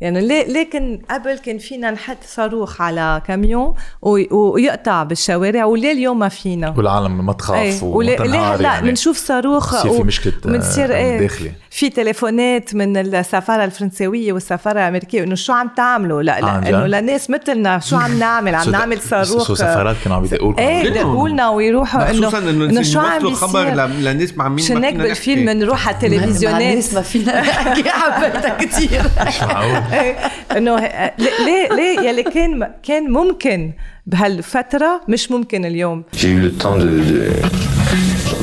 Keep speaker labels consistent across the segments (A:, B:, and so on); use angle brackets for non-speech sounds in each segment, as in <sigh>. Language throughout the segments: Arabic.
A: يعني ليه لكن قبل كان فينا نحط صاروخ على كاميون وي- ويقطع بالشوارع وليه اليوم ما فينا؟
B: والعالم ما تخاف إيه
A: وليه هلا
B: يعني.
A: بنشوف صاروخ
B: بتصير في مشكلة، آه،
A: بنصير إيه؟
B: داخلي.
A: في تليفونات من السفارة الفرنسويه والسفارة الأمريكية إنه شو عم تعملوا؟ لا
B: عن
A: لا؟ انه لناس مثلنا شو عم <laughs> نعمل؟ عم نعمل صاروخ.
B: so سفارات كانوا عم يدقوا لكم.
A: إيه
C: كلهم.
A: دقوا لنا ويروحوا انه
C: خصوصا
A: إنه شو عم
C: خبر
A: بيصير؟
C: ل- للناس مع مين؟
A: شو
C: ما
A: هيك
C: فينا
A: بالفيلم
C: نحكي.
A: نروح على <laughs> التلفزيونات
D: ما فينا نحكي. <laughs> حبيتها كثير
A: إيه، إنه ه- ليه ليه يلي كان كان ممكن بهالفترة مش ممكن اليوم؟
E: J'ai eu le temps de,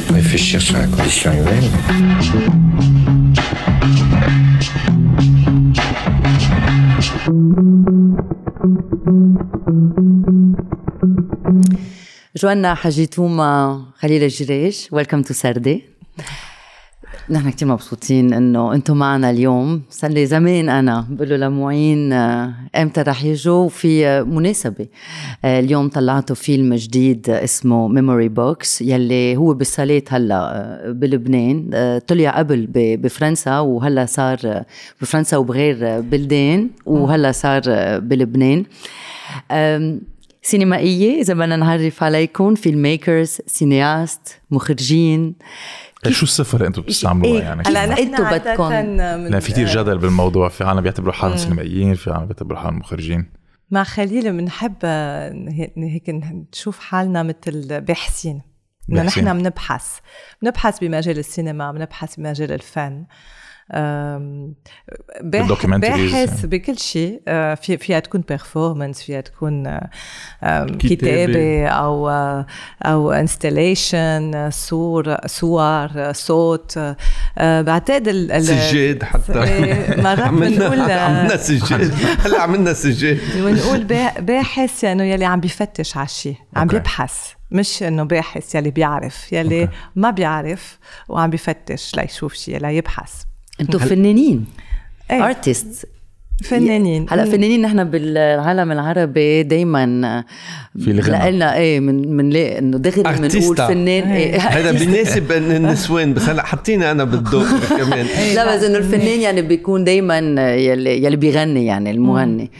E: de réfléchir sur la condition humaine.
D: جوانا حاجي توما خليل جريج welcome to سردي نحن كتير مبسوطين إنه أنتم معنا اليوم. صار لي زمان أنا بقول له لمعين آه، إمتى رح يجوا؟ وفي آه، مناسبة. آه، اليوم طلعتوا فيلم جديد اسمه Memory Box يلي هو بالصالات هلا بلبنان. طلع قبل بفرنسا وهلا صار بفرنسا وبغير بلدان وهلا صار بلبنان. سينمائية إذا بدنا نعرف عليكم filmmakers cinéastes مخرجين.
B: شو الصفة اللي أنتم بتستعملوها
D: إيه،
B: يعني؟
A: هلا نحن
D: بدكم-
B: لأن في كثير جدل بالموضوع في عالم بيعتبروا حالهم سينمائيين في عالم بيعتبروا حالهم مخرجين.
A: مع خليل بنحب هيك هيك نشوف حالنا مثل باحثين انه. نحن بنبحث. بنبحث بمجال السينما بنبحث بمجال الفن. باحث. بكل شيء أه، في فيها تكون performance فيها تكون.
C: كتابة
A: أو أه، أو installation صور صور صوت أه، بعتقد ال-
C: سجاد حتى
A: إيه، مرات بنقول
C: عملنا سجاد <laughs> هلا عملنا سجاد
A: ونقول با- باحث يعني يلي عم بيفتش على الشيء عم. بيبحث مش إنه باحث يلي بيعرف يلي
B: أوكي.
A: ما بيعرف وعم بيفتش ليشوف شيء ليبحث
D: أنتم فنانين.
A: إيه.
D: artists
A: فنانين.
D: هلا فنانين نحن بالعالم العربي دائما
B: في الغنى.
D: لنا إيه من بنلاقي إنه دغري بنقول. فنان إيه.
C: هذا بيناسب النسوان بس هلا حطينا أنا بالدور <laughs> كمان.
D: لا بس إنه الفنان يعني بيكون دائما يلي يلي بيغني يعني المغني.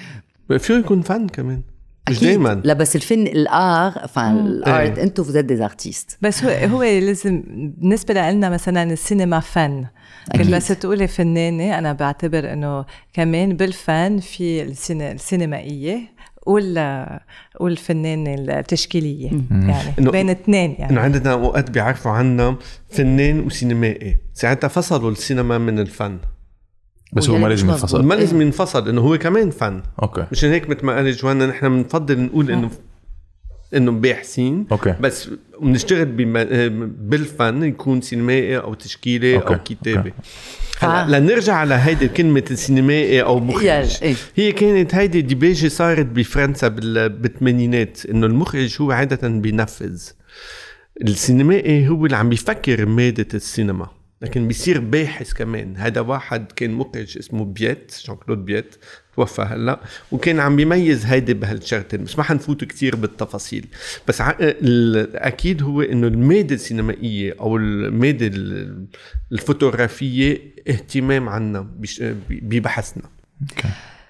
C: فيه يكون فن كمان. مش. دايما.
D: لا بس الفن ال art enfin ال art
C: إيه.
D: أنتم vous êtes des artistes.
A: بس هو هو لازم بالنسبة لنا مثلا السينما فن. كل بس تقولي فنانة أنا بعتبر إنه كمان بالفن في السينما السينمائية وال والفنانة التشكيلية. يعني بين اثنين
C: إنه
A: يعني
C: عندنا اوقات بيعرفوا عنا فنان وسينمائي. ساعتها فصلوا السينما من الفن.
B: بس هو ما لازم ينفصل.
C: ما لازم ينفصل إنه هو كمان فن.
B: أوكي.
C: مشان هيك مثل ما قال جوانا نحن بنفضل نقول إنه إنه باحثين
B: okay.
C: بس بنشتغل بالفن يكون سينمائي أو تشكيلي
B: okay.
C: أو كتابي
B: okay.
C: هلا لنرجع على هيدي كلمة السينمائي أو مخرج
D: إيه.
C: هي كانت هيدي ديباجة صارت بفرنسا بال- بالثمانينات إنه المخرج هو عادة بينفذ السينمائي هو اللي عم بيفكر مادة السينما لكن بيصير باحث كمان هذا واحد كان مخرج اسمه بييت جان كلود بييت توفى هلا وكان عم بيميز هيدي بهالشغلتين بس ما حنفوت كتير بالتفاصيل. بس ع... ال- أكيد هو إنه الماده السينمائية أو الماده ال- الفوتوغرافية اهتمام عنا بش... ببحثنا.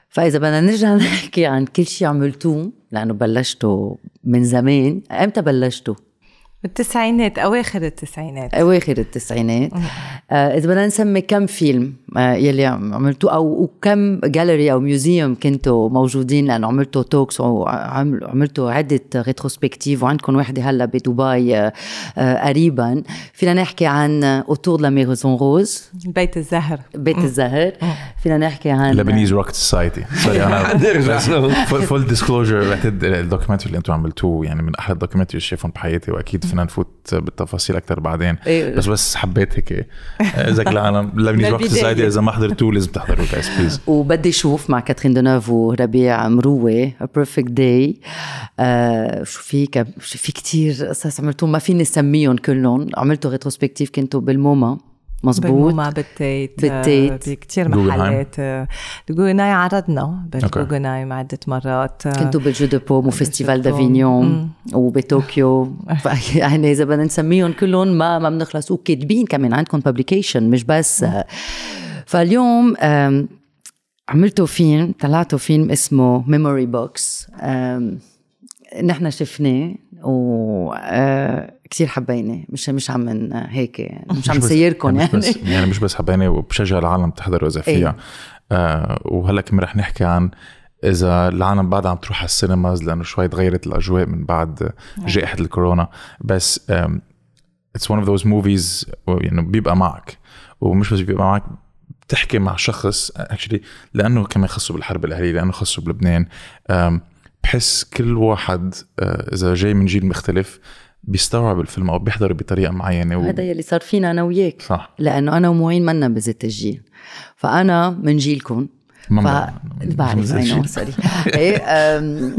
D: فإذا بدنا نرجع <laughs> نحكي عن كل شيء عملتوه لأنه بلشتوا من زمان. إمتى بلشتوا؟
A: بالتسعينات أواخر التسعينات.
D: أواخر التسعينات. آه إذا بدنا نسمي كم فيلم آه يلي عم- عملتوه أو وكم جاليري أو museum كنتوا موجودين لأنه عملتوا talks وعملتوا عدة retrospective وعندكم وحدة هلأ بدبي آه آه قريبا. فينا نحكي عن Autour de la maison rose
A: بيت الزهر.
D: بيت الزهر. فينا نحكي عن
B: لبنيز روك Society sorry
C: أنا
B: full disclosure بعتقد ال documentary اللي أنتم عملتوه يعني من أحلى ال documentary اللي شايفهم بحياتي وأكيد فينا نفوت بالتفاصيل أكثر بعدين.
D: إيه.
B: بس بس حبيت هيك إذا العالم <laughs> روك
A: للبداية.
B: سوسايتي إذا ما حضرتوه لازم تحضروا جايز بليز
D: وبدي أشوف مع كاترين دونوف وربيع مروة A Perfect Day. آه شو في شو في كتير قصص عملتوا ما فيني اسميهم كلهم. عملتوا ريتروسبكتيف كنتوا بالموما. مزبوط
A: بالموما بالتيت
D: بالتيت.
A: آه، بكتير
B: جوجنهايم.
A: محلات آه، الجوجناي عرضنا
B: أوكي.
A: بالجوجنايم عدة مرات آه،
D: كنتوا بالجو دو بوم
A: بوم.
D: دافينيون وبطوكيو <laughs> يعني إذا بدنا نسميهم كلهم ما ما بنخلص وكاتبين كمان عندكم publications مش بس فاليوم عملتوا فيلم طلعتوا فيلم اسمه Memory Box نحن شفناه و كثير حبيناه مش مش عم من هيك مش عم سيركم يعني
B: بس يعني مش بس حبيني وبشجع العالم تحضروا إذا فيها.
D: إيه.
B: آه وهلأ كمان رح نحكي عن إذا العالم بعد عم تروح على ال cinemas لأنه شوي تغيرت الأجواء من بعد جائحة الكورونا. بس it's one of those movies يعني بيبقى معك. ومش بس بيبقى معك بتحكي مع شخص actually لأنه كمان خصه بالحرب الإهلية لأنه خصه بلبنان. بحس كل واحد آه، إذا جاي من جيل مختلف بيستوعب الفيلم أو بيحضر بطريقة معينة و...
D: هذا يلي صار فينا أنا وياك.
B: صح.
D: لأنه أنا ومعين منا بذات الجيل. فأنا من جيلكم.
B: ما
D: ف...
B: بعرف.
D: sorry <laughs> إيه أم،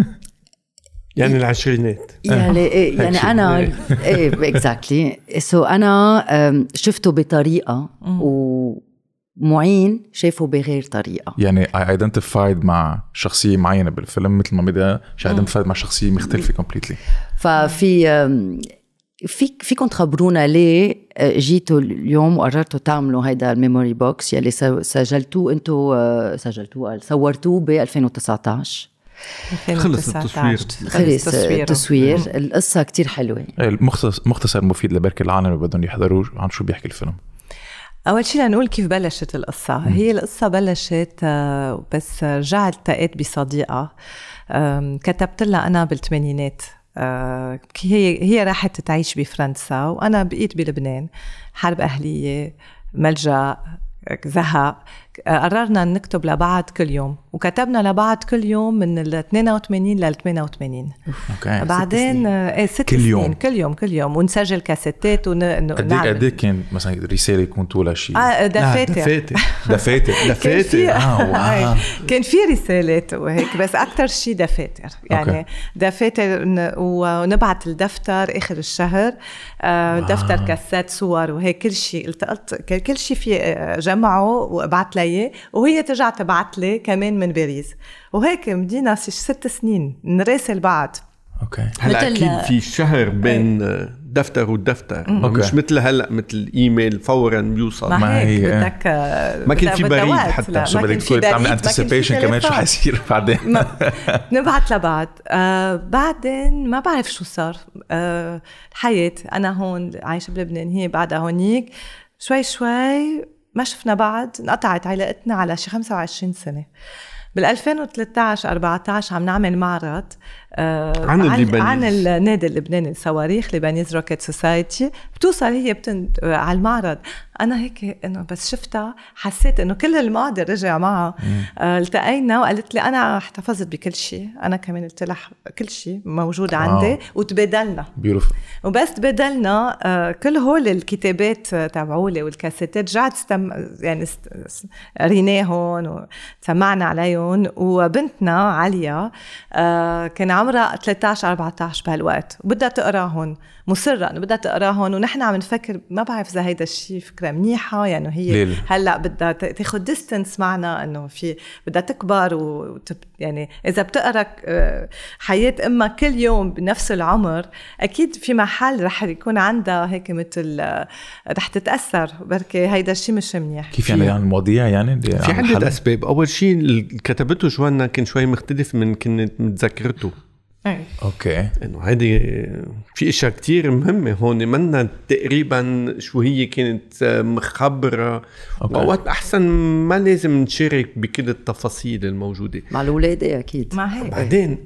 C: يعني العشرينات. <laughs>
D: يعني إيه يعني أنا إيه exactly so أنا شفته بطريقة ومعين شافه بغير طريقة.
B: يعني I identified مع شخصية معينة بالفيلم مثل ما مش identified مع شخصية مختلفة completely
D: ففي في فيكم تخبرونا ليه أه، جيتوا اليوم وقررتوا تعملوا هيدا ال Memory Box يلي سجلتوه أنتوا سجلتوه قال صورتوه ب 2019
C: خلص التصوير.
D: خلص. التصوير. القصة كتير حلوة.
B: المختصر مختصر مفيد لبركي العالم اللي بدهم يحضروه عن شو بيحكي الفيلم.
A: أول شيء لنقول كيف بلشت القصة. هي القصة بلشت آه، بس رجعت التقيت بصديقة. كتبت لها أنا بالثمانينات. آه، هي هي راحت تعيش بفرنسا وأنا بقيت بلبنان. حرب أهلية ملجأ زهق. قررنا نكتب لبعض كل يوم وكتبنا لبعض كل يوم من ال 82 لل 88
B: okay.
A: بعدين إيه ست
B: كل
A: سنين
B: يوم.
A: كل يوم كل يوم ونسجل كاسيتات ون...
B: قد إيه قد إيه كان مثلا رسالة يكون طولها شيء
A: آه دفاتر
C: دفاتر
B: دفاتر
C: دفاتر
B: wow.
A: هاي. كان في رسالات وهيك بس أكثر شيء دفاتر يعني. دفاتر ونبعت الدفتر آخر الشهر آه، دفتر كاسات صور وهيك كل شيء التقطت ك- كل شيء في آه، جمعه وأبعت لها اياه وهي ترجع تبعت لي كمان من باريس. وهيك مدينا ست سنين نراسل بعض.
B: okay.
C: هلا أكيد في شهر بين دفتر ودفتر.
B: okay.
C: مش مثل هلا مثل إيميل فورا بيوصل
A: ما, هيك
B: هي-
A: بدك آه،
C: ما كان في بريد. حتى.
A: كان
B: بدك تكون تعمل anticipation كمان شو. حيصير بعدين. <laughs>
A: نبعت لبعض. آه بعدين ما بعرف شو صار. آه الحياة أنا هون عايشة بلبنان هي بعدها هونيك. شوي شوي ما شفنا بعض انقطعت علاقتنا على شي 25 سنة. بال 2013 14 عم نعمل معرض
C: عن ال Lebanese.
A: عن النادي اللبناني الصواريخ Lebanese Rocket Society. بتوصل هي بتن... آه، على المعرض. أنا هيك إنه بس شفتها حسيت إنه كل الماضي رجع معها. آه التقينا وقالت لي أنا احتفظت بكل شيء. أنا كمان قلت لها كل شيء موجود عندي وتبادلنا.
B: beautiful
A: وبس تبادلنا. آه، كل هول الكتابات آه، تبعولي والكاسيتات رجعت استم... يعني است... قريناهم وسمعنا عليهم وبنتنا عليا آه، كان عمرها 13 14 بهالوقت. وبدها تقراهم مصرة إنه بدها تقراهم ونحن عم نفكر ما بعرف إذا هيدا الشيء فكرة منيحة يعني هي
B: ليه؟
A: هلأ بدها تاخذ distance معنا إنه في بدها تكبر وتب يعني إذا بتقرا آه، حياة أمها كل يوم بنفس العمر أكيد في محل رح يكون عندها هيك مثل آه، رح تتأثر. بركي هيدا الشيء مش منيح.
B: كيف يعني يعني المواضيع يعني؟
C: في
B: نحل؟
C: أسباب. أول شيء اللي كتبته جوانا كان شوي مختلف من كنت متذكرته.
A: إيه.
B: أوكي.
C: إنه هيدي في إشياء كتير مهمة. هون منا تقريبا شو هي كانت مخبرة.
B: okay.
C: وأوقات أحسن ما لازم نشارك بكل التفاصيل الموجودة.
D: مع الاولاد أكيد.
A: ما هيك.
C: بعدين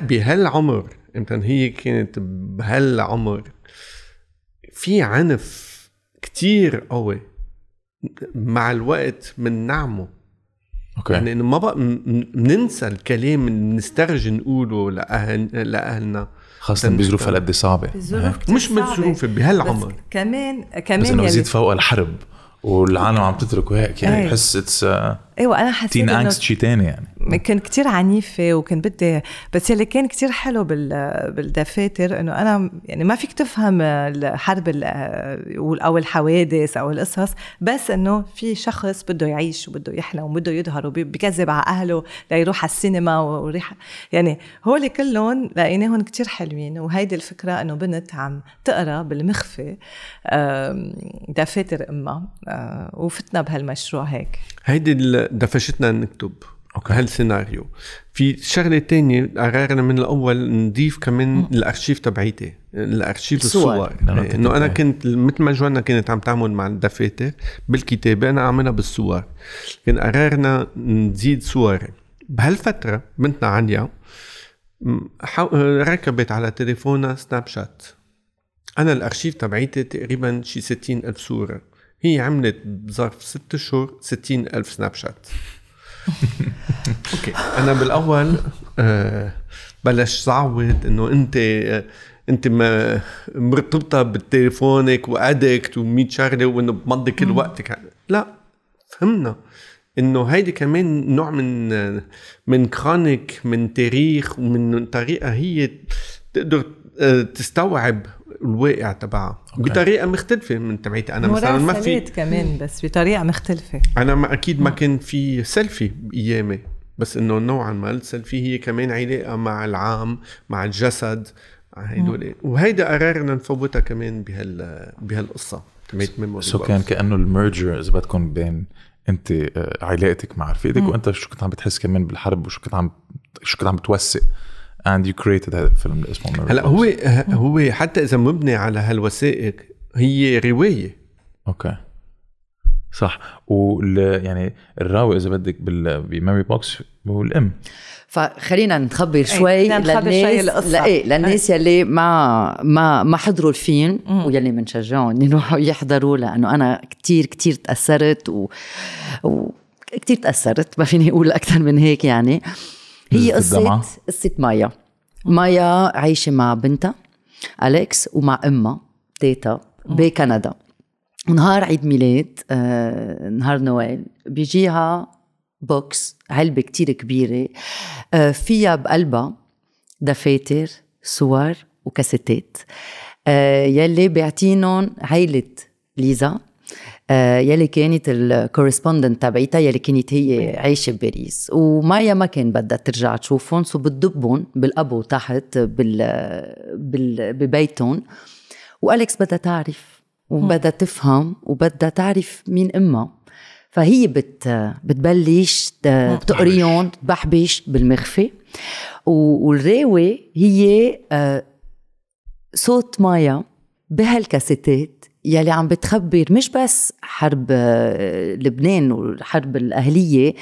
C: بهالعمر مثلا هي كانت بهالعمر في عنف كتير قوي. مع الوقت بننعمه.
B: okay.
C: يعني إنه ما بقى بننسى الكلام اللي بنسترجي نقوله لأهل لأهلنا.
B: خاصة بظروف هالقد صعبة.
C: مش. بالظروف بهالعمر.
A: بس كمان
B: بس
A: كمان إنه
B: يزيد فوق الحرب والعالم عم تتركه هيك يعني
A: إيه.
B: بحس it's
A: إيوه أنا حسيت teen
B: angst شيء ثاني يعني.
A: كان كتير عنيفة وكان بدي بس يلي كان كتير حلو بال بالدفاتر إنه أنا يعني ما فيك تفهم الحرب ال- أو الحوادث أو القصص بس إنه في شخص بده يعيش وبده يحلم وبده يظهر وبكذب على أهله ليروح على السينما وريح يعني هول كلهم لقيناهم كتير حلوين. وهيدي الفكرة إنه بنت عم تقرأ بالمخفي دفاتر أمها آه، وفتنا بهالمشروع هيك.
C: هيدي دفشتنا نكتب.
B: أوكي.
C: هالسيناريو في شغلة تانية قررنا من الأول نضيف كمان الأرشيف تبعيتي. الأرشيف
D: الصور.
C: الصور. إيه، إنه
B: أنا.
C: كنت مثل ما جوانا كانت عم تعمل مع الدفاتر بالكتابة أنا عاملها بالصور. لكن قررنا نزيد صور. بهالفترة بنتنا حو- ركبت على تليفونها Snapchat. أنا الأرشيف تبعيتي تقريبا شي 60 ألف صورة. هي عملت بظرف ست اشهر 60 ألف Snapchat. <laughs> okay. أنا بالأول آه بلش صعود إنه أنت آه أنت ما مرتبطة بتليفونك و addict و100 شغلة وإنه بمضي كل وقتك. لا فهمنا إنه هيدي كمان نوع من آه، من chronique من تاريخ ومن طريقة هي تقدر تستوعب الواقع تبعها. بطريقة مختلفة من تبعيتي. أنا مثلا ما في
A: كمان بس بطريقة مختلفة.
C: أنا ما أكيد ما كان في سيلفي بأيامي. بس إنه نوعا ما السيلفي هي كمان علاقة مع العام مع الجسد. مع هيدول وهيدا قررنا نفوتها كمان بهال بهالقصة. تبعت memory
B: so كان كأنه ال merger إذا بدكم بين أنت آه، علاقتك مع رفيقتك وأنت شو كنت عم بتحس كمان بالحرب وشو كنت عم شو كنت عم بتوثق. And you created هذا الفيلم اللي اسمه
C: هلا. هو هو حتى إذا مبني على هالوثائق هي رواية.
B: okay صح. وال يعني الراوي إذا بدك بال ب Memory Box هو الأم.
D: فخلينا نخبر شوي
A: نخبر شوي
D: للناس
A: القصة.
D: لا إيه للناس يلي ما ما ما حضروا الفيلم ويلي بنشجعهم يروحوا يحضروا لأنه أنا كتير كتير تأثرت و, و... كتير تأثرت ما فيني أقول أكثر من هيك يعني. هي؟ قصة قصة مايا. مايا عايشة مع بنتها أليكس ومع أمها تيتا بكندا. نهار عيد ميلاد آه، نهار نويل. بيجيها box علبة كتير كبيرة آه، فيها بقلبها دفاتر صور وكاسيتات. آه، يلي بيعطينهم عيلة ليزا. يلي كانت ال correspondante تبعيتها يلي كانت هي عايشة بباريس. ومايا ما كان بدها ترجع تشوفهم so بتدبهم بالأبو تحت بال بال ببيتهم. والكس بدها تعرف وبدها تفهم وبدها تعرف مين أمها. فهي بت بتبلش ت- تقريهم تبحبش بالمخفي. والراوي هي آه، صوت مايا بهالكاسيتات. يلي عم بتخبر مش بس حرب آه، لبنان والحرب الأهلية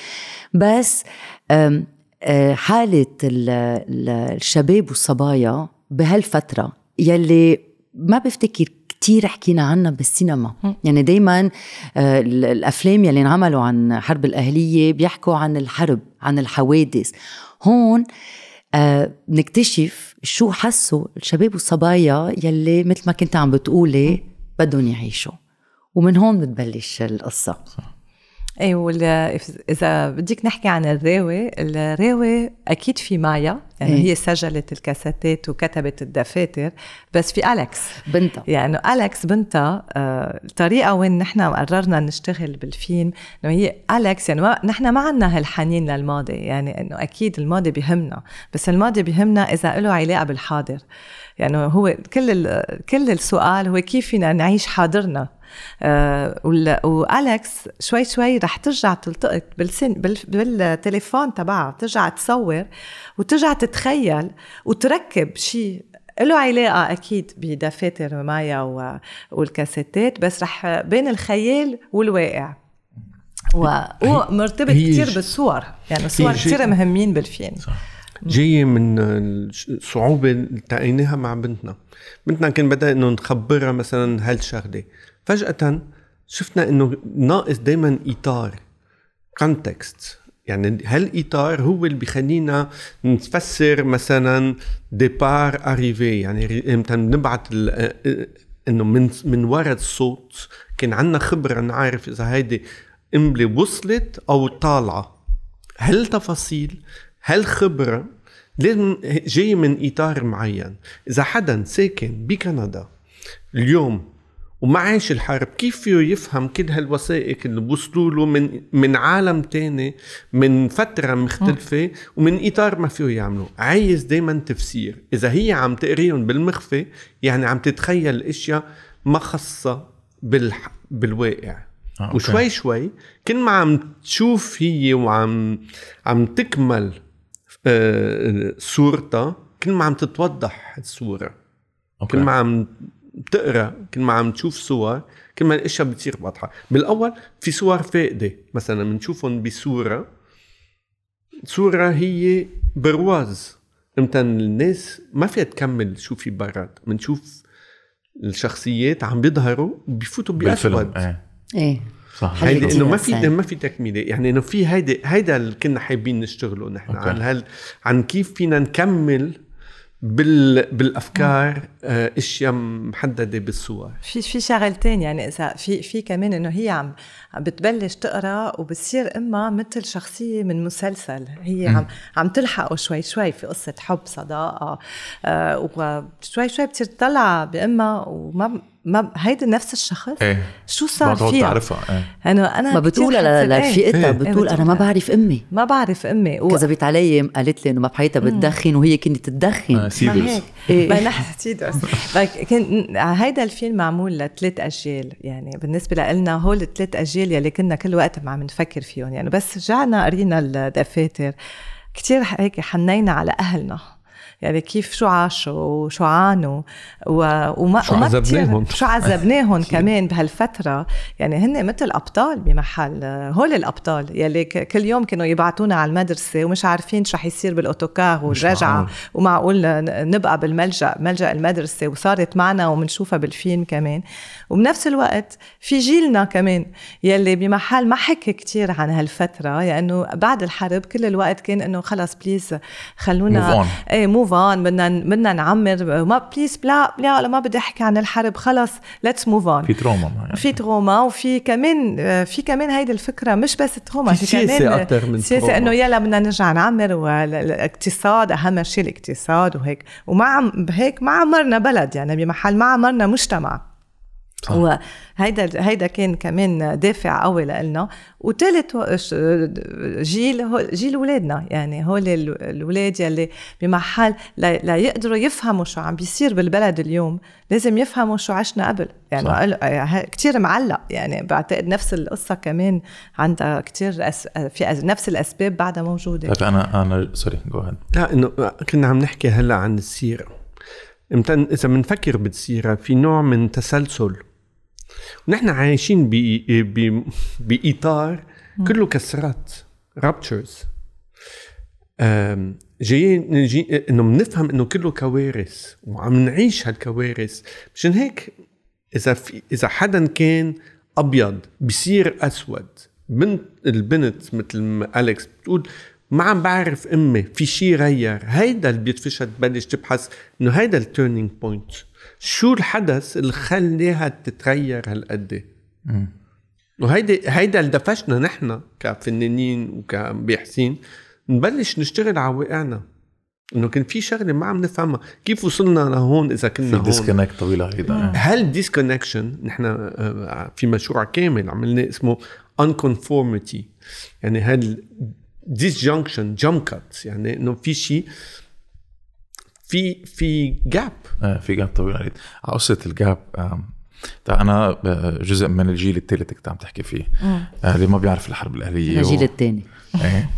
D: بس آه، حالة ال- ال- الشباب والصبايا بهالفترة يلي ما بفتكر كتير حكينا عنها بالسينما. يعني دايما آه، ال- الأفلام يلي انعملوا عن حرب الأهلية بيحكوا عن الحرب عن الحوادث. هون بنكتشف شو حسوا الشباب والصبايا يلي مثل ما كنت عم بتقولي بدهم يعيشوا. ومن هون بتبلش القصة.
A: اي ولا إذا بدك نحكي عن الراوي الراوي أكيد في مايا يعني
D: إيه.
A: هي سجلت الكاسيتات وكتبت الدفاتر بس في أليكس.
D: بنتها.
A: يعني أليكس بنتها آه، الطريقة وين نحن قررنا نشتغل بالفيلم إنه هي أليكس يعني ما نحن ما عنا هالحنين للماضي يعني إنه أكيد الماضي بيهمنا بس الماضي بيهمنا إذا له علاقة بالحاضر. يعني هو كل ال- كل السؤال هو كيف فينا نعيش حاضرنا؟ آه وال- وأليكس شوي شوي رح ترجع تلتقط بالسن بال- بالتليفون تبعها ترجع تصور وترجع تتخيل وتركب شيء له علاقة أكيد بدفاتر مايا والكاسيتات بس رح بين الخيال والواقع. و- ومرتبط
C: ج-
A: بالصور يعني الصور كتير مهمين بالفيلم.
C: جاية من الصعوبة التقيناها مع بنتنا. بنتنا كان بدها إنه نخبرها مثلا هالشغلة. فجأة شفنا إنه ناقص دايما اطار كونتكست يعني هالاطار هو اللي بيخلينا نفسر مثلا ديبار أريفي؟ يعني إمتى بنبعت إنه من من وراء الصوت كان عندنا خبرة نعرف إذا هيدي قنبله وصلت أو طالعة. هالتفاصيل هالخبره لازم جاي من اطار معين. إذا حدا ساكن بكندا اليوم وما عايش الحرب كيف فيه يفهم كل هالوثائق اللي وصلوا له من من عالم تاني من فترة مختلفة ومن إطار ما فيه يعمله عايز دايما تفسير إذا هي عم تقريهم بالمخفي يعني عم تتخيل أشياء ما خاصة بالح... بالواقع
B: آه،.
C: وشوي شوي كل ما عم تشوف هي وعم عم تكمل آه، صورتها كل ما عم تتوضح الصورة
B: أوكي.
C: كل ما عم تقرا كل ما عم تشوف صور كل ما الأشياء بتصير واضحة. بالأول في صور فاقده مثلا بنشوفهم بصورة. صورة هي برواز. إمتى الناس ما فيها تكمل شو في برات بنشوف الشخصيات عم بيظهروا
B: بالفيلم
C: بأسود.
B: إيه.
D: إيه.
B: صح.
C: هيدي إنه ما في. ما في تكميله يعني إنه في هيدي هيدا اللي كنا حابين نشتغله نحن. عن هال عن كيف فينا نكمل بال بالأفكار آه، أشياء محددة بالصور.
A: في في شغلتين يعني إذا في في كمان إنه هي عم بتبلش تقرأ وبتصير إما مثل شخصية من مسلسل. هي عم عم تلحقه شوي شوي في قصة حب صداقة آه وشوي شوي بتصير تطلع بامها وما ما هيدا نفس الشخص.
B: إيه.
A: شو صار فيها؟
B: تعرفها إيه.
A: إنه أنا
D: ما
A: كتير
D: بتقولها
A: حسيت-
D: ل-
A: إيه.
D: لرفيقتها
B: إيه.
D: بتقول أنا ما. بعرف أمي.
A: ما بعرف أمي. و...
D: كذبت علي قالت لي إنه ما بحياتها بتدخن وهي كانت تدخن.
B: آه،
A: ما
B: سيدرز
A: هيك.
D: إيه.
A: ما نحن سيدرز كان هيدا الفيلم معمول لثلاث أجيال. يعني بالنسبة لنا هول الثلاث أجيال يلي كنا كل وقت عم نفكر فيهم. يعني بس رجعنا قرينا الدفاتر كتير هيك حنينا على أهلنا. يعني كيف شو عاشوا وشو عانوا. وما
C: شو عذبناهم.
A: شو عذبناهم <laughs> كمان بهالفترة يعني هن مثل أبطال بمحل هول الأبطال يلي كل يوم كانوا يبعتونا على المدرسة ومش عارفين شو رح يصير بالأوتوكار والرجعة
B: معقول.
A: ومعقول نبقى بالملجأ ملجأ المدرسة وصارت معنا ومنشوفها بالفيلم كمان وبنفس الوقت في جيلنا كمان يلي بمحل ما حكي كتير عن هالفترة لأنه بعد الحرب كل الوقت كان إنه خلص please خلونا.
B: إيه move on
A: بدنا بدنا نعمر ما please لا لا لا ما بدي أحكي عن الحرب خلص let's move on
B: في trauma يعني.
A: في trauma وفي كمان آه، في كمان هيدي الفكرة مش بس trauma
C: في سياسة
A: كمان
C: أكتر من سياسة.
A: إنه يلا بدنا نرجع نعمر والاقتصاد أهم شيء الاقتصاد وهيك وما عم هيك ما عمرنا بلد يعني بمحل ما عمرنا مجتمع
B: صح.
A: وهيدا هيدا كان كمان دافع قوي لنا وثالث جيل هو جيل اولادنا يعني هول ال- الاولاد يلي بمحل لا لا يقدروا يفهموا شو عم بيصير بالبلد اليوم لازم يفهموا شو عشنا قبل. يعني
B: صح.
A: ه- كتير معلق. يعني بعتقد نفس القصة كمان عندها كتير أس... في أس... نفس الأسباب بعدها موجودة.
B: طيب أنا أنا sorry جو
C: لا إنه كنا عم نحكي هلأ عن السيرة. إذا بنفكر بالسيره في نوع من تسلسل. ونحن عايشين بإطار كله كسرات رابتشرز جايين نجي إنه بنفهم إنه كله كوارث وعم نعيش هالكوارث. مشان هيك إذا في إذا حدا كان أبيض بصير أسود. بنت البنت مثل ما أليكس بتقول ما عم بعرف أمي في شيء غير. هيدا اللي بيدفشها تبلش تبحث إنه هيدا ال turning point شو الحدث اللي خلاها تتغير هالقد؟ وهيدا هيدا اللي دفشنا نحن كفنانين وكباحثين نبلش نشتغل على واقعنا. إنه كان في شغلة ما عم نفهمها. كيف وصلنا لهون إذا كنا
B: في
C: هون؟
B: disconnect طويلة هيدا
C: هل disconnection نحن آه، في مشروع كامل عملناه اسمه unconformity. يعني هل disjunction jump cuts يعني إنه في شيء في في جاب
B: آه، في جاب طويل عليه على قصة الجاب أنا آه، جزء من الجيل الثالث اللي كنت عم تحكي فيه. آه، اللي ما بيعرف الحرب الأهلية
D: الجيل
B: و-
D: الثاني
B: إيه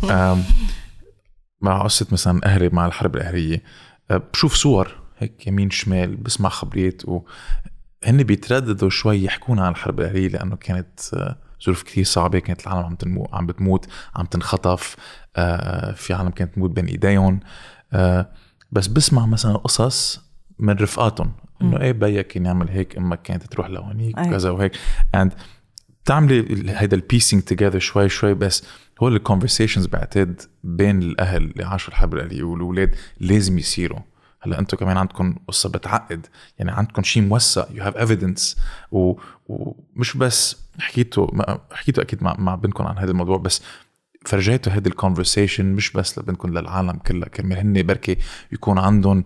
B: مع قصة مثلا أهلي مع الحرب الأهلية. آه، بشوف صور هيك يمين شمال بسمع خبريات وهن بيترددوا شوي يحكونا عن الحرب الأهلية لأنه كانت آه، ظروف كثير صعبة كانت العالم عم تنمو عم بتموت عم تنخطف آه، في عالم كانت تموت بين إيديهم. آه، بس بسمع مثلا قصص من رفقاتهم إنه إيه بيك كان يعمل هيك أمك كانت تروح لهونيك. وكذا وهيك. And بتعملي هيدا ال piecing together شوي شوي بس هو ال conversations بعتقد بين الأهل اللي عاشوا الحرب الاهليه والاولاد لازم يصيروا. هلا أنتم كمان عندكم قصة بعتقد يعني عندكم شيء موثق you have evidence ومش بس حكيتوا حكيتوا أكيد مع, مع بنتكم عن هذا الموضوع بس فرجيته هيدي ال conversation مش بس لبنكم للعالم كلها. كرمال هن بركي يكون عندهم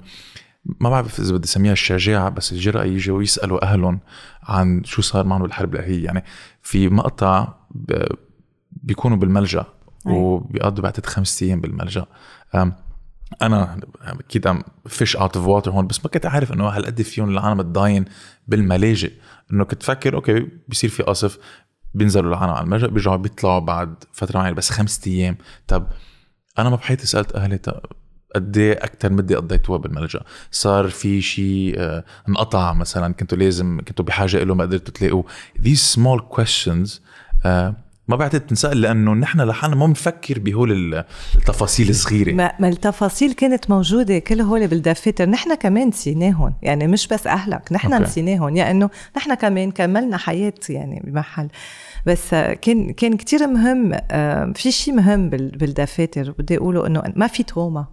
B: ما بعرف إذا بدي أسميها الشجاعة بس الجرأة يجوا يسالوا اهلهم عن شو صار معهم بالحرب الاهليه يعني في مقطع بيكونوا
A: بالملجأ.
B: وبيقضوا بعتقد خمس أيام بالملجأ. أنا أكيد عم fish out of water هون بس ما كنت عارف إنه هالقد فيهم العالم الضاين بالملاجئ. إنه كنت فكر أوكي بيصير في قصف بينزلوا العالم على الملجأ بيرجعوا بيطلعوا بعد فترة معينة بس خمسة أيام. طب أنا ما بحياتي سألت أهلي قد إيه أكثر مدة قضيتوها بالملجأ؟ صار في شيء آه، انقطع مثلا كنتوا لازم كنتوا بحاجة له ما قدرتوا تلاقوه. These small questions آه، ما بعتقد تنسأل لأنه نحن لحالنا ما بنفكر بهول ال- التفاصيل الصغيرة.
A: ما, ما التفاصيل كانت موجودة كل هول بالدفاتر نحن كمان نسيناهم يعني مش بس أهلك نحن. نسيناهم لأنه نحن كمان كملنا حياة يعني بمحل. بس كان كان كتير مهم آه، في شيء مهم بال- بالدفاتر بدي أقوله إنه ما في تروما.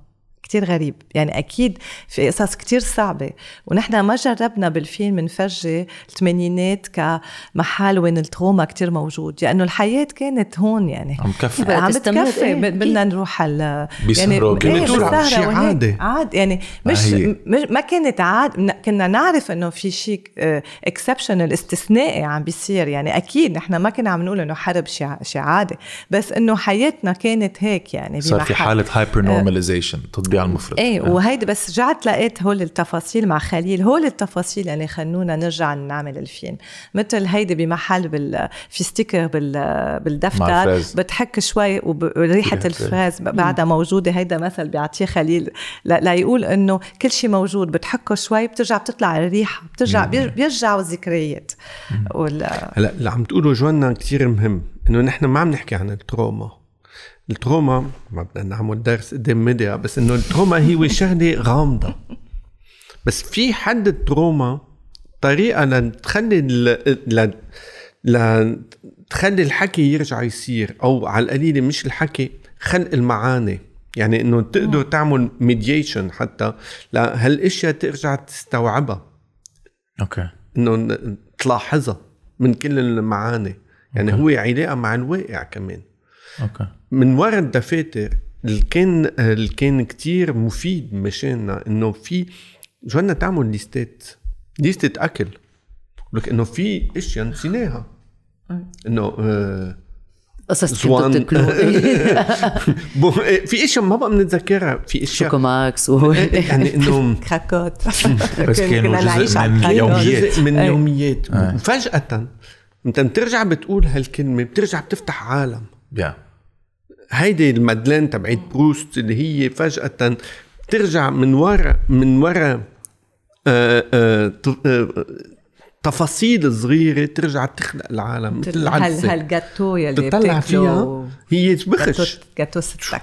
A: كتير غريب. يعني أكيد في قصص كتير صعبة. ونحن ما جربنا بالفيلم نفرجي الثمانينات كمحل وين التروما كتير موجود. لأنه الحياة كانت هون يعني.
B: عم كفي
A: عم بتكفي.
D: إيه،
A: بدنا. نروح على
B: بيسهروا
A: يعني
B: كانت
A: بالسهرة
C: شي. عادي.
A: عاد يعني مش
B: هي.
A: م- ما كانت عاد كنا نعرف إنه في شيء exceptional استثنائي عم بيصير. يعني أكيد نحن ما كنا عم نقول إنه حرب شيء شيء عادي بس إنه حياتنا كانت هيك يعني
B: صار في. حالة hypernormalization تطبيع على المفرط.
A: إيه
B: آه.
A: وهيدي بس رجعت لقيت هول التفاصيل مع خليل. هول التفاصيل اللي خلونا نرجع نعمل الفيلم مثل هيدي بمحل بال في sticker بال
B: مع
A: بالدفتر
B: ال fraise.
A: بتحك شوي وريحه
B: ال
A: fraise. بعدها موجودة هيدا مثل بيعطيه خليل. ل- ليقول إنه كل شيء موجود. بتحكه شوي بترجع بتطلع الريحة. بترجع بير- بيرجعوا الذكريات. ولا
C: هلا اللي عم تقوله جوانا كتير مهم. إنه نحن ما عم نحكي عن ال trauma. ال trauma ما بدنا نعمل درس أكاديمي بس إنه ال trauma هي شغله غامضة. بس في حد ال trauma طريقة لتخلي ال- ل لتخلي الحكي يرجع يصير أو على القليلة مش الحكي خلق المعاني. يعني إنه تقدر تعمل mediation حتى لهالأشياء ترجع تستوعبها. أوكي. إنه تلاحظها من كل المعاني. يعني هو علاقة مع الواقع كمان.
B: أوكي.
C: من وراء الدفاتر اللي كان اللي كان كتير مفيد مشاننا إنه في جوانا تعمل ليستات. ليستة أكل. لك إنه في أشياء نسيناها. إنه آه
D: قصص
C: زوان.
D: كنتوا <laughs>
C: بو- في أشياء ما بقى بنتذكرها. في اشياء
D: شوكو ماكس و
C: يعني انه <laughs>
A: كراكوت. <laughs>
B: بس كانوا جزء من. يوميات.
C: جزء من. يوميات. وفجأة أنت بترجع بتقول هالكلمة بترجع بتفتح عالم.
B: يا
C: هيدي ال madeleine تبعت بروست اللي هي فجأة ترجع من ورا من ورا آه، آه، آه، تفاصيل صغيرة ترجع تخلق العالم مثل العدسة
A: هالجاتو يلي
C: تطلع
A: بتاكله
C: فيها. هي
A: جاتو
C: بخش
A: جاتو ستك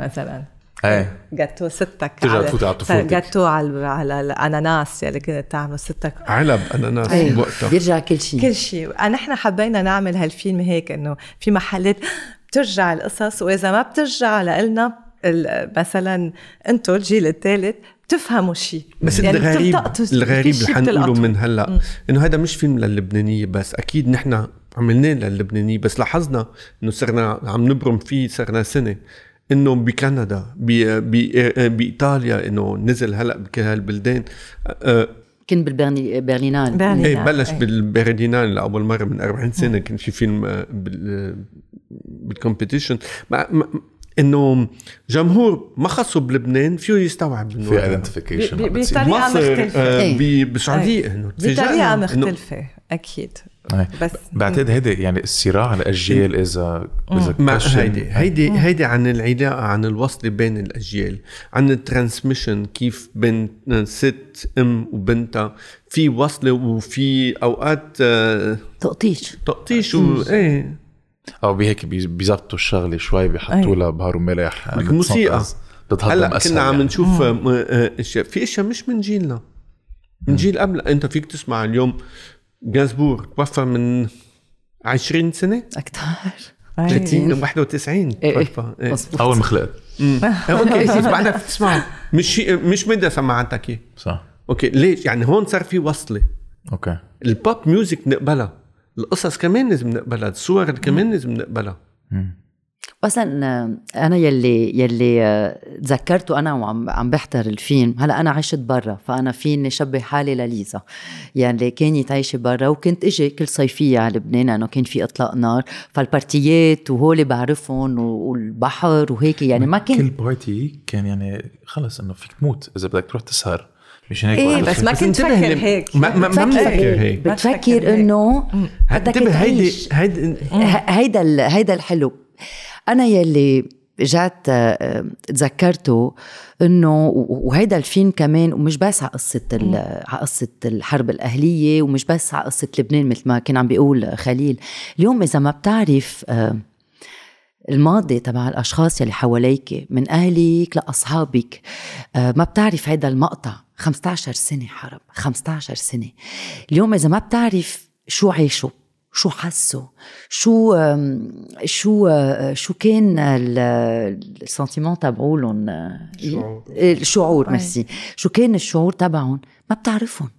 A: مثلا.
B: إيه.
A: جاتو ستك
B: ترجع
A: على-
B: تفوت على طفولتك.
A: جاتو على على الأناناس يلي كنت تعمله ستك.
C: علب أناناس
D: أي،
C: بوقتها
D: بيرجع كل شيء
A: كل شيء نحن حبينا نعمل هالفيلم هيك إنه في محلات بترجع القصص وإذا ما بترجع لنا مثلا أنتم الجيل الثالث بتفهموا شيء
C: بس
A: يعني
C: الغريب الغريب اللي حنقوله. من هلأ إنه هذا مش فيلم للبنانيه بس أكيد نحن عملناه للبنانية بس لاحظنا إنه صرنا عم نبرم فيه صرنا سنة. إنه بكندا ب- ب- بإيطاليا إنه نزل هلأ بكل هالبلدان
D: كنت بالبرلينال
A: برلين.
C: إيه
A: نعم.
C: بلش
A: إيه.
C: بالبرلينال لأول مرة من 40 سنة كان في فيلم بال بال competition إنه جمهور ما خصه بلبنان فيه يستوعب إنه
B: في
A: identification بطريقه
C: مختلفة
D: إيه.
C: بالسعوديه إنه
A: بطريقه مختلفة أكيد بس.
B: بعتقد هيدي يعني الصراع الأجيال اذا إذا
C: ما
B: كشن-
C: هيدي هيدي هيدي عن العلاقة عن الوصل بين الأجيال عن ال transmission كيف بين ست أم وبنتها. في وصلة وفي أوقات آه،
D: تقطيش.
C: تقطيش و إيه.
B: أو بهيك بي- بيزبطوا الشغلة شوي بيحطوا لها بهار وملح. يعني بتهضم هلأ
C: كنا عم
B: يعني.
C: نشوف آه، آه، أشياء. في أشياء مش من جيلنا. من جيل قبل. أنت فيك تسمع اليوم Gainsbourg توفى من 20 سنة؟
D: أكثر
C: 30 91
D: إيه، إيه.
C: توفى إيه.
D: مظبوط.
B: أول ما خلقت
C: آه، أوكي بس بعدها بتسمعه مش شي- مش مدى سمعتك اياه
B: صح.
C: أوكي ليش؟ يعني هون صار في وصلة.
B: أوكي.
C: ال pop music نقبلها القصص كمان لازم نقبلها الصور كمان لازم نقبلها
D: مثلا أنا يلي يلي آه، تذكرته أنا وعم عم بحضر الفيلم. هلأ أنا عشت برا فأنا فيني شبه حالي لليزا. يعني كانت عايشة برا وكنت إجي كل صيفية على لبنان لأنه كان في إطلاق نار. فالبارتيات وهول بعرفهم والبحر وهيك. يعني ما كان
B: كل party كان يعني خلص إنه فيك تموت إذا بدك تروح تسهر. مشان هيك إيه
A: بس ما كنت
C: انتبه
A: فكر
C: لم-
A: هيك.
C: ما ما ما
D: بتفكر
C: بفكر
D: هيك.
A: تفكر
D: بتفكر. إنه بدك
C: انتبه هيدي
D: هيدا هيدا الحلو. أنا يلي رجعت آه، تذكرته إنه وهيدا الفيلم كمان ومش بس على قصة على قصة الحرب الأهلية ومش بس على قصة لبنان مثل ما كان عم بيقول خليل. اليوم إذا ما بتعرف آه، الماضي تبع الأشخاص يلي حواليك من أهلك لأصحابك آه، ما بتعرف هيدا المقطع. 15 سنة حرب 15 سنة. اليوم إذا ما بتعرف شو عاشوا شو حسوا شو شو آه، شو كان ال- السنتيمون تبعولن؟
C: الشعور.
D: الشعور. ميرسي. شو كان الشعور تبعهم ما بتعرفهم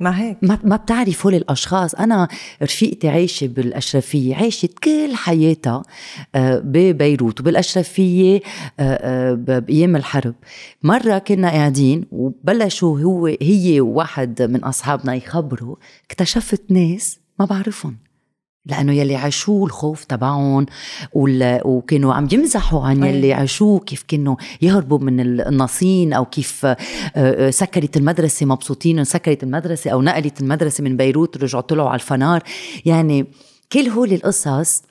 A: ما هيك.
D: ما ما بتعرف هول الاشخاص أنا رفيقتي عايشة بالأشرفية عاشت كل حياتها آه، ببيروت وبالأشرفية آه، بأيام الحرب. مرة كنا قاعدين وبلشوا هو هي وواحد من أصحابنا يخبروا اكتشفت ناس ما بعرفهم لأنه يلي عاشوه الخوف تبعهم وكانوا عم يمزحوا عن. يلي عاشوه كيف كانوا يهربوا من النصين أو كيف آه، آه، سكرت المدرسة مبسوطين سكرت المدرسة أو نقلت المدرسة من بيروت رجعوا طلعوا على الفنار. يعني كل هول القصص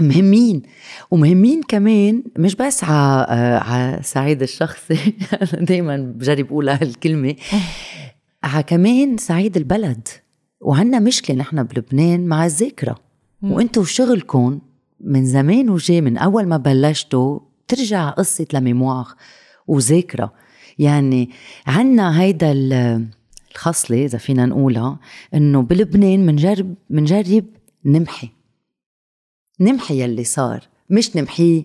D: مهمين ومهمين كمان مش بس على على سعيد الشخصي <laughs> دائما بجرب أقول هالكلمة. <laughs> على كمان سعيد البلد وعنا مشكلة نحن بلبنان مع الذاكرة. وانتو شغلكم من زمان وجاي من أول ما بلشتوا ترجع قصة لميموار وذاكرة. يعني عنا هيدا ال- الخصلة إذا فينا نقولها إنه بلبنان منجرب منجرب نمحي. نمحي يلي صار مش نمحيه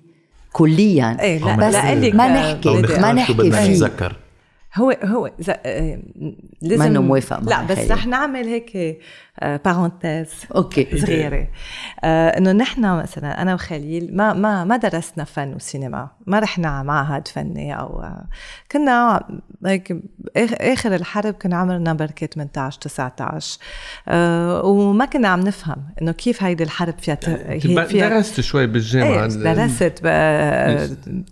D: كليا.
A: إيه لا
B: بس
A: لا
D: ما نحكي ما
B: شو
D: نحكي
B: بدنا
D: فيه.
B: نتذكر
A: هو هو ز... آه، لازم
D: منه موافق
A: لا بس. رح نعمل هيك parenthèse
D: okay
A: صغيره آه إنه نحن مثلا أنا وخليل ما ما ما درسنا فن وسينما ما رحنا على معهد فني أو آه، كنا هيك آخر الحرب كنا عمرنا بركة 18 19 آه وما كنا عم نفهم إنه كيف هيدي الحرب فيها ت- هي فيها
C: درست شوي بالجامعة.
A: إيه درست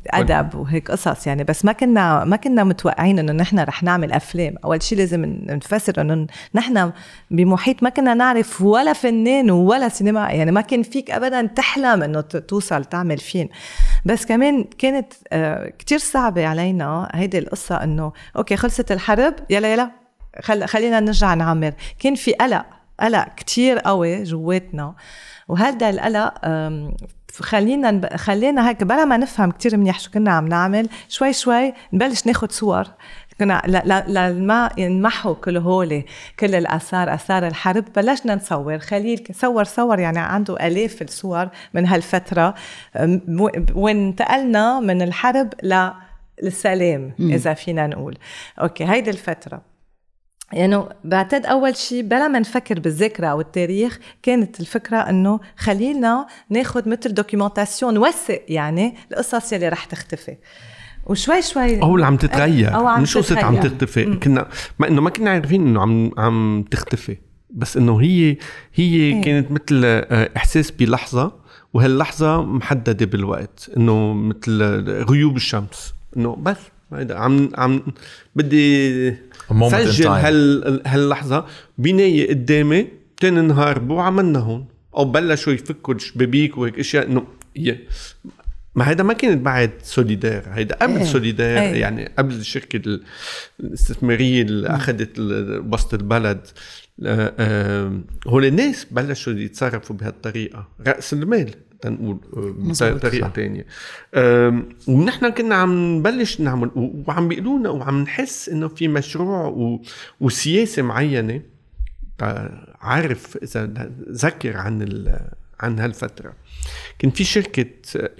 A: أدب وهيك قصص يعني بس ما كنا ما كنا متوقعين إنه نحن رح نعمل أفلام. أول شيء لازم نفسر إنه نحن بمحيط ما كنا نعرف ولا فنان ولا سينما يعني ما كان فيك ابدا تحلم إنه توصل تعمل فيلم. بس كمان كانت آه، كتير صعبة علينا هيدي القصة إنه أوكي خلصت الحرب يلا يلا خل خلينا نرجع نعمر. كان في قلق قلق كتير قوي جواتنا. وهذا القلق؟ خلينا. خلينا هيك بلا ما نفهم كتير منيح شو كنا عم نعمل شوي شوي نبلش ناخد صور. كنا. لما ينمحوا كل هولي كل الآثار آثار الحرب. بلشنا نصور. خليل صور صور يعني عنده آلاف الصور من هالفترة. أم، و- وين انتقلنا من الحرب للسلام إذا فينا نقول. okay هيدي الفترة. يعني بعتقد أول شيء بلا ما نفكر بالذكرى أو التاريخ كانت الفكرة إنه خلينا ناخذ مثل documentation نوثق يعني القصص يلي رح تختفي. وشوي شوي
C: أو اللي عم تتغير.
A: أو عم
C: مش قصة عم. تختفي. كنا ما إنه ما كنا عارفين إنه عم عم تختفي. بس إنه هي هي
A: إيه.
C: كانت مثل آه، إحساس بلحظة وهاللحظة محددة بالوقت. إنه مثل غيوب الشمس. إنه بس هيدا عم عم بدي سجل. هال هاللحظة. بناية قدامي تاني نهار بو عملنا هون. أو بلشوا يفكوا الشبابيك وهيك أشياء إنه ما هيدا ما كانت بعد سوليدير هيدا قبل
D: إيه.
C: سوليدير
A: إيه.
C: يعني قبل الشركة ال- الاستثمارية اللي أخذت ال- وسط البلد. آه، آه، هول الناس بلشوا يتصرفوا بهالطريقة. رأس المال تنقول آه، بطريقة آم، ونحن كنا عم نبلش نعمل وعم بيقولوا لنا وعم نحس إنه في مشروع و... وسياسة معينة. عارف إذا ذكر عن ال... عن هالفترة. كان في شركة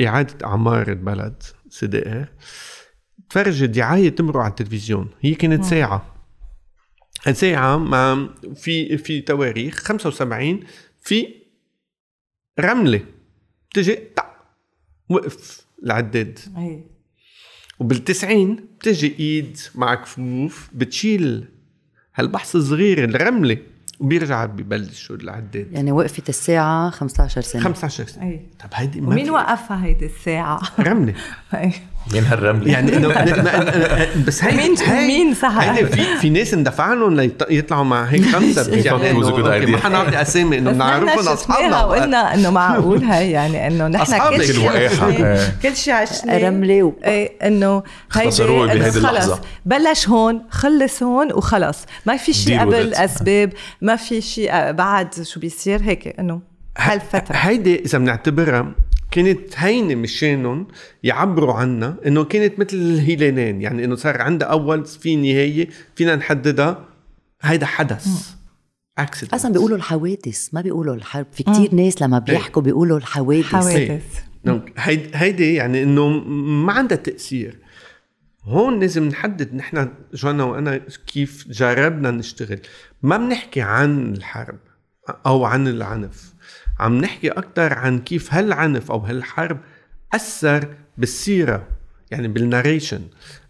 C: إعادة أعمار البلد سدائر تفرجت دعاية تمرق على التلفزيون. هي كانت ساعة. ساعة مع في في تواريخ 75 في رملة. بتجي تع وقف العداد.
A: اي
C: وبالتسعين بتجي إيد مع كفوف بتشيل هالبحث الصغير الرملة. وبيرجع ببلشوا العداد
D: يعني وقفت الساعة 15 سنة.
C: 15 سنة.
A: أي.
C: طب هيدي في-
A: وقفها هيدي الساعة؟ رملة. <laughs>
B: مين هالرمله
C: يعني إنه <laughs> بس هي
A: مين- مين سهل؟
C: هيدي في في ناس اندفع لهم ليطلعوا مع هيك <laughs> كونسبت يعني. <laughs> ما حنعطي أسامي
A: إنه
C: بنعرفهم اصحابنا
A: وقلنا إنه معقول هي يعني إنه نحن كل شيء
B: إيه.
A: كل شيء عشناه
D: رملة و-
A: إيه
B: إنه
A: هيدي-
B: بهيدي
A: خلص. بلش هون خلص هون وخلص ما في شيء قبل. أسباب ما في شيء بعد شو بيصير هيك إنه هالفترة
C: هيدي إذا بنعتبرها كانت هينة مشانهم يعبروا عنها إنه كانت مثل الهلالين يعني إنه صار عندها أول في نهاية فينا نحددها. هيدا حدث. اكسيدنت
D: أصلا بيقولوا الحوادث ما بيقولوا الحرب. في كتير ناس لما بيحكوا بيقولوا الحوادث.
A: حوادث.
C: هيدي هيدي يعني إنه ما عندها تأثير. هون لازم نحدد نحن جوانا وأنا كيف جربنا نشتغل. ما بنحكي عن الحرب أو عن العنف. عم نحكي أكثر عن كيف هالعنف أو هالحرب أثر بالسيرة يعني بال narration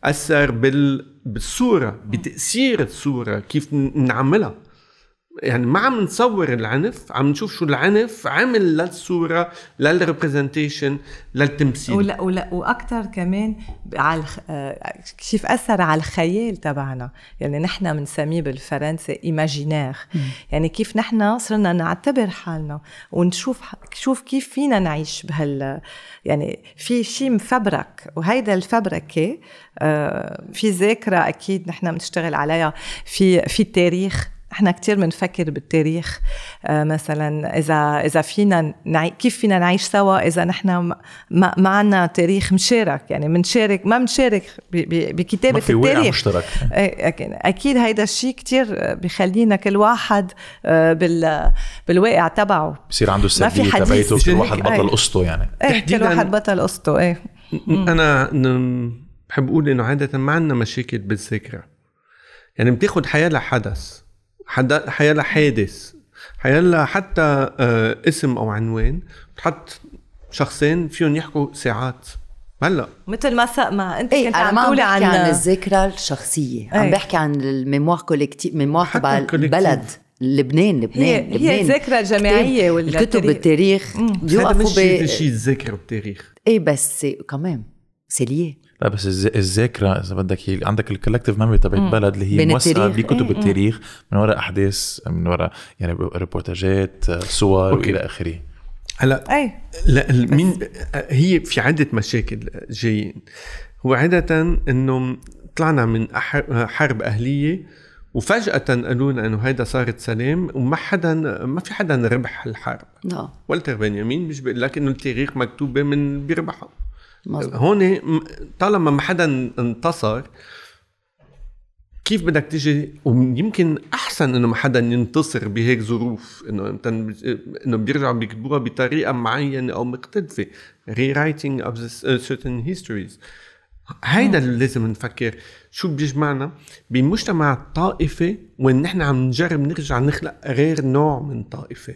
C: أثر بال بالصورة بتأثير الصورة كيف نعملها. يعني ما عم نصور العنف عم نشوف شو العنف عمل للصورة لل representation للتمثيل.
A: ولا ولا وأكثر كمان على الخ- آه، كيف أثر على الخيال تبعنا. يعني نحن بنسميه بالفرنسي imaginaire يعني كيف نحن صرنا نعتبر حالنا ونشوف شوف كيف فينا نعيش بهال يعني في شيء مفبرك. وهيدا الفبركة آه، في ذاكرة أكيد نحن بنشتغل عليها في في التاريخ. إحنا كتير بنفكر بالتاريخ آه مثلا إذا إذا فينا نعي كيف فينا نعيش سوا؟ إذا نحن ما ما عندنا تاريخ مشارك. يعني بنشارك ما بنشارك ب- ب- بكتابة
B: ما في واقع
A: التاريخ.
B: مشترك.
A: إيه، أكيد- أكيد هيدا الشيء كتير بخلينا كل واحد آه، بال بالواقع تبعه.
B: بصير عنده
A: ما في
B: السرديه. تبعته كل واحد بطل
A: أي.
B: قصته يعني.
A: إيه كل واحد بطل قصته
C: إيه. أنا بحب أقول إنه عادة ما عندنا مشاكل بالذاكرة. يعني بتاخد حياة حدث حدا حياه حادث. حياه حتى آه، اسم أو عنوان بتحط شخصين فيهم يحكوا ساعات. هلأ.
A: مثل ما س- ما أنت
D: إيه
A: كنت
D: أنا
A: عم
D: عم
A: تقولي
D: بحكي
A: عن,
D: عن الذاكره الشخصية عم
A: إيه.
D: بحكي عن ال mémoire collective
C: mémoire
D: تبع. البلد لبنان لبنان
A: هي- هي
D: لبنان
A: ذاكرة جماعية
D: كتاب-
A: ولا
D: الكتب
A: تاريخ؟
D: بالتاريخ
C: هذا
D: بيوقفوا
C: مش
D: ب
C: شيء الذاكره والتاريخ
D: إيه بس كمان c'est lié
B: لا بس الز- الذاكرة إذا بدك هي عندك ال collective memory تبع البلد اللي هي موثقه. بكتب
A: إيه، إيه.
B: التاريخ من وراء أحداث من وراء يعني ريبورتاجات صور
C: okay.
B: وإلى آخره.
C: هلا
A: إيه.
C: لا مين هي في عدة مشاكل جايين. هو عادة إنه طلعنا من حرب أهلية وفجأة قالوا لنا إنه هيدا صارت سلام وما حدا ما في حدا ربح الحرب.
D: لا.
C: والتر بنيامين مش بيقول لك انه التاريخ مكتوبه من بيربحها
D: مزبوط.
C: هون طالما ما حدا انتصر كيف بدك تيجي؟ ويمكن أحسن إنه ما حدا ينتصر بهيك ظروف إنه انت إنه بيرجعوا بيكتبوها بطريقة معينة أو مختلفة of the uh, certain histories. هيدا اللي لازم نفكر. شو بيجمعنا؟ بمجتمع طائفي وين نحن عم نجرب نرجع نخلق غير نوع من طائفة.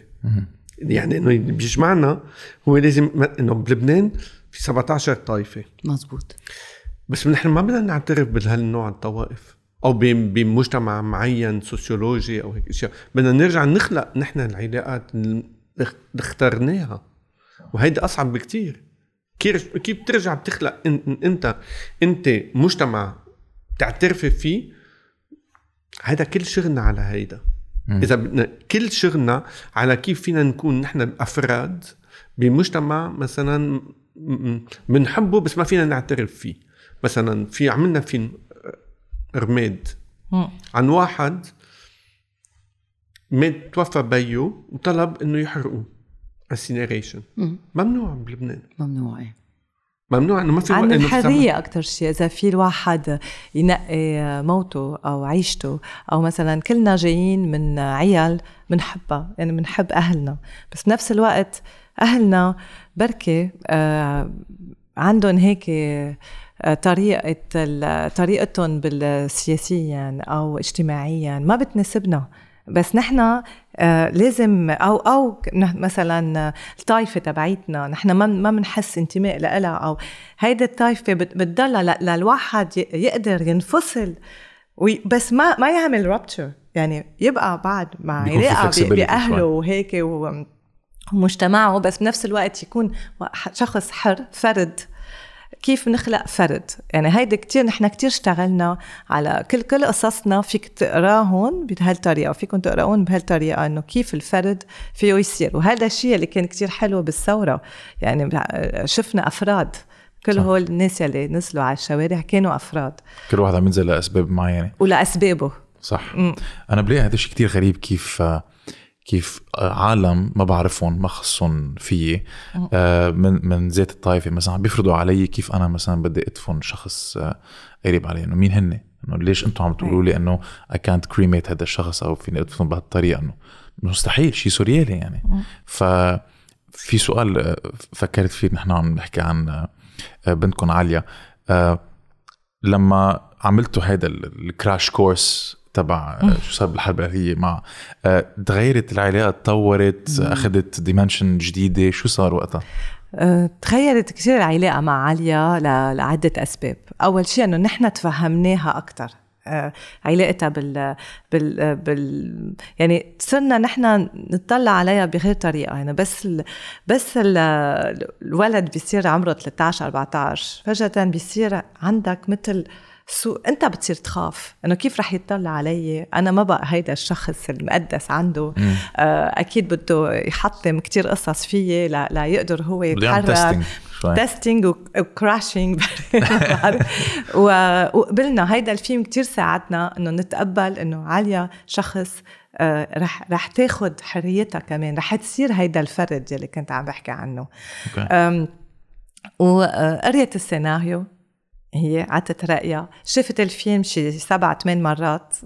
C: يعني إنه اللي بيجمعنا هو لازم إنه بلبنان في 17 طائفة.
D: مزبوط
C: بس نحن ما بدنا نعترف بهالنوع الطوائف أو بمجتمع معين سوسيولوجي أو هيك إشياء. بدنا نرجع نخلق نحن العلاقات اللي اخ- اخترناها. وهيدا أصعب بكتير. كيف كيف بترجع بتخلق إن- أنت أنت مجتمع تعترفي فيه؟ هذا كل شغلنا على هيدا. إذا بدنا كل شغلنا على كيف فينا نكون نحن افراد بمجتمع مثلا بنحبه بس ما فينا نعترف فيه. مثلا في عملنا فيلم رماد
A: مم.
C: عن واحد مات توفى بيو وطلب إنه يحرقوه. انسينيريشن
D: مم.
C: ممنوع بلبنان.
D: ممنوع إيه.
C: ممنوع إنه ما في
A: عن. الحرية أكتر شيء إذا في الواحد ينقي موته أو عيشته أو مثلا كلنا جايين من عيال بنحبها يعني بنحب أهلنا. بس بنفس الوقت أهلنا بركة آه عندهم هيك آه، طريقة طريقتهم بالسياسيا أو اجتماعيا ما بتناسبنا. بس نحن آه لازم أو أو مثلا الطائفة تبعيتنا نحن ما ما بنحس انتماء لها أو هيدي الطائفة بتضلها للواحد يقدر ينفصل بس ما ما يعمل رابتشر يعني يبقى بعد مع علاقه بأهله وهيك ومجتمعه بس بنفس الوقت يكون شخص حر فرد. كيف نخلق فرد؟ يعني هيدا كتير نحن كتير اشتغلنا على كل كل قصصنا فيك تقراهم بهالطريقة فيكم تقراهم بهالطريقة إنه كيف الفرد فيه يصير. وهذا الشيء اللي كان كتير حلو بالثورة. يعني شفنا أفراد. كل هول الناس اللي نزلوا على الشوارع كانوا أفراد.
B: كل واحد عم ينزل لأسباب معينة.
A: ولأسبابه.
B: صح. م. أنا بلاقي هذا الشيء كثير غريب كيف كيف عالم ما بعرفهم ما خصهم فيي. آه، من من ذات الطائفة مثلا عم بيفرضوا علي كيف أنا مثلا بدي أدفن شخص آه، قريب علي. إنه مين هن؟ إنه ليش أنتم عم تقولوا لي إنه اي كانت كريميت هذا الشخص أو فيني أدفن بهالطريقة؟ إنه مستحيل شيء سوريالي يعني. ف في سؤال آه، فكرت فيه نحن عم نحكي عن بنتكم عليا لما عملتوا هذا ال crash course تبع شو صار بالحرب الاهليه مع آه، تغيرت العلاقة تطورت أخذت dimension جديدة شو صار وقتها؟
A: آه، تغيرت كثير العلاقة مع عليا لعدة أسباب. أول شيء إنه نحن تفهمناها أكثر آه، علاقتها بال بال بال يعني صرنا نحن نطلع عليها بغير طريقة. يعني بس ال بس ال الولد بيصير عمره 13 14 فجأة بيصير عندك مثل سو انت بتصير تخاف انه كيف رح يطلع علي؟ أنا ما بقى هيدا الشخص المقدس عنده. آه أكيد بده يحطم كتير قصص فيي لا, لا يقدر هو يتحرك. testing و crashing وقبلنا هيدا الفيلم كتير ساعدنا إنه نتقبل إنه عليا شخص آه رح رح تاخد حريتها كمان. رح تصير هيدا الفرد يلي كنت عم بحكي عنه. Okay. وقريت السيناريو. هي عطت رأيها. شفت الفيلم شي سبع ثمان مرات.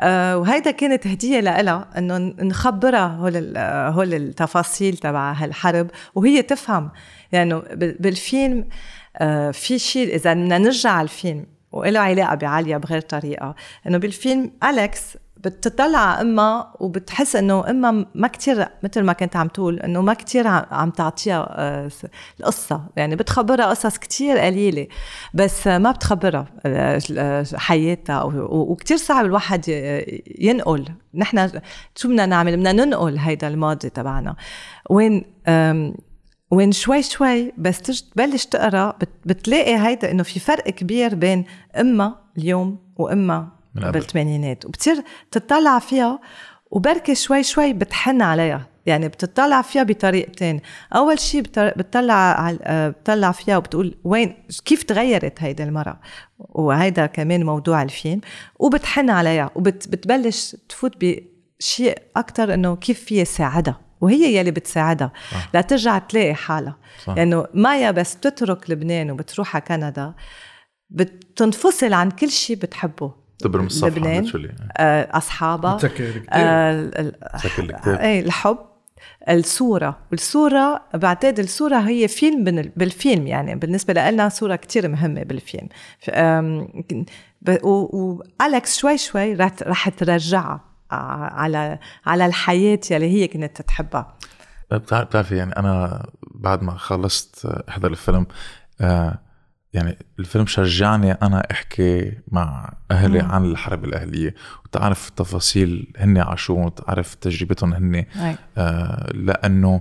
A: أه وهيدا كانت هدية لها إنه نخبرها هول هول التفاصيل تبع هالحرب. وهي تفهم يعني بالفيلم أه في شيء إذا بدنا نرجع على الفيلم وله علاقة بعالية بغير طريقة. إنه بالفيلم أليكس بتطلع امها وبتحس إنه امها ما كتير مثل ما كنت عم تقول إنه ما كتير عم تعطيها آه، القصة. يعني بتخبرها قصص كتير قليلة بس ما بتخبرها آه، حياتها. وكتير صعب الواحد ينقل. نحن شو بدنا نعمل؟ بدنا ننقل هيدا الماضي تبعنا. وين وين شوي شوي بس تبلش تقرا بتلاقي هيدا إنه في فرق كبير بين امها اليوم وامها بالثمانينات. وبتصير تطلع فيها وبركي شوي شوي بتحن عليها. يعني بتطلع فيها بطريقتين. أول شيء بتطلع بتطلع فيها وبتقول وين كيف تغيرت هيدي المرأة؟ وهيدا كمان موضوع الفيلم. وبتحن عليها. وبتبلش تفوت بشيء أكثر إنه كيف فيها ساعدها. وهي يلي بتساعدها. صح. لترجع تلاقي حالها. لأنه يعني مايا بس تترك لبنان وبتروح على كندا بتنفصل عن كل شيء بتحبه.
B: تبرم الصفحة
A: لبنان. آه، أصحابها
C: بتسكر آه
A: إيه الحب. الصورة. والصورة بعتقد الصورة هي فيلم بالفيلم يعني. بالنسبة لنا صورة كتير مهمة بالفيلم. وأليكس شوي شوي رح ترجعها على على الحياة يلي هي كانت تحبها.
B: بتعرفي يعني أنا بعد ما خلصت أحضر الفيلم آه يعني الفيلم شجعني أنا أحكي مع أهلي مم. عن الحرب الأهلية. وتعرف تفاصيل هن عاشوا وتعرف تجربتهم هن آه لأنه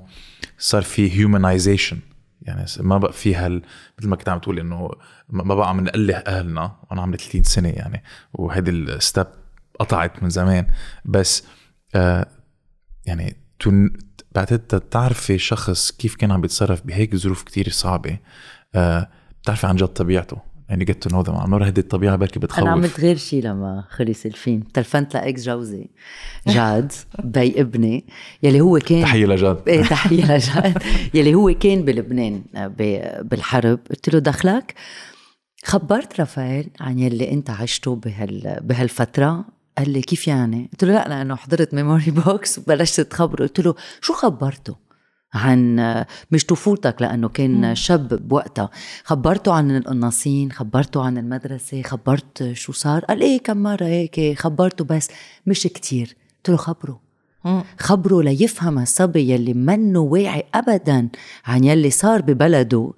B: صار في هيومنايزيشن يعني ما بقى في هال مثل ما كنت عم تقول إنه ما بقى عم نقله أهلنا. وأنا عمري 30 سنة يعني وهيدي الستب قطعت من زمان. بس آه يعني بعتقد تعرفي شخص كيف كان عم بيتصرف بهيك ظروف كتير صعبة. آه بتعرفي عن جد طبيعته؟ يعني get to know them عم هيدي الطبيعة بركي بتخوف.
D: أنا عملت غير شيء لما خلص الفيلم. تلفنت ل ex جوزي جاد <laughs> بي ابني يلي هو كان
B: تحية لجاد.
D: إيه تحية لجاد. <laughs> يلي هو كان بلبنان بالحرب. قلت له دخلك؟ خبرت رافائيل عن يلي أنت عشته بهال بهالفترة. قال لي كيف يعني؟ قلت له لا لأنه حضرت Memory Box <laughs> وبلشت تخبره. قلت له شو خبرته؟ عن مش طفولتك لأنه كان شاب بوقتها. خبرته عن القناصين خبرته عن المدرسة خبرت شو صار. قال إيه كم مرة هيك خبرته بس مش كتير. قلت له خبره.
A: مم.
D: خبره ليفهم الصبي يلي منه واعي ابدا عن يلي صار ببلده.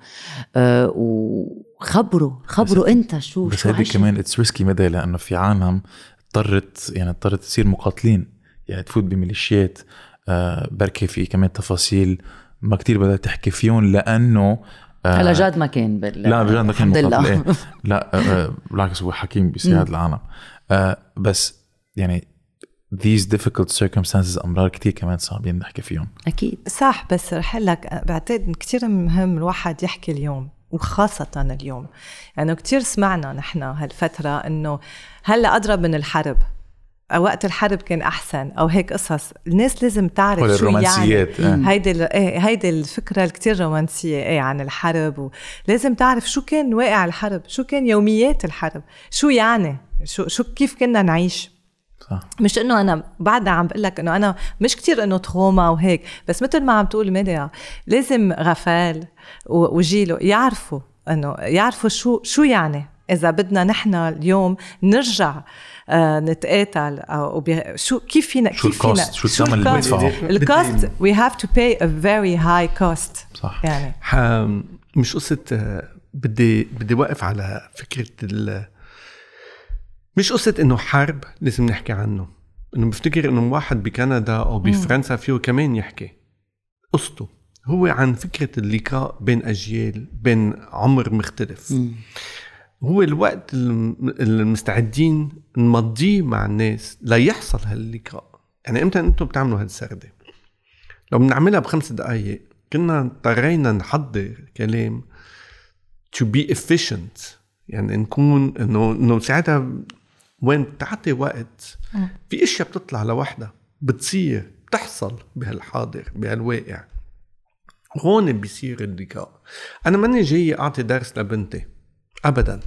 D: آه وخبره خبره أنت شو
B: بس هيدي. كمان it's risky ميديا لأنه في عالم اضطرت يعني اضطرت تصير مقاتلين. يعني تفوت بميليشيات. بركي في كمان تفاصيل ما كتير بدها تحكي فيهم لأنه آه
D: هلا جاد ما كان بال
B: لا بجد ما كان
D: الحمد لله.
B: إيه. لا آه، آه، بالعكس هو حكيم بيساعد العالم. آه بس يعني these difficult circumstances أمرار كتير كمان صعبين نحكي فيهم.
D: أكيد.
A: صح بس رح لك بعتقد كثير مهم الواحد يحكي اليوم وخاصة اليوم. يعني كثير سمعنا نحن هالفترة إنه هلأ أضرب من الحرب. وقت الحرب كان أحسن. أو هيك قصص. الناس لازم تعرف شو يعني.
B: الرومانسيات، آه.
A: هيدي إيه هيدي الفكرة الكتير رومانسية إيه عن الحرب. ولازم تعرف شو كان واقع الحرب. شو كان يوميات الحرب. شو يعني. شو شو كيف كنا نعيش.
B: صح.
A: مش إنه أنا بعدها عم بقول لك إنه أنا مش كتير إنه trauma وهيك. بس مثل ما عم تقول ميديا لازم رافائيل وجيله يعرفوا إنه يعرفوا شو شو يعني. إذا بدنا نحن اليوم نرجع آه نتقاتل. أو وبي- شو كيف فينا
B: شو
A: كيف ال
B: cost شو الثمن اللي؟ بدفعه
A: ال cost we have to pay a very high cost.
B: صح.
A: يعني.
C: مش قصة آه، بدي بدي وقف على فكرة ال مش قصة إنه حرب لازم نحكي عنه. إنه بفتكر إنه واحد بكندا أو بفرنسا فيه كمان يحكي قصته. هو عن فكرة اللقاء بين أجيال بين عمر مختلف. هو الوقت الم- المستعدين نمضيه مع الناس ليحصل هاللقاء. يعني إمتى أنتم بتعملوا هالسردة؟ لو بنعملها بخمس دقايق كنا اضطرينا نحضر كلام to be efficient. يعني نكون إنه إنه ساعتها وين بتعطي وقت؟ في أشياء بتطلع لوحدها بتصير بتحصل بهالحاضر بهالواقع. هون بيصير اللقاء. أنا ماني جاي أعطي درس لبنتي. ابدا.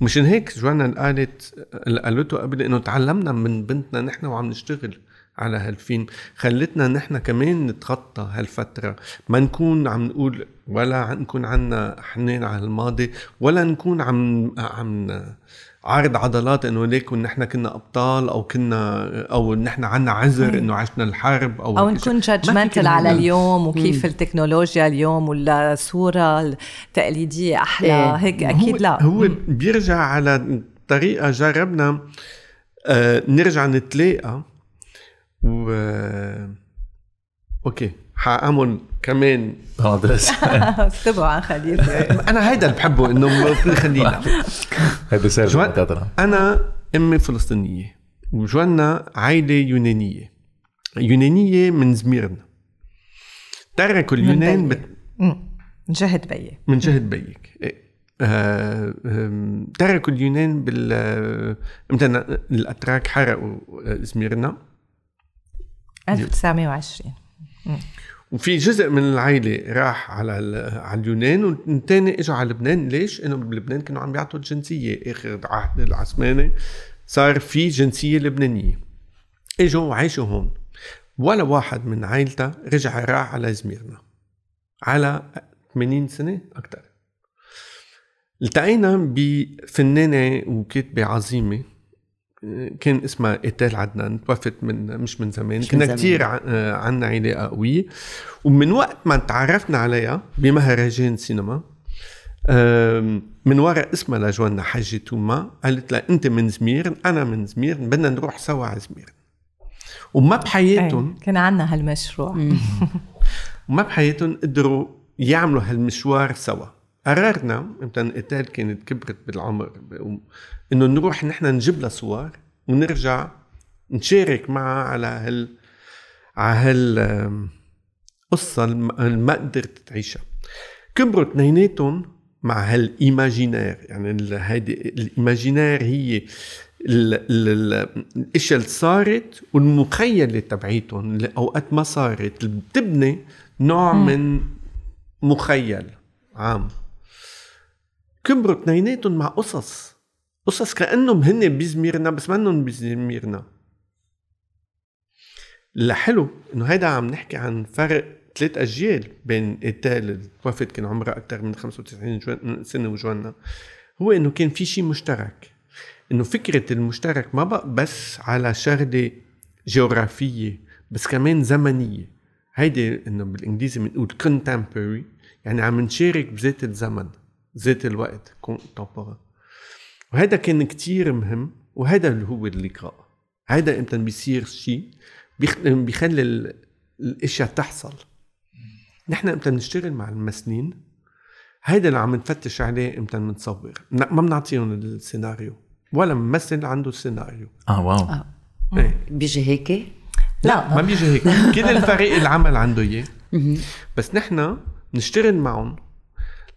C: مشان هيك جوانا قالت اللي قالته قبل إنه تعلمنا من بنتنا نحن وعم نشتغل على هالفيلم. خلتنا نحن كمان نتخطى هالفترة. ما نكون عم نقول ولا نكون عنا حنين على الماضي ولا نكون عم عم عارض عضلات إنه ليكن نحن كنا أبطال أو كنا أو نحن عنا عذر إنه عشنا الحرب
A: أو
C: أو
A: نكون
C: judgmental
A: على. اليوم وكيف التكنولوجيا اليوم ولا الصورة التقليديه أحلى
D: إيه.
A: هيك
C: هو-
A: أكيد لا
C: هو بيرجع على طريقة جربنا آه نرجع نتلاقى و okay حاعمل كمان. <laughs>
A: عن خليل
C: أنا هيدا اللي بحبه إنه خلينا. <laughs>
B: هيدا سر
C: جوان- أنا أمي فلسطينية وجوانا عائلة يونانية. يونانية من زميرنا. تركوا اليونان بت...
A: من جهة بيي
C: من جهة بيك إيه. آه، تركوا اليونان بال آه، إمتى الأتراك حرقوا آه، زميرنا.
A: 1920
C: وفي جزء من العائله راح على على اليونان والثاني اجوا على لبنان. ليش؟ إنه بلبنان كانوا عم بيعطوا الجنسية. آخر عهد العثماني صار في جنسية لبنانية. إجوا وعاشوا هون. ولا واحد من عائلتها رجع راح على زميرنا على 80 سنة أكثر التقينا بفنانة وكاتبة عظيمة. كان اسمها ايتال عدنان توفت من مش من زمان.
D: مش
C: كنا. كثير عنا علاقة قوية. ومن وقت ما تعرفنا عليها بمهرجان سينما من وراء اسمها لجوانا حجة توما قالت لها أنت من زمير أنا من زمير بدنا نروح سوا على زمير. وما بحياتهم
A: إيه، كان عنا هالمشروع. <laughs>
C: وما بحياتهم قدروا يعملوا هالمشوار سوا. قررنا إمتى ايتال كانت كبرت بالعمر إنه نروح نحن نجيب لها صور ونرجع نشارك معها على هال على هال قصة ما قدرت تعيشها. كبروا اثنيناتهم مع هال imaginaire يعني هيدي ال imaginaire هي ال- ال- ال- الإشياء اللي صارت والمخيلة تبعيتهم اللي أوقات ما صارت اللي بتبني نوع من مخيل عام. كبروا اثنيناتهم مع قصص. قصص كأنهم هن بزميرنا بس منهم بزميرنا الحلو إنه هيدا عم نحكي عن فرق ثلاث أجيال بين ايتال اللي كان عمرها أكثر من 95 جوان- سنة وجوانا هو إنه كان في شيء مشترك. إنه فكرة المشترك ما بقى بس على شغلة جغرافية بس كمان زمنية. هيدي إنه بالإنجليزي بنقول contemporary يعني عم نشارك بذات الزمن. ذات الوقت contemporain وهذا كان كتير مهم وهذا اللي هو اللقاء. هذا إمتى بيصير شيء بيخلي الأشياء تحصل. نحن إمتى بنشتغل مع الممثلين هيدا اللي عم نفتش عليه إمتى بنصور. ما بنعطيهم السيناريو. ولا ممثل عنده سيناريو.
B: آه واو. آه.
C: إيه.
D: بيجي هيك؟
C: لا ما بيجي هيك. <laughs> كل الفريق العمل عنده إياه. بس نحن بنشتغل معهم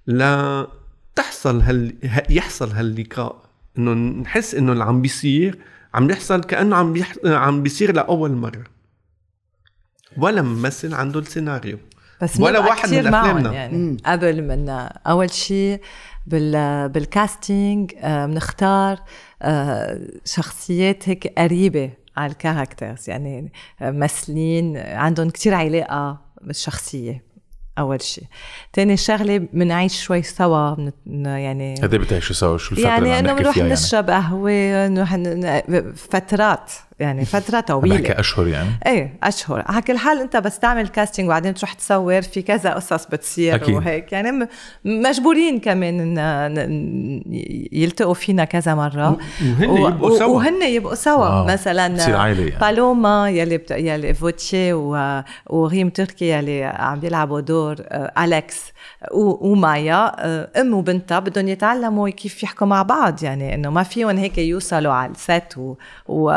C: لا تحصل هال يحصل هاللقاء. إنه نحس إنه اللي عم بيصير عم بيحصل كأنه عم بيح... عم بيصير لأول مرة. ولا ممثل عنده السيناريو.
A: بس
C: ولا واحد من أفلامنا.
A: يعني. مم. قبل من أول شيء بال بال casting بنختار آه شخصيات هيك قريبة على ال characters يعني ممثلين عندهم كتير علاقة بالشخصية. أول شيء. تاني شغلة بنعيش شوي سوا من يعني
B: قد بتعيشوا سوا؟ شو الفترة
A: يعني إنه بنروح
B: يعني؟
A: نشرب قهوة نروح فترات. يعني فترة طويلة.
B: بحكي أشهر يعني؟
A: إيه أشهر. على كل حال أنت بس تعمل كاستنج وبعدين تروح تصور في كذا قصص بتصير
B: أكيد.
A: وهيك. يعني مجبورين كمان ان يلتقوا فينا كذا مرة.
C: وهن يبقوا سوا.
A: وهن يبقوا سوا.
B: آه.
A: مثلا
B: بتصير عائلة يعني.
A: بالوما يلي بت... يلي فوتشي و... وريم تركي يلي عم بيلعبوا دور آه، أليكس و... ومايا آه، أم وبنتها بدهم يتعلموا كيف يحكوا مع بعض. يعني إنه ما فيهم هيك يوصلوا على ال set و... و...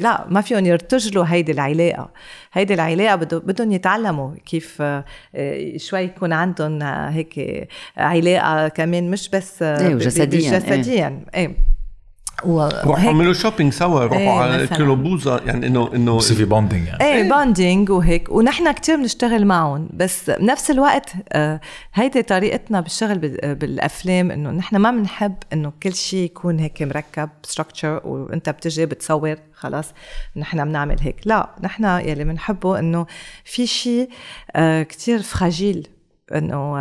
A: لا ما فيهم يرتجلوا هيدي العلاقة. هيدي العلاقة بدهم يتعلموا كيف آه، شوي يكون عندهم هيك علاقة كمان مش بس
D: إيه وجسديا
A: جسديا. إيه, إيه.
C: روحوا عملوا shopping سوا روحوا إيه على كيلوبوزا يعني انه انه
B: بصير في bonding يعني.
A: إيه bonding وهيك. ونحن كتير بنشتغل معهم. بس بنفس الوقت آه هيدي طريقتنا بالشغل بالأفلام إنه نحن ما بنحب إنه كل شيء يكون هيك مركب structure وأنت بتجي بتصور خلاص نحن بنعمل هيك. لا نحن يلي بنحبه إنه في شيء آه كتير fragile إنه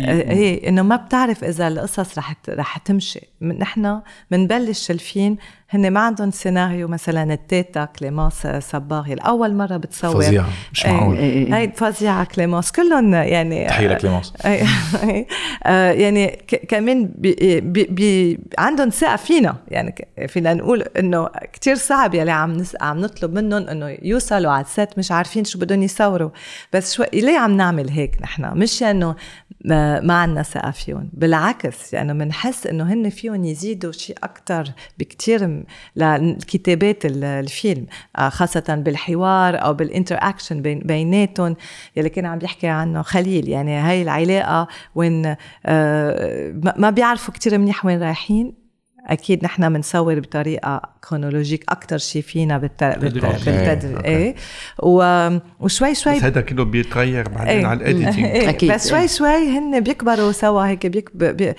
A: إيه إنه ما بتعرف إذا القصص رح رح تمشي. نحن بنبلش الفيلم هن ما عندهم سيناريو مثلا التيتا كليمانس صباغ. الأول مرة بتصور
B: فظيعه مش معقول.
A: هي فظيعة كليمانس كلهم يعني
B: تحية لكليمانس <laughs>
A: يعني كمان بي بي بي عندهم ثقة فينا. يعني فينا نقول إنه كتير صعب يلي عم نس... عم نطلب منهم إنه يوصلوا على ال set مش عارفين شو بدهم يصوروا. بس شو ليه عم نعمل هيك نحن؟ مش إنه ما عندنا ثقة فيهم. بالعكس يعني بنحس إنه هن فيهم يزيدوا شيء أكثر بكتير لكتابات الفيلم خاصة بالحوار أو بال interaction بيناتهم. يلي كان عم بيحكي عنه خليل يعني هاي العلاقة وين ما بيعرفوا كتير منيح وين رايحين. أكيد نحن بنصور بطريقة chronologique أكثر شيء فينا بالتدريب. إيه. وشوي شوي
C: بس هذا كله بيتغير بعدين إيه. على ال
A: editing إيه. أكيد. بس شوي شوي هن بيكبروا سوا هيك بيك بي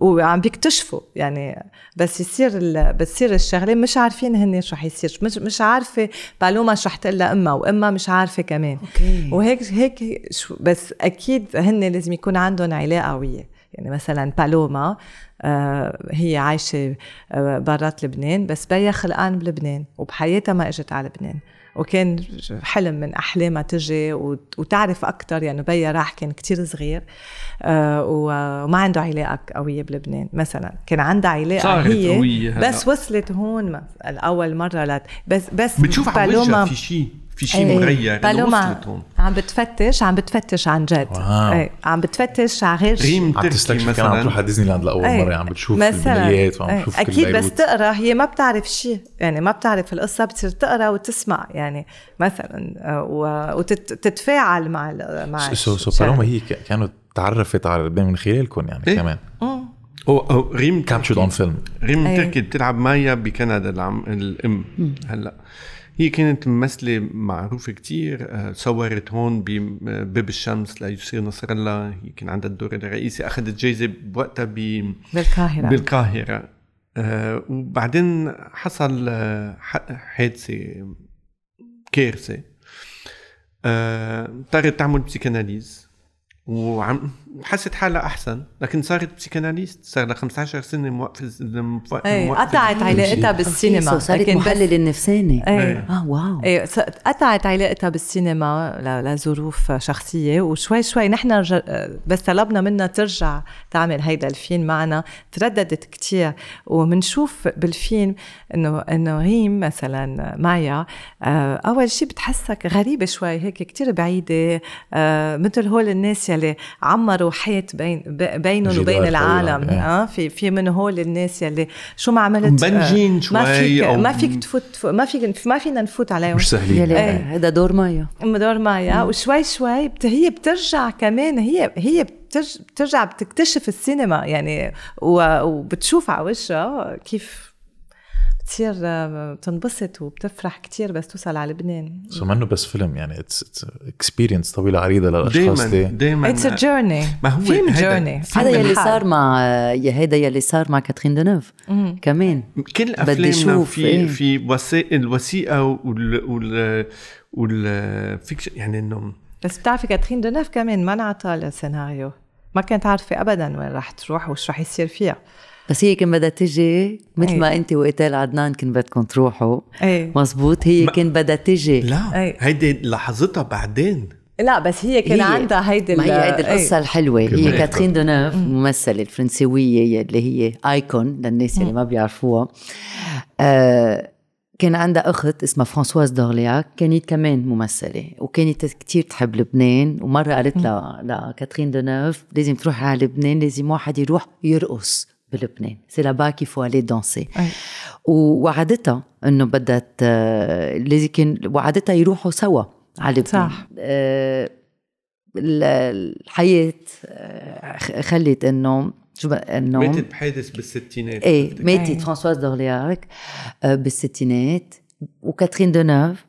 A: وعم بيكتشفوا. يعني بس يصير بتصير الشغلة مش عارفين هن شو حيصير مش مش عارفة بالوما شو حتقول لها أمها وأمها مش عارفة كمان.
D: أوكي.
A: وهيك هيك بس أكيد هن لازم يكون عندهم علاقة قوية. يعني مثلا بالوما آه هي عايشة آه برات لبنان بس بيا خلقان بلبنان وبحياتها ما إجت على لبنان. وكان حلم من احلامها تجي وتعرف أكثر يعني بيا راح كان كتير صغير آه وما عنده علاقة قوية بلبنان مثلا. كان عندها علاقة هي
C: قوية
A: بس وصلت هون الأول مرة لت بس بس
C: بتشوف على في شيء في شيء إيه. مغير
A: بالوما عم بتفتش عم بتفتش عن جد. إيه عم بتفتش على غير شيء
C: ريم
B: عم تستكشف كان عم تروح على ديزني لاند لأول
A: إيه.
B: مرة عم بتشوف
A: مثلا.
B: البنايات وعم تشوف
A: أكيد بس تقرأ هي ما بتعرف شيء يعني ما بتعرف القصة بتصير تقرأ وتسمع يعني مثلا وتتفاعل مع مع
B: so so بالوما هي كانت تعرفت على لبنان من خلالكم يعني
C: إيه؟
B: كمان.
C: أو أو ريم
B: captured on film
C: ريم تركي بتلعب مايا بكندا العم الأم. هلأ. هي كانت ممثلة معروفة كتير صورت هون بباب الشمس ليسري نصر الله هي كان عندها الدور الرئيسي أخذت جايزة بوقتها ب
A: بالقاهرة.
C: بالقاهرة. آه وبعدين حصل حادثة كارثة. اضطرت آه تعمل psychanalyse وعم حست حالها أحسن لكن صارت psychanalyste صار لها 15 سنة موقفه موقفة- إيه
A: قطعت علاقتها بالسينما.
D: صارت
A: لكن بس-
D: محلل النفساني
A: إيه.
D: آه wow.
A: إيه س- قطعت علاقتها بالسينما ل- لظروف شخصية. وشوي شوي نحن رج... بس طلبنا منها ترجع تعمل هيدا الفيلم معنا. ترددت كتير. ومنشوف بالفيلم إنه إنه ريم مثلا مايا آه، أول شيء بتحسك غريبة شوي هيك كتير بعيدة آه، مثل هول الناس يلي عمروا حيط بين بينهم وبين العالم
B: يعني.
A: آه في في من هول الناس يلي شو ما عملت آه،
C: مبنجين
A: ما
C: شوي
A: فيك
C: أو-
A: ما فيك تفوت ما فيك ما فينا نفوت عليهم
B: مش سهلين
D: يلي
B: يعني.
D: هذا دور مايا
A: مدور مايا وشوي شوي بت... هي بترجع كمان هي هي بترج... بترجع بتكتشف السينما يعني. وبتشوف على وجهها كيف آه، بتنبسط وبتفرح كتير بس توصل على لبنان.
B: so منه بس فيلم يعني it's experience طويلة عريضة
C: للأشخاص
B: اللي
C: دائما
A: it's a journey
C: ما هو
A: فيلم journey
D: هذا يلي صار مع يا هيدا يلي صار مع كاترين دنوف كمان.
C: كل
D: بدي أفلامنا
C: في
D: إيه.
C: في وسائل الوثيقه وال وال وال fiction يعني إنه
A: بس بتعرفي كاترين دونيف كمان ما انعطى السيناريو ما كانت عارفة أبدا وين رح تروح وش رح يصير فيها.
D: بس هي كان بدها تجي مثل
A: أي.
D: ما أنت وقت إيتل عدنان كن بدكم تروحوا.
A: إيه.
D: مزبوط؟ هي
C: ما-
D: كان بدها تجي.
C: لا
A: أي.
C: هيدي لحظتها بعدين.
A: لا بس هي كان
D: هي-
A: عندها هيدي
D: ما هي هيدي
A: إيه.
D: القصة الحلوة هي. كاترين دونيف ممثلة الفرنسوية اللي هي icon للناس اللي ما بيعرفوها. آه كان عندها أخت اسمها فرانسواز دورلياك كانت كمان ممثلة وكانت كتير تحب لبنان ومرة قالت لها لكاترين دونيف لازم تروحي على لبنان لازم واحد يروح يرقص بلبنان c'est là-bas qu'il faut aller
A: danser.
D: ووعدتها إنه بدها ت- لازم كان وعدتها يروحوا سوا على لبنان
A: صح.
D: آه، ال- الحياة آه، خلت إنه شو بقى؟ انه
C: ماتت بحادث بالستينات.
A: إيه.
D: ماتت فرانسواز دورلياك آه، بالستينات وكاترين دونوف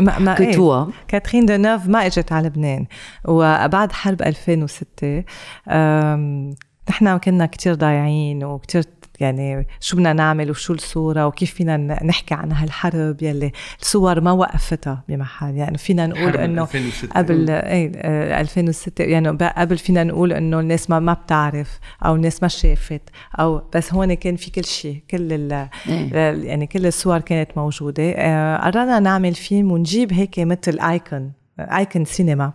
A: ما ما إيه.
D: كتوا
A: كاترين دونوف ما إجت على لبنان. وبعد حرب 2006 أم، نحن كنا كتير ضايعين وكتير يعني شو بدنا نعمل وشو الصورة وكيف فينا نحكي عن هالحرب يلي الصور ما وقفتها بمحل يعني فينا نقول إنه
C: 2006.
A: قبل إيه آه، 2006 يعني ب- قبل فينا نقول إنه الناس ما ما بتعرف أو الناس ما شافت أو بس هون كان في كل شيء كل ال
D: إيه.
A: يعني كل الصور كانت موجودة آه، قررنا نعمل فيلم ونجيب هيك مثل ايكون ايكون سينما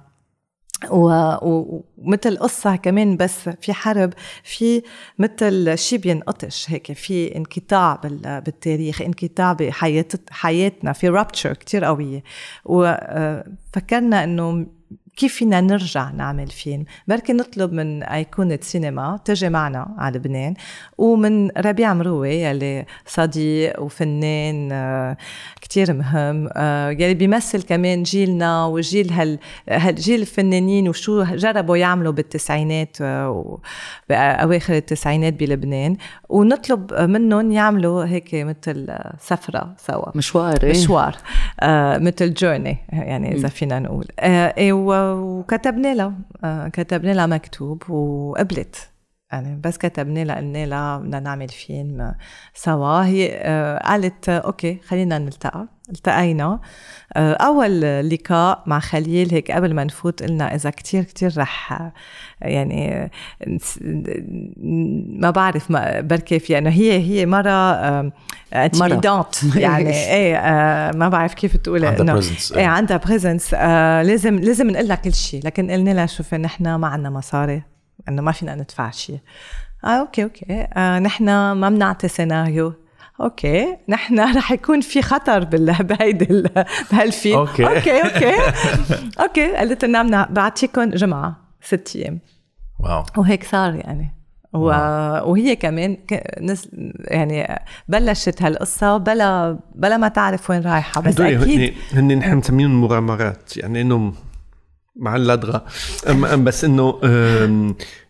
A: ومثل قصة كمان بس في حرب في مثل شيء بينقطش هيك في انقطاع بال- بالتاريخ انقطاع بحياة حياتنا في رابتشر كتير قوية. وفكرنا إنه كيف فينا نرجع نعمل فيلم؟ بركي نطلب من أيقونة سينما تجي معنا على لبنان ومن ربيع مروي يلي صديق وفنان آه، كتير مهم آه، يلي بيمثل كمان جيلنا وجيل هال هالجيل الفنانين وشو جربوا يعملوا بالتسعينات آه، بأواخر التسعينات بلبنان. ونطلب منهم يعملوا هيك مثل سفرة سوا.
D: مشوار إيه؟
A: مشوار مثل جورني يعني إذا فينا نقول. إيه و- وكتبنا لها آه كتبنا لها مكتوب وقبلت. يعني بس كتبنا لها قلنا لها بدنا نعمل فيلم آه، سوا. هي آه قالت آه، أوكي خلينا نلتقى. التقينا. آه، أول لقاء مع خليل هيك قبل ما نفوت قلنا إذا كتير كتير رح آه، يعني آه، ما بعرف ما بركي في يعني هي هي مرة intimidante <laughs> يعني إيه آه، ما بعرف كيف تقولها
B: عندها
A: إنه-
B: presence.
A: إيه عندها presence آه لازم لازم نقول لها كل شيء لكن قلنا لها شوفي نحن ما عندنا مصاري. إنه ما فينا ندفع شيء. آه okay okay. آه نحن ما بنعطي سيناريو Okay. نحن <laughs> رح يكون في خطر <laughs> بهيدي ال- بهالفيلم.
B: Okay.
A: Okay okay. <laughs> Okay. قالت لنا بعطيكم جمعة ست أيام.
B: Wow.
A: وهيك صار يعني. و... وهي كمان ك- نز... يعني بلشت هالقصة بلا بلا ما تعرف وين رايحة. بس أكيد
C: هن نحن بنسميهم مغامرات. يعني انه مع اللدغة. بس إنه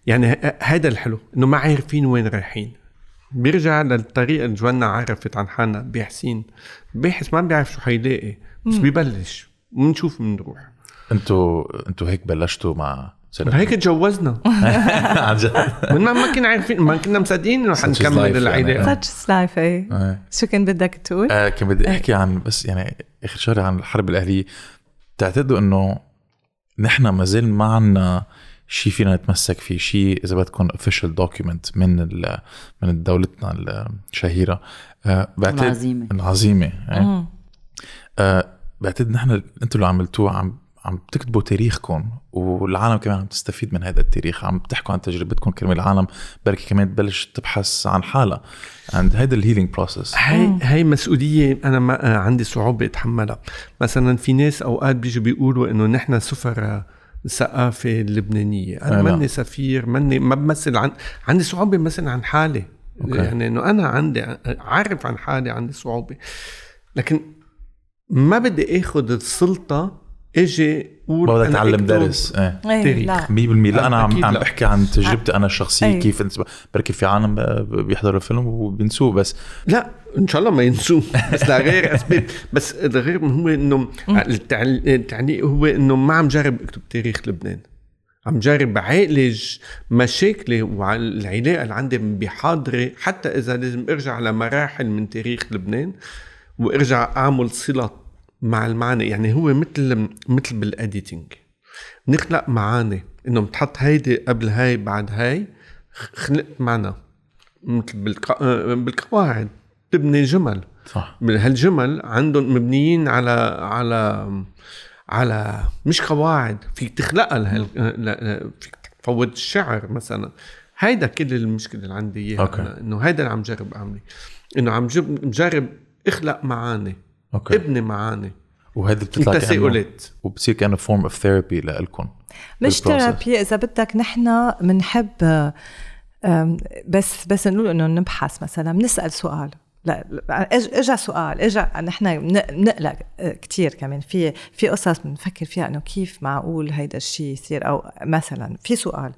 C: يعني هذا الحلو إنه ما عارفين وين رايحين. بيرجع للطريقه اللي جوانا عرفت عن حالنا باحثين الباحث ما بيعرف شو حيلاقي. بس بيبلش وبنشوف بنروح
B: أنتوا أنتوا هيك بلشتوا مع سنة
C: هيك تجوزنا. <laughs>
B: عن جد.
C: من ما كنا عارفين ما كنا مصدقين
B: إنه
C: حنكمل. العلاقه
A: such is life إيه.
B: إيه.
A: شو كان بدك تقول؟
B: آه كان بدي أحكي عن بس يعني آخر شغلة عن الحرب الأهلية. بتعتقدوا إنه نحن ما زال ما عنا شيء فينا نتمسك فيه شيء إذا بدكم official document من ال من دولتنا الشهيرة آه، بعتقد
D: العظيمة.
B: العظيمه إيه. آه، بعتقد نحن أنتم اللي عملتوه عم عم تكتبوا تاريخكم والعالم كمان عم تستفيد من هذا التاريخ. عم تحكوا عن تجربتكم كرمال العالم بركي كمان تبلش تبحث عن حالها. عند هيدا ال healing process
C: هاي هاي مسؤولية أنا ما آه، عندي صعوبة أتحملها. مثلا في ناس أوقات بيجوا بيقولوا إنه نحن سفراء الثقافه اللبنانيه أنا
B: آه، لا.
C: ماني سفير ماني ما بمثل عن عندي صعوبة مثلا عن حالي.
B: Okay.
C: يعني إنه أنا عندي عارف عن حالي عندي صعوبة. لكن ما بدي آخذ السلطة إجي قول
B: بدك تعلم درس. إيه.
A: إيه،
C: تاريخ.
A: لا.
B: 100% لا أنا عم عم
C: لا.
B: بحكي عن تجربتي أنا الشخصية
A: أي.
B: كيف انت بركي في عالم بيحضروا الفيلم وبينسوه بس.
C: لا إن شاء الله ما ينسوه. بس لغير <laughs> أسباب. بس الغير هو إنه التعل- التعليق هو إنه ما عم جرب أكتب تاريخ لبنان. عم جرب عالج مشاكلي والعلاقه اللي عندي بحاضري حتى إذا لازم أرجع لمراحل من تاريخ لبنان وأرجع أعمل صلة مع المعنى يعني هو مثل مثل بالاديتنج نخلق معاني إنه بتحط هيدي قبل هاي بعد هاي. خلقت معنى. مثل بالق... بالقواعد. تبني جمل.
B: صح.
C: من هالجمل عندهم مبنيين على على على مش قواعد. فيك تخلقها لهال... فيك تفوت الشعر مثلا. هيدا كل المشكلة اللي عندي إياها. إنه هيدا اللي عم جرب اعمله إنه عم مجرب إخلق معاني.
B: Okay.
C: ابني معاني.
B: وهذا بتطلع كأنه
C: تساؤلات
B: وبصير كأنه form of therapy لكم
A: مش ثيرابي إذا بدك نحن بنحب بس بس نقول إنه نبحث مثلا بنسال سؤال. لا اجى سؤال. اجى نحن بنقلق كثير كمان. في في قصص بنفكر فيها إنه كيف معقول هيدا الشيء يصير. أو مثلا في سؤال.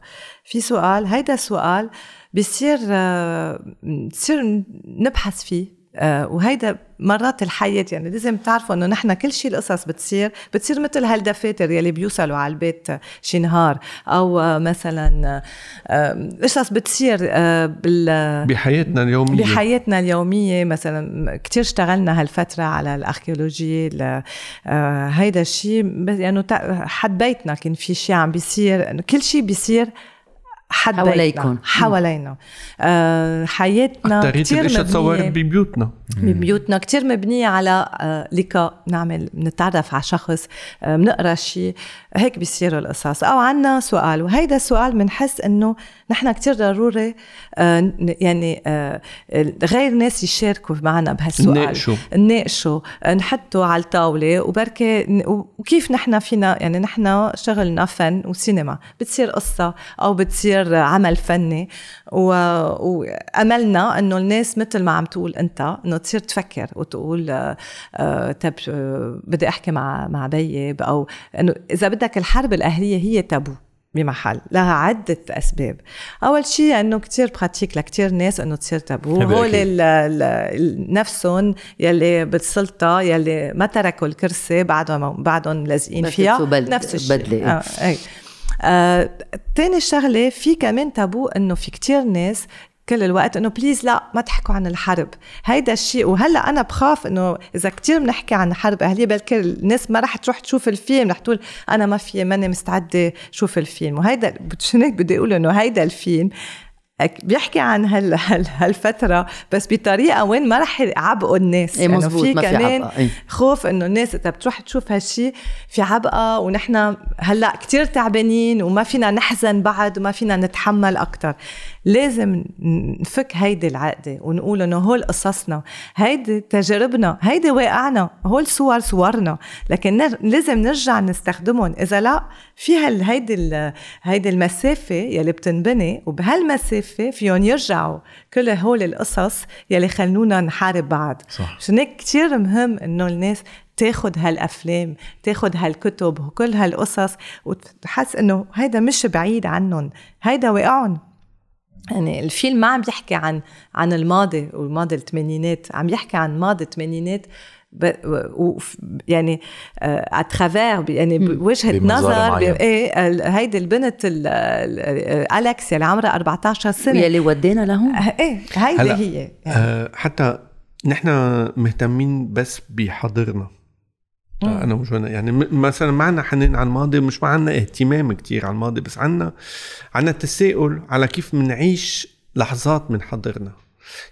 A: في سؤال هيدا السؤال بيصير آه، بتصير نبحث فيه. آه، وهيدا مرات الحياة يعني لازم تعرفوا إنه نحن كل شيء القصص بتصير بتصير مثل هالدفاتر يلي بيوصلوا على البيت شي نهار أو آه، مثلا آه، قصص بتصير آه، بال
C: بحياتنا اليومية.
A: بحياتنا اليومية مثلا كتير اشتغلنا هالفترة على آه، هيدا الشيء بس يعني حد بيتنا كان في شيء عم بيصير كل شيء بيصير حد
D: حواليكن.
A: بيتنا حوالينا. آه، حياتنا
C: تصورت
A: مبنية.
C: ببيوتنا.
A: ببيوتنا كتير مبنية على آه، لقاء نعمل نتعرف على شخص آه، بنقرا شيء هيك بيصيروا القصص. أو عنا سؤال. وهيدا السؤال بنحس إنه نحن كتير ضروري آه، يعني آه، غير ناس يشاركوا معنا بهالسؤال.
C: نناقشوا.
A: نناقشه نحطه على الطاولة. وبركة ن- وكيف نحن فينا يعني نحن شغلنا فن وسينما. بتصير قصة أو بتصير عمل فني و- وأملنا أنه الناس مثل ما عم تقول أنت أنه تصير تفكر وتقول آه، آه، طب آه، بدي أحكي مع مع بيي أو أنه إذا بدك الحرب الأهلية هي تابو بمحل لها عدة أسباب أول شيء أنه كتير pratique لكتير ناس أنه تصير تابو هول
B: أكيد.
A: ال- ال- نفسهم يلي بالسلطة يلي ما تركوا الكرسي بعدهم بعدهم لازقين فيها نفس الشيء
D: بدلة.
A: آه أي. آه تاني شغلة في كمان تابو إنه في كتير ناس كل الوقت إنه please لا ما تحكوا عن الحرب. هيدا الشيء وهلأ أنا بخاف إنه إذا كتير بنحكي عن حرب أهلية بلكي الناس ما رح تروح تشوف الفيلم رح تقول أنا ما في ماني مستعدة شوف الفيلم. وهيدا هيك بدي أقول إنه هيدا الفيلم. بيحكي عن هال هال هالفترة بس بطريقة وين ما رح يعبقوا الناس
D: إيه مزبوط،
A: في
D: ما في
A: كمان
D: عبقة، إيه.
A: خوف إنه الناس إذا بتروح تشوف هالشي في عبقة ونحن هلأ كتير تعبانين وما فينا نحزن بعد وما فينا نتحمل أكثر لازم نفك هيدي العقدة ونقول إنه هول قصصنا. هيدي تجاربنا هيدي واقعنا هول صور صورنا. لكن نر... لازم نرجع نستخدمهم. إذا لا في هال هيدي ال... هيدي المسافة يلي بتنبني وبهالمسافة فيهم يرجعوا كل هول القصص يلي خلونا نحارب بعض.
B: صح.
A: عشان هيك كتير مهم إنه الناس تاخد هالأفلام تاخد هالكتب وكل هالقصص وتحس إنه هيدا مش بعيد عنهم. هيدا واقعهم. يعني الفيلم ما عم يحكي عن عن الماضي والماضي الثمانينات عم يحكي عن ماضي الثمانينات ب... و... يعني اترافير يعني بوجهه نظر. إيه ال- هيدي البنت ال... ال- أليكس اللي عمرها 14 سنة.
D: يلي ودينا لهون.
A: إيه هيدي هي.
C: آه، حتى نحن مهتمين بس بحاضرنا آه، انا وجوانا يعني مثلا ما عنا حنين على الماضي مش ما عنا اهتمام كتير على الماضي بس عنا عنا تساؤل على كيف منعيش لحظات من حضرنا.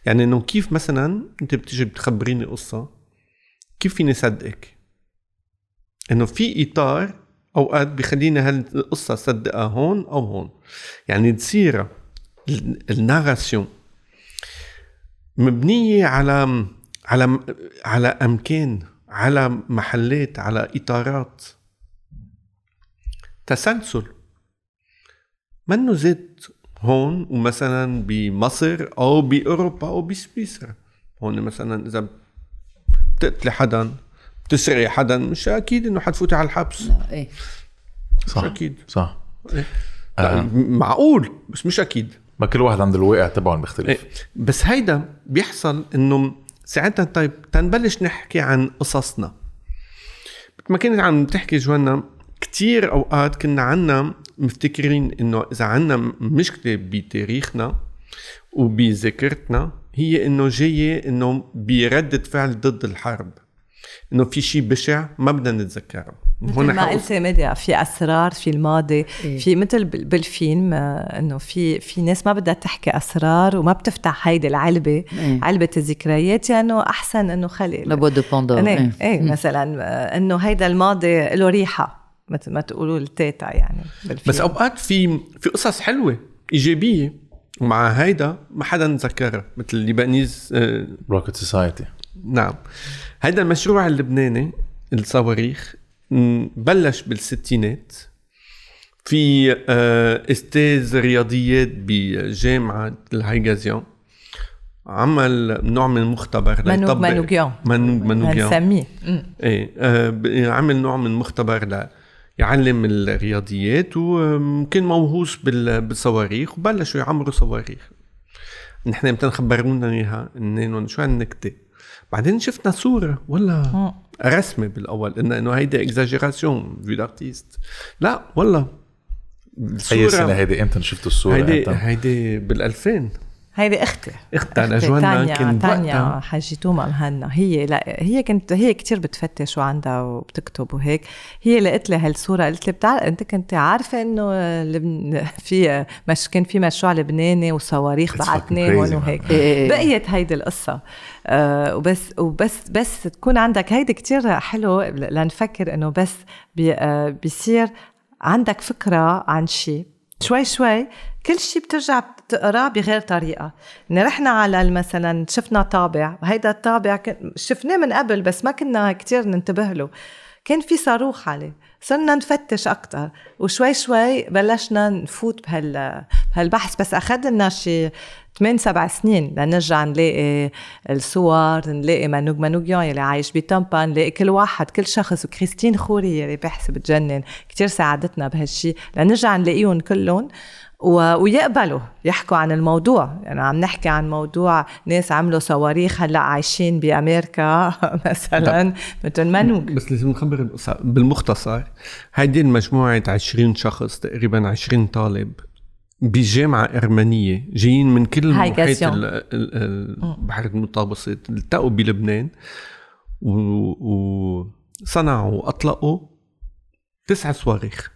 C: يعني إنه كيف مثلا أنت بتيجي بتخبريني قصة كيف فيني صدقك؟ إنه في إطار أوقات بخليني هالقصة صدقها هون أو هون. يعني تصير ال- الناراسيون مبنية على على على أمكان. على محلات على إطارات. تسلسل. منه زيت هون ومثلا بمصر أو بأوروبا أو بسويسرا. هون مثلا إذا بتقتلي حدا بتسرقي حدا مش أكيد إنه حتفوتي على الحبس.
D: إيه.
B: صح
C: أكيد.
B: صح.
C: لا، معقول بس مش أكيد.
B: ما كل واحد عنده الواقع تبعه بيختلف.
C: إيه. بس هيدا بيحصل إنه ساعتها طيب تنبلش نحكي عن قصصنا. ما كنت عم تحكي جوانا كتير أوقات كنا عنا مفتكرين إنه إذا عنا مشكلة بتاريخنا وبذاكرتنا هي إنه جاية إنه بردة فعل ضد الحرب. إنه في شيء بشع ما بدنا نتذكره.
A: مثل ما قلت ميديا في أسرار في الماضي
D: إيه.
A: في مثل بال- بالفيلم آه، إنه في في ناس ما بدها تحكي أسرار وما بتفتح هيدي العلبة
D: إيه.
A: علبة الذكريات يعني أحسن إنه خلي
D: la boîte de Pandore
A: إيه إيه مثلا آه، إنه هيدا الماضي له ريحة مثل ما تقولوا التيتا يعني بالفيلم.
C: بس أوقات في في قصص حلوة إيجابية ومع هيدا ما حدا نذكرها مثل ال Lebanese آه،
B: Rocket Society
C: نعم هيدا المشروع اللبناني الصواريخ بلش بالستينات في آه، أستاذ رياضيات بجامعة الهايكازيان عمل نوع من المختبر ليطبق-
A: منوجيان.
C: منوج منوجيان
A: هنسميه.
C: إيه آه، عمل نوع من مختبر ل يعلم الرياضيات وكان موهوس بال- بالصواريخ وبلشوا يعمروا صواريخ. نحن متى خبرونا إياها انه شو هالنكته بعدين شفنا صورة ولا رسمه بالأول انه إنه هيدا exagération في ال artistes لا والله.
B: اي سنه هيدي إمتى؟ شفتوا الصورة
C: هيدي
B: إمتى؟
C: هيدي بال 2000
A: هيدي أختي.
C: اختها
A: أختي
C: لجوانا
A: تانيا
C: كان
A: تانيا
C: وقتها
A: حاجي توما مهنا. هي لا هي كنت هي كتير بتفتش وعندها وبتكتب وهيك. هي لقيت لي هالصورة قلت لي بتعرف أنت كنت عارفة إنه لبن... في مش كان في مشروع لبناني وصواريخ بعتناهم وهيك.
D: إيه إيه إيه.
A: بقيت هيدي القصة. آه وبس وبس بس تكون عندك هيدي كتير حلو لنفكر إنه بس بي آه بيصير عندك فكرة عن شيء. شوي شوي كل شيء بترجع بتقراه بغير طريقة. إن رحنا على مثلا شفنا طابع وهيدا الطابع شفناه من قبل بس ما كنا كتير ننتبه له. كان في صاروخ عليه. صرنا نفتش أكثر وشوي شوي بلشنا نفوت بهال بهالبحث. بس اخذ لنا شي 8 سبع سنين لنرجع نلاقي الصور نلاقي منوج منوجيان يلي عايش بتامبا نلاقي كل واحد كل شخص وكريستين خوري يلي بحث بتجنن كتير ساعدتنا بهالشي. لنرجع نلاقيهم كلهم و... ويقبلوا يحكوا عن الموضوع. يعني عم نحكي عن موضوع ناس عملوا صواريخ هلأ عايشين بأمريكا <laughs> مثلا مثل منوج
C: بس لازم نخبر بالمختصر هيدي المجموعة 20 شخص تقريبا 20 طالب بجامعة أرمنية جايين من كل محيط
A: جاسيون.
C: ال- ال- البحر المتوسط التقوا بلبنان وصنعوا وأطلقوا تسع صواريخ.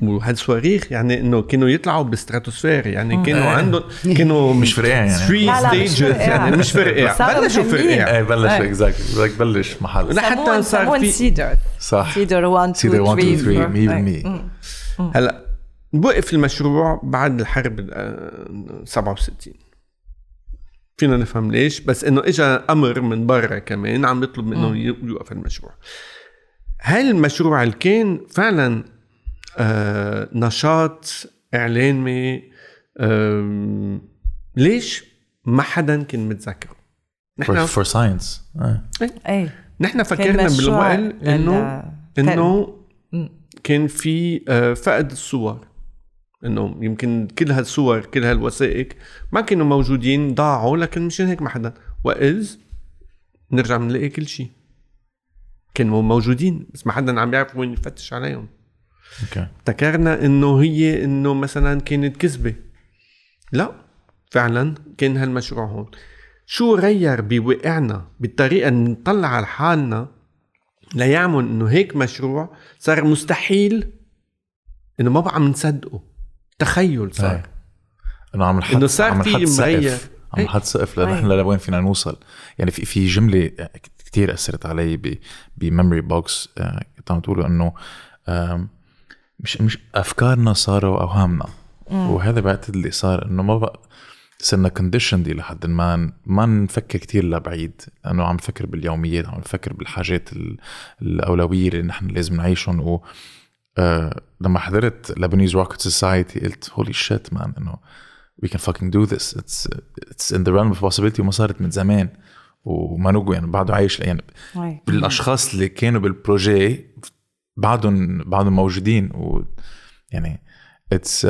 C: وهالصواريخ يعني إنه كانوا يطلعوا بالستراتوسفير يعني كانوا عندهم كانوا <laughs>
B: مش فرقع يعني.
C: 3
A: لا، لا، مش
C: ستيجز
A: فرقع.
C: يعني مش فرقع بلشوا. فرقع
B: إيه بلش
A: إيه.
B: إكزاكتلي بدك تبلش محل.
C: لحتى صار في
A: سيدر.
B: صح.
A: سيدر 1
B: سيدر 1 2 3 100%
C: هلا وقف المشروع بعد الحرب ال- آه، 67 فينا نفهم ليش بس إنه اجى أمر من برا كمان عم يطلب منه يوقف المشروع. هل المشروع اللي كان فعلا آه نشاط إعلامي ليش ما حدا كان متذكره؟ نحن
B: for science
A: إيه.
C: نحن
A: كان
C: فكرنا بالوقت إنه
A: إنه.
C: كان في آه، فقد الصور. إنه يمكن كل هالصور كل هالوثائق ما كانوا موجودين ضاعوا لكن مشان هيك ما حدا. واذ نرجع بنلاقي كل شيء كانوا موجودين بس ما حدا عم يعرف وين يفتش عليهم.
B: Okay.
C: افتكرنا إنه هي إنه مثلا كانت كذبة. لا فعلا كان هالمشروع هون. شو غير بواقعنا بالطريقة اللي نطلع على حالنا ليعمل إنه هيك مشروع صار مستحيل إنه ما بقى عم نصدقه. تخيل صار
B: إيه. إنه عم نحط
C: إنه صار في مغير.
B: عم. نحط سقف
A: إيه.
B: لنحن لوين فينا نوصل يعني في في جملة كثير أثرت علي ب Memory Box كنت عم تقولوا إنه مش مش أفكارنا صاروا أوهامنا وهذا بعتقد اللي صار إنه ما بقى صرنا conditioned إلى حد ما ما نفكر كتير لبعيد لأنه عم نفكر باليوميات عم نفكر بالحاجات ال- الأولوية اللي نحن لازم نعيشهم آه لما حضرت Lebanese Rocket Society قلت holy shit man إنه we can fucking do this. It's it's in the realm of possibility. وما صارت من زمان. ومانوجيان يعني بعده عايش يعني
A: أي.
B: بالأشخاص اللي كانوا بال projet بعدهم بعدهم موجودين. و يعني it's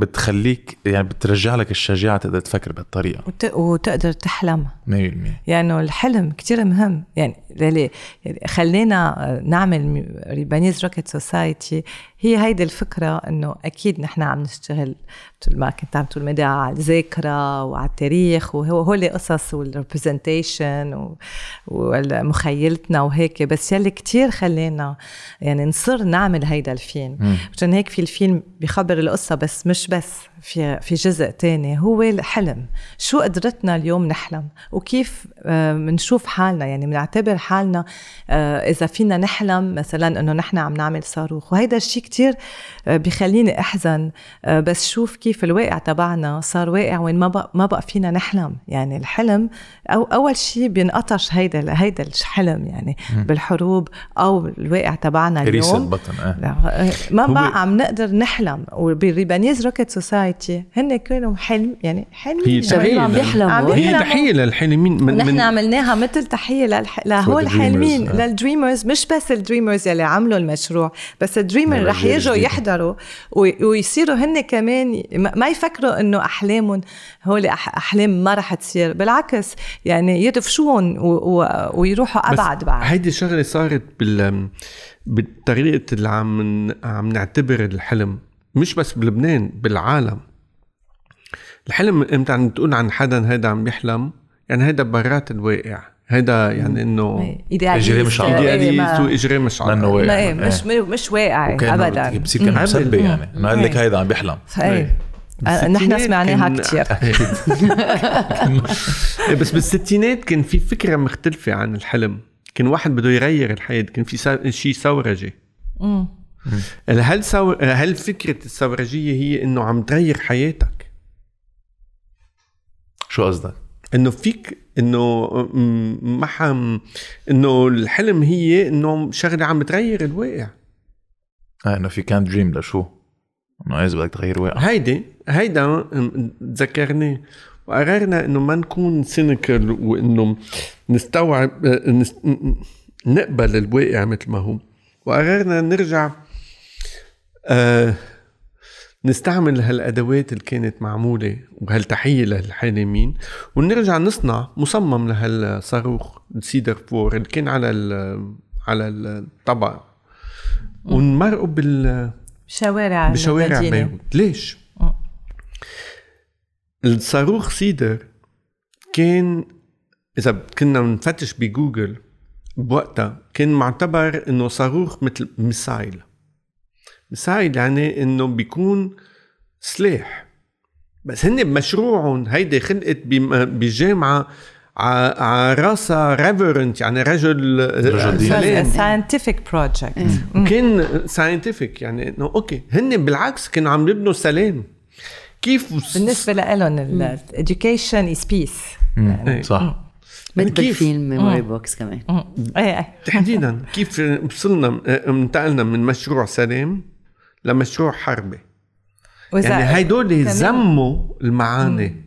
B: بتخليك يعني بترجع لك الشجاعة تقدر تفكر بهالطريقة.
A: وت... وتقدر تحلم
B: 100%
A: يعني الحلم كتير مهم. يعني يعني خلينا نعمل Lebanese Rocket Society هي هيدي الفكرة إنه أكيد نحن عم نشتغل مثل ما كنت عم تقول مدى على الذاكرة وعلى التاريخ وهو هول قصص وال representation ومخيلتنا وهيك. بس يلي كتير خلينا يعني نصر نعمل هيدا الفيلم. عشان هيك في الفيلم بيخبر القصة بس مش بس في في جزء تاني هو الحلم. شو قدرتنا اليوم نحلم؟ وكيف بنشوف حالنا؟ يعني بنعتبر حالنا آه، إذا فينا نحلم مثلا إنه نحن عم نعمل صاروخ. وهيدا الشيء كتير آه، بخليني أحزن آه، بس شوف كيف الواقع تبعنا صار واقع وين ما بقى ما بقى فينا نحلم. يعني الحلم أو أول شيء بينقطش هيدا هيدا الحلم يعني بالحروب أو الواقع تبعنا اليوم. ما بقى عم نقدر نحلم. وبال Lebanese Rocket Society هن كانوا حلم يعني حلم
C: هي
D: شباب عم. يحلموا
A: عم
C: هي. تحية للحلمين من,
A: نحن عملناها مثل تحية للح... لهول الحلمين
B: آه.
A: لل dreamers مش بس ال dreamers يلي عملوا المشروع بس ال
B: dreamer
A: رح يجوا. يحضروا وي- ويصيروا هن كمان ما يفكروا إنه أحلامهم هول. أحلام ما رح تصير بالعكس يعني يدفشوهم و... و... ويروحوا أبعد بعد
C: هيدي الشغله صارت بال بالطريقة اللي عم عم نعتبر الحلم مش بس بلبنان بالعالم. الحلم إمتى عم تقول عن حدا هيدا عم يحلم؟ يعني هيدا برات الواقع. هيدا يعني إنه
B: إجرام مش على الأرض.
C: ايدياليست واجرام مش على لأنه.
B: واقع.
A: ما إيه، مش مش واقعي
B: وكان
A: ابدا.
B: بصير كان. مسبي يعني. انه قال لك
A: إيه.
B: هيدا عم بيحلم.
A: آه، نحن سمعناها كثير <laughs>
C: إيه، بس بالستينات كان في فكرة مختلفة عن الحلم. كان واحد بده يغير الحياة. كان في شيء ثورجي هل سو... هل فكرة الثورجيه هي إنه عم تغير حياتك؟
B: شو قصدك؟
C: إنه فيك إنه ما حم إنه الحلم هي إنه شغلة عم تغير الواقع.
B: آه إنه في كان dream لشو؟ إنه اذا بدك تغير واقع؟
C: هيدي هيدا تذكرني وقررنا إنه ما نكون cynical وإنه نستوعب آه، نقبل الواقع مثل ما هو. وقررنا نرجع آه نستعمل هالأدوات اللي كانت معمولة وهالتحية للحالمين ونرجع نصنع مجسم لهالصاروخ ال Cedar Four اللي كان على ال على الطبق ونمرقوا بال
A: شوارع
C: بشوارع. بيروت ليش؟ الصاروخ Cedar كان إذا كنا نفتش بجوجل بوقتها كان معتبر إنه صاروخ مثل missile missile يعني إنه بيكون سلاح. بس هن بمشروعهم هيدي خلقت بم- بجامعة على راسها reverend يعني رجل
B: رجل.
A: scientific project
C: كان scientific يعني إنه okay. هن بالعكس كانوا عم يبنوا سلام. كيف وس-
A: بالنسبة لهم ال education is peace
C: إيه.
B: صح.
D: مثل
C: كيف؟
D: فيلم Memory Box كمان.
A: إيه
C: تحديدا كيف وصلنا انتقلنا من مشروع سلام لمشروع حربي. يعني هيدول زموا المعاني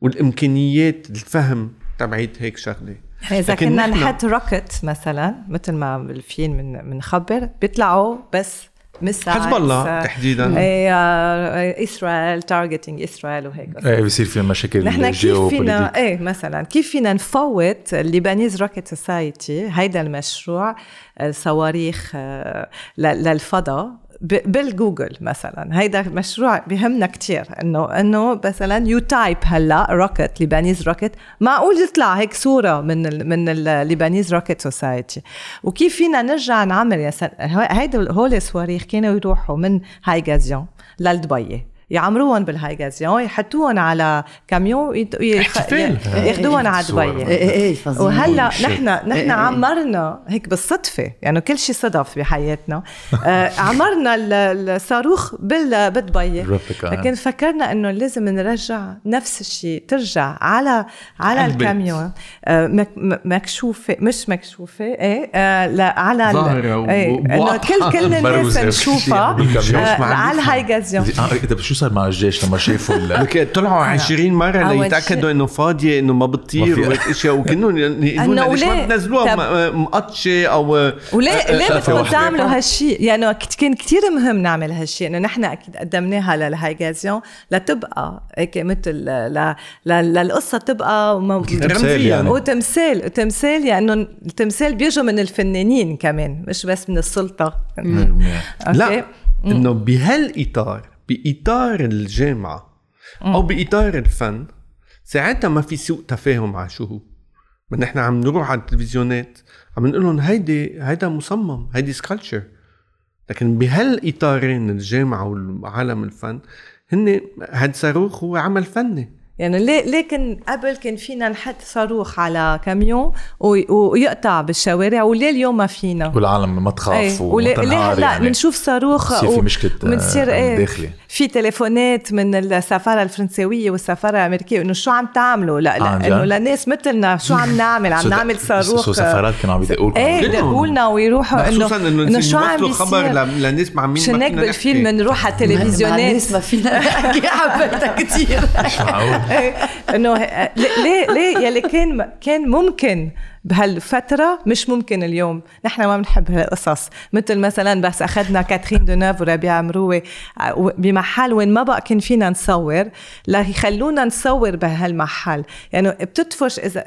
C: والإمكانيات الفهم تبعت هيك شغلة.
A: يعني إذا
C: لكن
A: كنا نحط rocket مثلا مثل ما بالفيلم من بنخبر بيطلعوا بس missiles
C: حزب الله تحديدا.
A: إيه آه، اسرائيل targeting اسرائيل وهيك.
B: إيه بصير في مشاكل
A: نحن كيف. فينا إيه مثلا كيف فينا نفوت ال Lebanese Rocket Society هيدا المشروع الصواريخ آه، ل- للفضاء بالجوجل مثلا. هيدا مشروع بيهمنا كتير إنه إنه مثلا you type هلا rocket Lebanese rocket. معقول يطلع هيك صورة من ال من ال Lebanese Rocket Society؟ وكيف فينا نرجع نعمل يا. هيدا هول الصواريخ كانوا يروحوا من هايكازيان للضبيه. يعمروهم بالهايكازيان يحطوهم على كاميون
C: احتفال.
A: ياخدوهم على
B: صور.
A: ضبيه
D: إيه إيه إيه فظيع
A: وهلا. نحن نحن
D: إيه.
A: عمرنا هيك بالصدفة يعني كل شيء صدف بحياتنا آه، <laughs> عمرنا ال- الصاروخ بدبي. لكن فكرنا إنه لازم نرجع نفس الشيء ترجع على على. الكاميون آه، مكشوفة مش مكشوفة إيه آه، على إيه، إنه
C: وواضحة.
A: كل كل <laughs> الناس. نشوفها على
C: بيفهم.
A: الهاي غازيون
B: طب شو صار مع الجيش لما شافوا <laughs>
C: طلعوا 20 مرة
A: ليتأكدوا
C: إنه فاضية إنه ما بتطير وهيك إشياء وكانوا يقولوا
A: إنه
C: ليش ما م- مقطشة أو
A: وليه ليه
C: شقفة
A: بدكم. تعملوا هالشيء؟ يعني كت- كان كتير مهم نعمل هالشيء إنه نحن أكيد قدمناها للهاي غازيون لتبقى هيك مثل ل- ل- للقصة تبقى
C: تمثال يعني.
A: وتمثال وتمثال يعني إنه التمثال بيجوا من الفنانين كمان مش بس من السلطة؟
C: لا إنه بهالإطار بإطار الجامعة أو بإطار الفن ساعتها ما في سوء تفاهم على شو هو. ما نحن عم نروح على التلفزيونات عم نقول لهم هيدي هيدا مجسم هيدي sculpture لكن بهالإطارين الجامعة وعالم الفن هن هاد صاروخ هو عمل فني.
A: يعني كان قبل كان فينا نحط صاروخ على كاميون وي- ويقطع بالشوارع وليه اليوم ما فينا؟
B: والعالم ما تخاف
A: إيه وليه هلا
B: يعني.
A: بنشوف صاروخ
B: بصير في
A: بنصير إيه
B: داخلي.
A: في تليفونات من السفارة الفرنسويه والسفارة الأمريكية إنه شو عم تعملوا؟ لا
B: آه،
A: لا
B: عن إنه؟
A: لناس مثلنا شو عم نعمل؟ عم نعمل صاروخ.
B: so سفارات كانوا عم يدقوا لكم؟
C: إيه.
A: يدقوا لنا ويروحوا إنه
C: خصوصا
A: إنه شو عم
C: خبر
A: بيصير؟
C: ل- للناس مع مين؟ فينا
A: بالفيلم
C: نحكي.
A: نروح على التلفزيونات
D: الناس ما فينا <laughs> نحكي حبيتها كثير
B: معقول
A: إيه، إنه ليه ليه يلي كان كان ممكن بهالفترة مش ممكن اليوم. نحن ما بنحب هالقصص. مثل مثلا بس أخذنا كاترين دونيف وربيع مروي ع- و- بمحل وين ما بقى كان فينا نصور ليخلونا نصور بهالمحل. يعني بتدفش إذا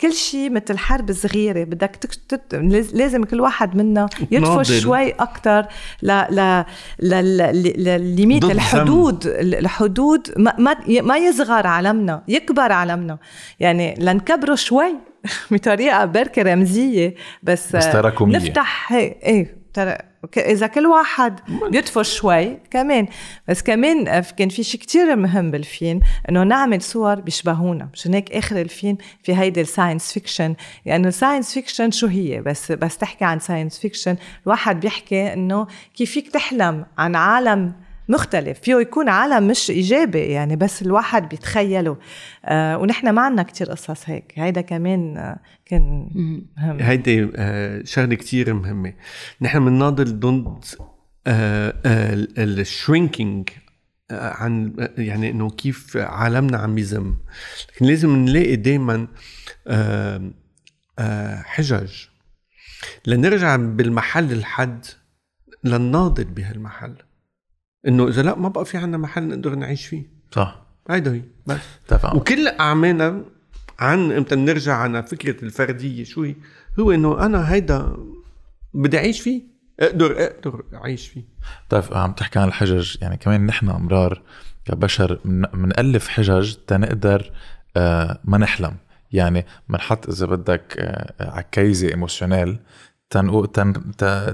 A: كل شيء مثل حرب صغيرة بدك تك- تت- لازم كل واحد منا يدفش
C: تناضل.
A: شوي أكتر ل ل ل ل- لليميت الحدود الحدود ما ما ما يصغر عالمنا يكبر عالمنا. يعني لنكبره شوي. <laughs> بطريقة بركة رمزية بس,
B: بس تراكمية.
A: نفتح إيه ك- إذا كل واحد بيطفش شوي كمان. بس كمان آه، كان في شيء كتير مهم بالفيلم إنه نعمل صور بيشبهونا مشان هيك آخر الفيلم في هيدي ال science fiction. يعني ال science fiction شو هي؟ بس بس تحكي عن science fiction. الواحد بيحكي إنه كيف فيك تحلم عن عالم مختلف فيه يكون عالم مش إيجابي يعني بس الواحد بيتخيله. آه ونحن ما عنا كتير قصص هيك. هيدا كمان آه كان مهم.
C: هيدي آه، شغلة كتير مهمة. نحن بنناضل ضد الشرينكينج عن آه، يعني إنه كيف عالمنا عم يزم. لكن لازم نلاقي دائما حجج. لنرجع بالمحل الحد لنناضل بهالمحل. إنه إذا لا ما بقى في عنا محل نقدر نعيش فيه.
B: صح.
C: هيدا هي بس.
B: تفهم
C: وكل أعمالنا عن إمتى بنرجع عن فكرة الفردية شو هي هو إنه أنا هيدا بدي أعيش فيه أقدر أقدر أعيش فيه.
B: طيب عم تحكي عن الحجج يعني كمان نحن أمرار كبشر من- منألف حجج تنقدر آه، ما نحلم. يعني منحط إذا بدك آه، عكايزه ايموشنال تنقو تن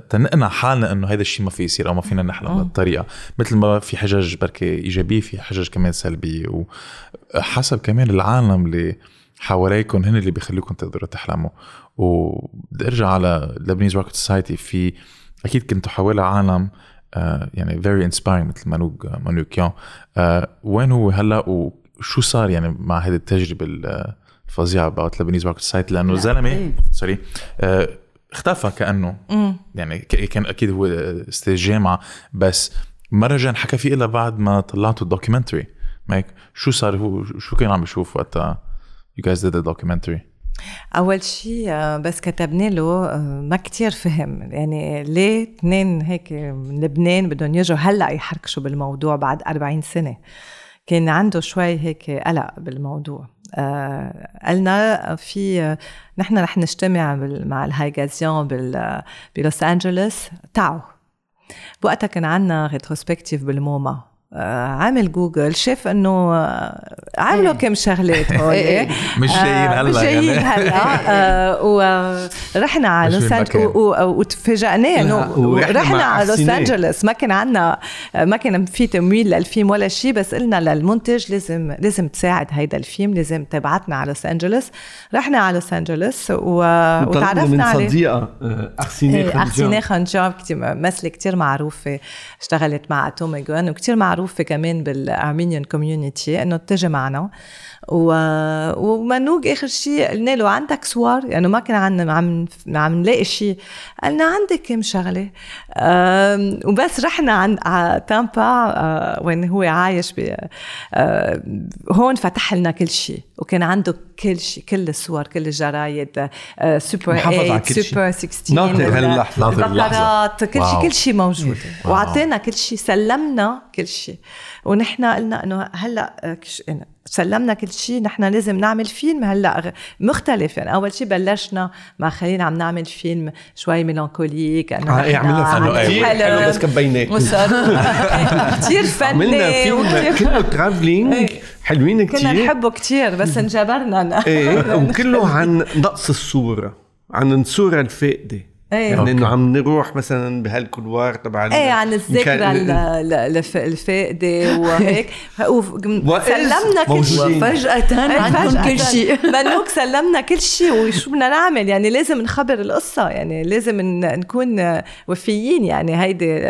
B: تنقنع حالنا إنه هذا الشيء ما في يصير أو ما فينا نحلم بهالطريقة. مثل ما في حجج بركي إيجابية في حجج كمان سلبية. وحسب كمان العالم اللي حواليكم هن اللي بيخليكم تقدروا تحلموا. وبدي أرجع على Lebanese Rocket Society في أكيد كنتوا حوالي عالم آه، يعني very inspiring مثل مانوك مانوكيان آه، وين هو هلأ؟ وشو صار يعني مع هذه التجربة الفظيعة بقت Lebanese Rocket Society لأنه زلمة
D: إيه.
B: sorry آه، اختفى كأنه. يعني ك- كان أكيد هو أستاذ جامعة بس ما رجع حكى فيه إلا بعد ما طلعتوا ال documentary مايك شو صار هو؟ شو كان عم يشوف وقتها guys did the documentary
A: أول شيء آه، بس كتبنا له آه، ما كتير فهم. يعني ليه اثنين هيك من لبنان بدهم يجوا هلأ يحركشوا بالموضوع بعد 40 سنة؟ كان عنده شوي هيك قلق بالموضوع. قالنا في نحن رح نجتمع مع الهايجازيون بال- بلوس أنجلوس. تعوا. وقتها كان عندنا rétrospective بالموما. عامل جوجل شاف إنه آه، عملوا
D: إيه.
A: كم شغلات <laughs> هول
B: إيه. مش جايين
A: آه،
B: هلأ
A: مش جايين
B: يعني.
A: هلأ <laughs> آه، ورحنا على لوس وتفاجئناه
C: إنه
A: رحنا على لوس انجلوس ما كان عندنا ما كان في تمويل للفيلم ولا شيء بس قلنا للمنتج لازم لازم تساعد هيدا الفيلم لازم تبعتنا على لوس انجلوس رحنا على لوس انجلوس وتعرفنا
C: من
A: عليه
C: صديقة آه، ارسيني
A: إيه،
C: خنجان.
A: خنجاب ممثلة كتير معروفة اشتغلت مع اتومي جون وكتير معروفة كمان بالأرمينيان كوميونيتي إنه تجي معنا و... ومنوق آخر شيء قلنا له عندك صور يعني ما كان عندنا عم عم نلاقي شيء قالنا عندي كم شغلة أم... وبس رحنا عند على تامبا. وين هو عايش ب... هون فتح لنا كل شيء وكان عنده كل شيء كل الصور كل الجرايد. سوبر
C: محافظ على
A: 8
C: كل شيء.
A: سوبر 16
C: ناطر.
A: البكرات كل شيء. كل شيء موجود. واعطينا كل شيء سلمنا كل شيء ونحن قلنا إنه هلأ آه، سلمنا كل شيء نحن لازم نعمل فيلم هلأ. مختلف يعني أول شيء بلشنا مع خليل عم نعمل فيلم شوي mélancolique
C: إنه آه
A: إيه
C: عملنا
A: عم
C: فيلم حلو بس كبيناه <laughs>
A: كثير فني.
C: عملنا فيلم. <laughs> كله travelling
A: إيه.
C: حلوين
A: كنا
C: كثير
A: نحبه كثير بس انجبرنا.
C: إيه وكله عن نقص الصورة عن الصورة الفاقده
A: إيه.
C: يعني إنه عم نروح مثلا بهالكولوار تبع
A: إيه عن الذكرى
C: كان-
A: ال- ال- الف- الفاقده وهيك. <laughs>
C: وإذ
A: وسلمنا كل شيء.
C: موجودين.
D: فجأة عندهم كل شيء. <laughs>
A: منوك سلمنا كل شيء. وشو بدنا نعمل؟ يعني لازم نخبر القصة. يعني لازم ن- نكون وفيين. يعني هيدي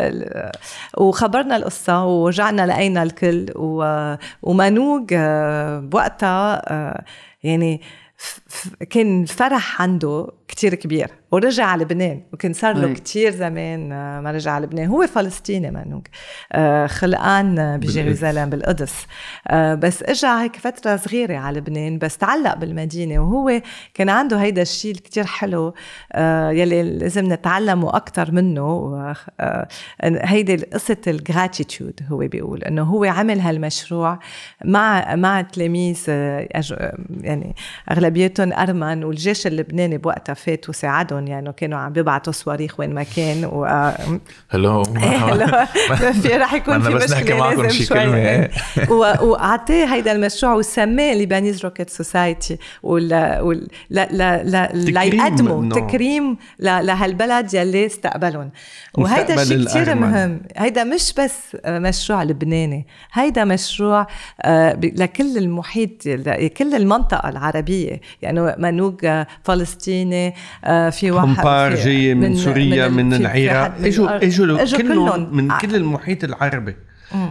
A: وخبرنا القصة ورجعنا لقينا الكل. و- ومنوج آه، بوقتها آه، يعني كان الفرح عنده كتير كبير ورجع على لبنان وكان صار له. كتير زمان آه، ما رجع على لبنان. هو فلسطيني منوج آه، خلقان بجيروزالم بالقدس. آه، بس اجى هيك فترة صغيرة على لبنان بس تعلق بالمدينة وهو كان عنده هيدا الشيء كتير حلو يلي لازم نتعلمه أكتر منه هيدي قصة ال gratitude هو بيقول إنه هو عمل هالمشروع مع مع تلاميذ يعني أغلبيتهم أرمن والجيش اللبناني بوقتها فات وساعدهم يعني كانوا عم بيبعتوا صواريخ وين ما كان و آه،
B: hello <laughs>
A: هلا في رح يكون في
B: بس نحكي
A: مشكلة
B: معكم
A: لازم
B: شي
A: شوي.
B: كلمة، إيه.
A: و- واعطيه هيدا المشروع وسماه Lebanese Rocket Society
C: تكريم؟
A: ليقدموا تكريم لهالبلد يلي استقبلهم. وهيدا الشيء كثير. مهم. هيدا مش بس مشروع لبناني هيدا مشروع آه، لكل المحيط كل المنطقة العربية. يعني منوج آه، فلسطيني آه، في واحد في-
C: جاي من, سوريا
A: ال-
C: من
A: في
C: العراق.
A: من
C: اجوا. اجوا كلهم. من
A: ع-
C: كل المحيط العربي.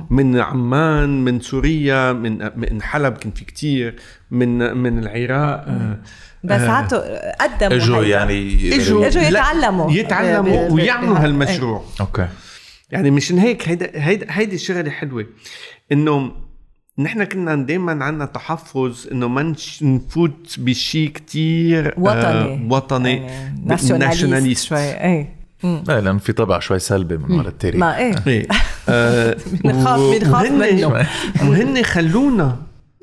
C: من عمان من سوريا من من حلب كان في كتير من من العراق آه،
A: بس
C: آه،
A: عطوا قدموا إجوا.
B: يعني
C: إجوا.
A: إجوا
C: لا،
A: يتعلموا.
C: يتعلموا ويعملوا هالمشروع.
B: أوكي.
C: يعني مشان هيك هيدا هيدا هيدي الشغلة حلوة. إنه نحن كنا دائما عندنا تحفظ إنه ما نفوت بشيء كتير
A: وطني
C: آه وطني.
A: يعني ناسيوناليست شوي. اي مم.
B: إيه لأنه في طبع شوي سلبي من ورا التاريخ.
A: ما إيه.
C: إيه. <laughs> آه،
A: بنخاف- بنخاف
C: وهن-
A: منه.
C: وهن خلونا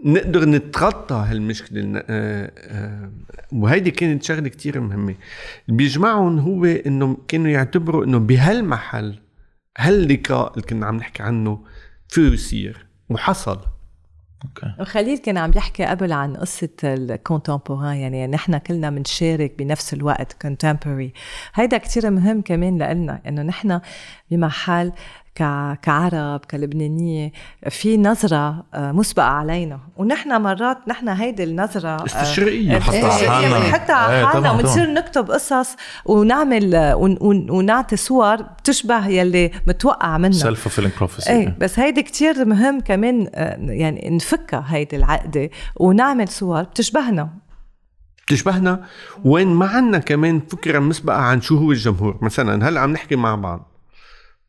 C: نقدر نتخطى هالمشكلة. آه، آه، وهيدي كانت شغلة كتير مهمة. اللي بيجمعهم هو إنه كانوا يعتبروا إنه بهالمحل هاللقاء اللي كنا عم نحكي عنه فيه يصير وحصل.
B: Okay.
A: وخليل كان عم يحكي قبل عن قصة ال contemporain يعني نحن كلنا بنشارك بنفس الوقت contemporary. هيدا كتير مهم كمان لنا إنه نحن بمحل كعرب كلبنانية في نظرة آه، مسبقة علينا. ونحن مرات نحن هيدي النظرة آه،
C: استشراقية.
A: آه،
B: حتى على
A: استشراقية
B: حالنا.
A: على
B: إيه،
A: وبنصير نكتب قصص ونعمل ون- ون- ونعطي صور بتشبه يلي متوقع منها.
B: سيلف فيلينج بروفيسي
A: إيه بس هيدي كتير مهم كمان آه، يعني نفكها هيدي العقدة. ونعمل صور بتشبهنا.
C: بتشبهنا؟ وين ما عنا كمان فكرة مسبقة عن شو هو الجمهور. مثلا هلا عم نحكي مع بعض.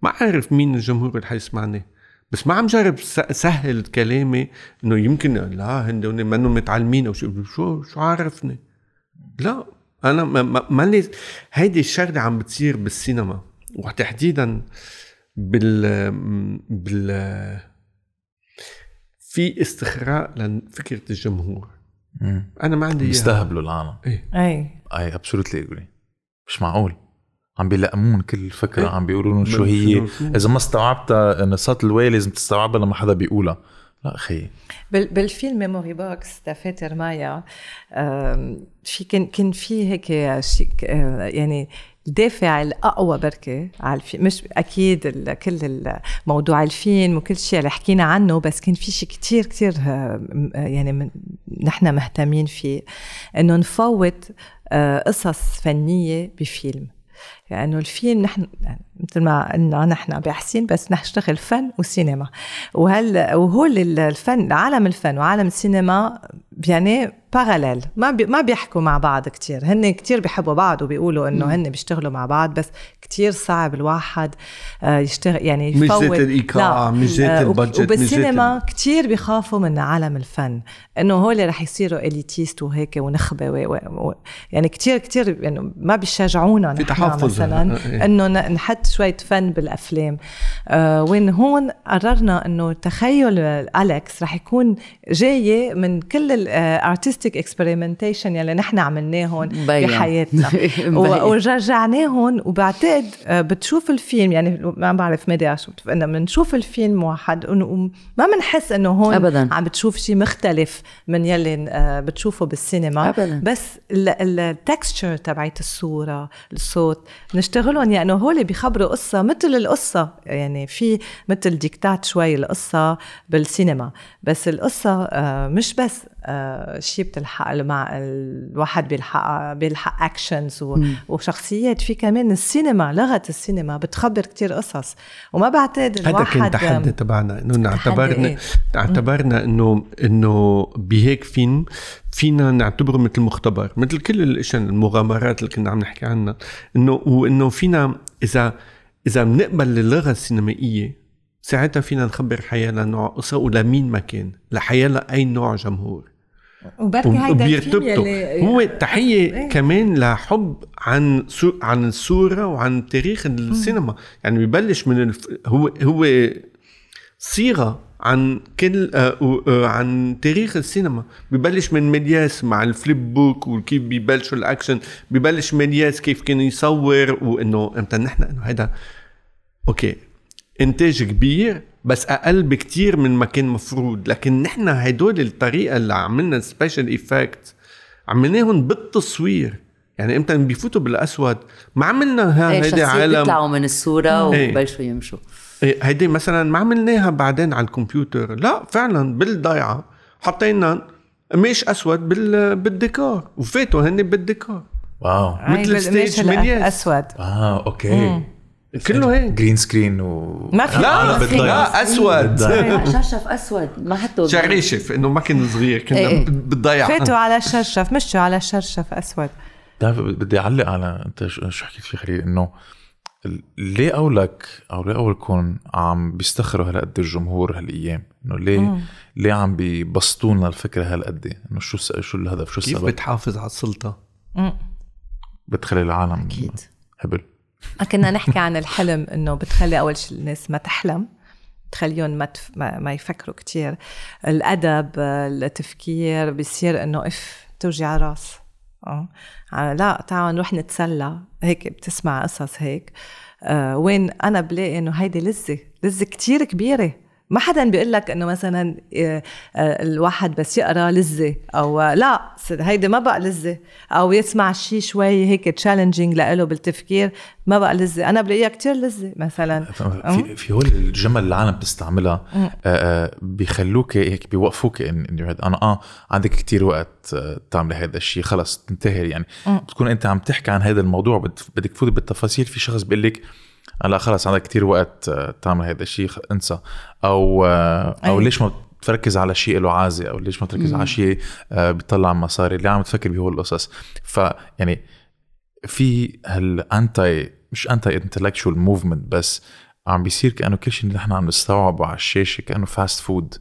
C: ما عارف مين الجمهور اللي حيسمعني بس ما عم جرب سهل كلامي إنه يمكن لا هن منهم متعلمين أو شو شو شو عارفني لا أنا ما, لي هيدي الشغلة عم بتصير بالسينما وتحديدا بال بال في استخراء لفكرة الجمهور. أنا ما عندي إياها.
B: بيستهبلوا العالم.
C: إيه.
A: اي
B: أي ابسولوتلي اجري مش معقول. عم بيلقمون كل الفكرة
C: إيه.
B: عم بيقولوا لهم شو هي؟ إذا ما استوعبتها ان صوت الواي لازم تستوعبها لما حدا بيقولها. لا
A: بال- بالفيلم ميموري بوكس تفاتر مايا في كان كان في هيك آه، يعني الدافع الأقوى بركي على الفيلم مش أكيد ال- كل موضوع الفيلم وكل شيء اللي حكينا عنه بس كان في شيء كتير كتير آه، آه، يعني من نحن مهتمين فيه. إنه نفوت قصص فنية بفيلم. لأنه الفيلم نحن مثل ما قلنا نحن بحسين بس نشتغل فن وسينما. وهل وهول ال- الفن عالم الفن وعالم السينما يعني باراليل ما بي ما بيحكوا مع بعض كتير. هن كتير بيحبوا بعض وبيقولوا إنه هن بيشتغلوا مع بعض بس كتير صعب الواحد آه، يشتغل يعني يفوت.
C: مش
A: آه،
C: البادجت، مش ذات
A: وبالسينما كتير بيخافوا من عالم الفن. إنه هول رح يصيروا élitiste وهيك ونخبة و... و... يعني كتير كتير يعني ما بيشجعونا
C: في تحفظ.
A: مثلا
C: آه، إيه.
A: إنه نحط شوية فن بالأفلام آه وين هون قررنا إنه تخيل أليكس رح يكون جاي من كل ال artistic experimentation يلي نحن عملناهم
D: مبين.
A: بحياتنا <laughs>
D: مبين.
A: و- ورجعناهم وبعتقد آه، بتشوف الفيلم يعني ما بعرف مدى شو إنه بنشوف الفيلم واحد وما بنحس إنه هون
D: أبداً.
A: عم بتشوف شيء مختلف من يلي آه، بتشوفه بالسينما
D: أبداً.
A: بس ال texture تبعت الصورة الصوت بنشتغلهم يعني هول بيخبروا قصة مثل القصة. يعني في مثل ديكتات شوي القصة بالسينما. بس القصة آه، مش بس. شيء بتلحق مع الواحد بيلحق بيلحق actions وشخصيات. في كمان السينما لغة السينما بتخبر كتير قصص. وما بعتقد
C: هذا
A: الواحد
C: كان تحدي تبعنا. إنه اعتبرنا
A: إيه.
C: اعتبرنا انه إنه بهيك فيلم فينا نعتبره مثل مختبر. مثل كل الإشياء المغامرات اللي كنا عم نحكي عنها. انه وإنه فينا اذا إذا بنقبل اللغة السينمائية ساعتها فينا نخبر حيانا نوع قصه ولمين ما كان لحيانا اي نوع جمهور.
A: وبركي هيدا يلي
C: هو تحية
A: إيه.
C: كمان لحب عن سو عن الصورة وعن تاريخ السينما. يعني ببلش من الف... هو هو صيغة عن كل آه آه عن تاريخ السينما. ببلش من ملياس مع ال flip book وكيف ببلشوا الأكشن. ببلش ملياس كيف كان يصور وانه إمتى نحن؟ إنه هذا okay. إنتاج كبير. بس أقل بكتير من ما كان مفروض. لكن نحن هدول الطريقة اللي عملنا special effects عملناهم بالتصوير. يعني إمتى بيفوتوا بالأسود ما عملنا ها
D: إيه
C: هيدي عالم.
D: بيطلعوا من الصورة
C: إيه.
D: وبلشوا يمشوا.
C: إيه، هيدي مثلا ما عملناها بعدين على الكمبيوتر. لا فعلا بالضيعة حطينا قماش أسود بال بالديكور وفاتوا هن بالديكور.
B: Wow.
C: مثل ال stage ملياس.
A: اسود
B: آه okay.
C: كله هيك.
B: green screen و
A: ما في
C: لا. لا <laughs> أسود.
D: شرشف أسود. ما حطوا
C: شريشف إنه ما كان صغير كنا
D: إيه.
C: بالضيعه
A: فاتوا على الشرشف مشوا على الشرشف أسود.
B: بتعرف بدي أعلق على أنت شو شو حكيت فيه خليل؟ إنه ليه قولك أو ليه قولكم عم بيستخروا هالقد الجمهور هالأيام؟ إنه ليه ليه عم بيبسطوا لنا الفكرة هالقد؟ إنه شو شو الهدف شو
C: كيف
B: السبب؟
C: بتحافظ على السلطة؟
B: بتخلي العالم
D: أكيد.
B: هبل.
A: كنا نحكي عن الحلم إنه بتخلي أول شيء الناس ما تحلم تخليهم ما, تف... ما ما يفكروا كتير. الأدب التفكير بيصير إنه إف توجع راس. أه؟ لا تعالوا نروح نتسلى. هيك بتسمع قصص هيك. آه وين أنا بلاقي إنه هيدي لذة لذة كتير كبيرة. ما حدا بيقول لك إنه مثلا آه، آه، الواحد بس يقرأ لذة أو آه، لا هيدي ما بقى لذة. أو يسمع شيء شوي هيك challenging لإله بالتفكير ما بقى لذة. أنا بلاقيها كتير لذة مثلا.
B: في في هول الجمل اللي العالم بتستعملها بيخلوك هيك بيوقفوك ان. أنا آه عندك كتير وقت تعملي هذا الشيء خلص تنتهي يعني. بتكون أنت عم تحكي عن هذا الموضوع بدك تفوت بالتفاصيل. في شخص بيقول لك لا خلص عندك كتير وقت تعمل هذا الشيء انسى. أو آه،
A: أو.
B: ليش ما بتركز على شيء له عازي أو ليش ما تركز على شيء آه، بيطلع مصاري؟ اللي عم تفكر بهول القصص. فيعني في هال anti مش anti intellectual movement بس عم بيصير كأنه كل شيء نحن عم نستوعبه على الشاشة كأنه fast food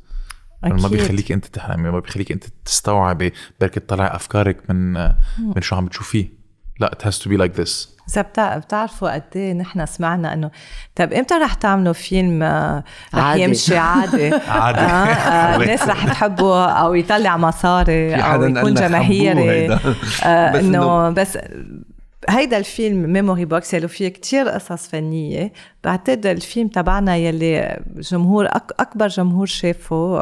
B: ما
A: أكيد.
B: بيخليك أنت تحلمي ما بيخليك أنت تستوعبي بركي تطلعي أفكارك من من شو عم بتشوفيه لا it has to be like this.
A: بتع- بتعرفوا قد إيه نحن سمعنا إنه طيب إمتى رح تعملوا فيلم آه، رح
D: عادي.
A: يمشي عادي؟ <laughs>
B: عادي.
A: آه، آه، <laughs> الناس رح تحبه أو يطلع مصاري
C: في أو
A: يكون جماهيري. آه، <laughs>
C: بس
A: إنه بس هيدا الفيلم Memory Box يلي فيه كتير قصص فنية. بعتقد الفيلم تبعنا يلي جمهور أك أكبر جمهور شافه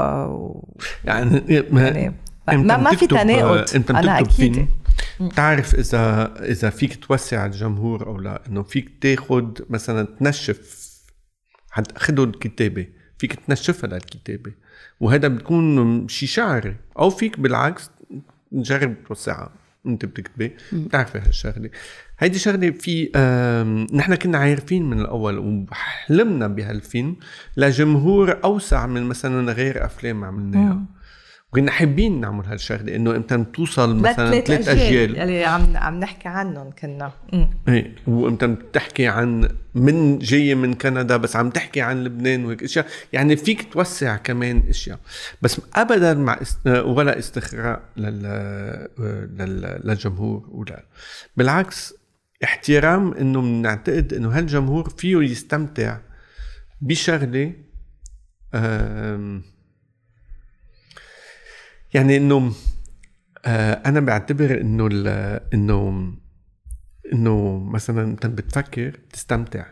C: يعني ما
A: يعني
C: إمتى
A: ما, ما في تناقض.
C: انت
A: أنا
C: بتكتب
A: أكيد.
C: فيلم؟ بتعرف إذا إذا فيك توسع الجمهور أو لا إنه فيك تاخد مثلا تنشف خدوا الكتابه فيك تنشفها للكتابه وهذا بتكون شي شعري أو فيك بالعكس نجرب توسعها انت بتكتبي بتعرفي هالشغلة. هيدي شغلة في نحن كنا عارفين من الأول وحلمنا بهالفيلم لجمهور أوسع من مثلا غير أفلام عملناها. وكنا حابين نعمل هالشغلة انه إمتى توصل مثلا ثلاث أجيال
A: يلي عم عم نحكي عنهم كنا.
C: إيه وإمتى بتحكي عن من جاية من كندا بس عم تحكي عن لبنان وهيك إشياء. يعني فيك توسع كمان إشياء. بس ابدا مع است... ولا استخراء لل... لل... للجمهور ولا. بالعكس احترام إنه بنعتقد إنه هالجمهور فيه يستمتع بشغلة آم، يعني إنه آه، أنا بعتبر إنه إنه إنه مثلا أنت بتفكر بتستمتع.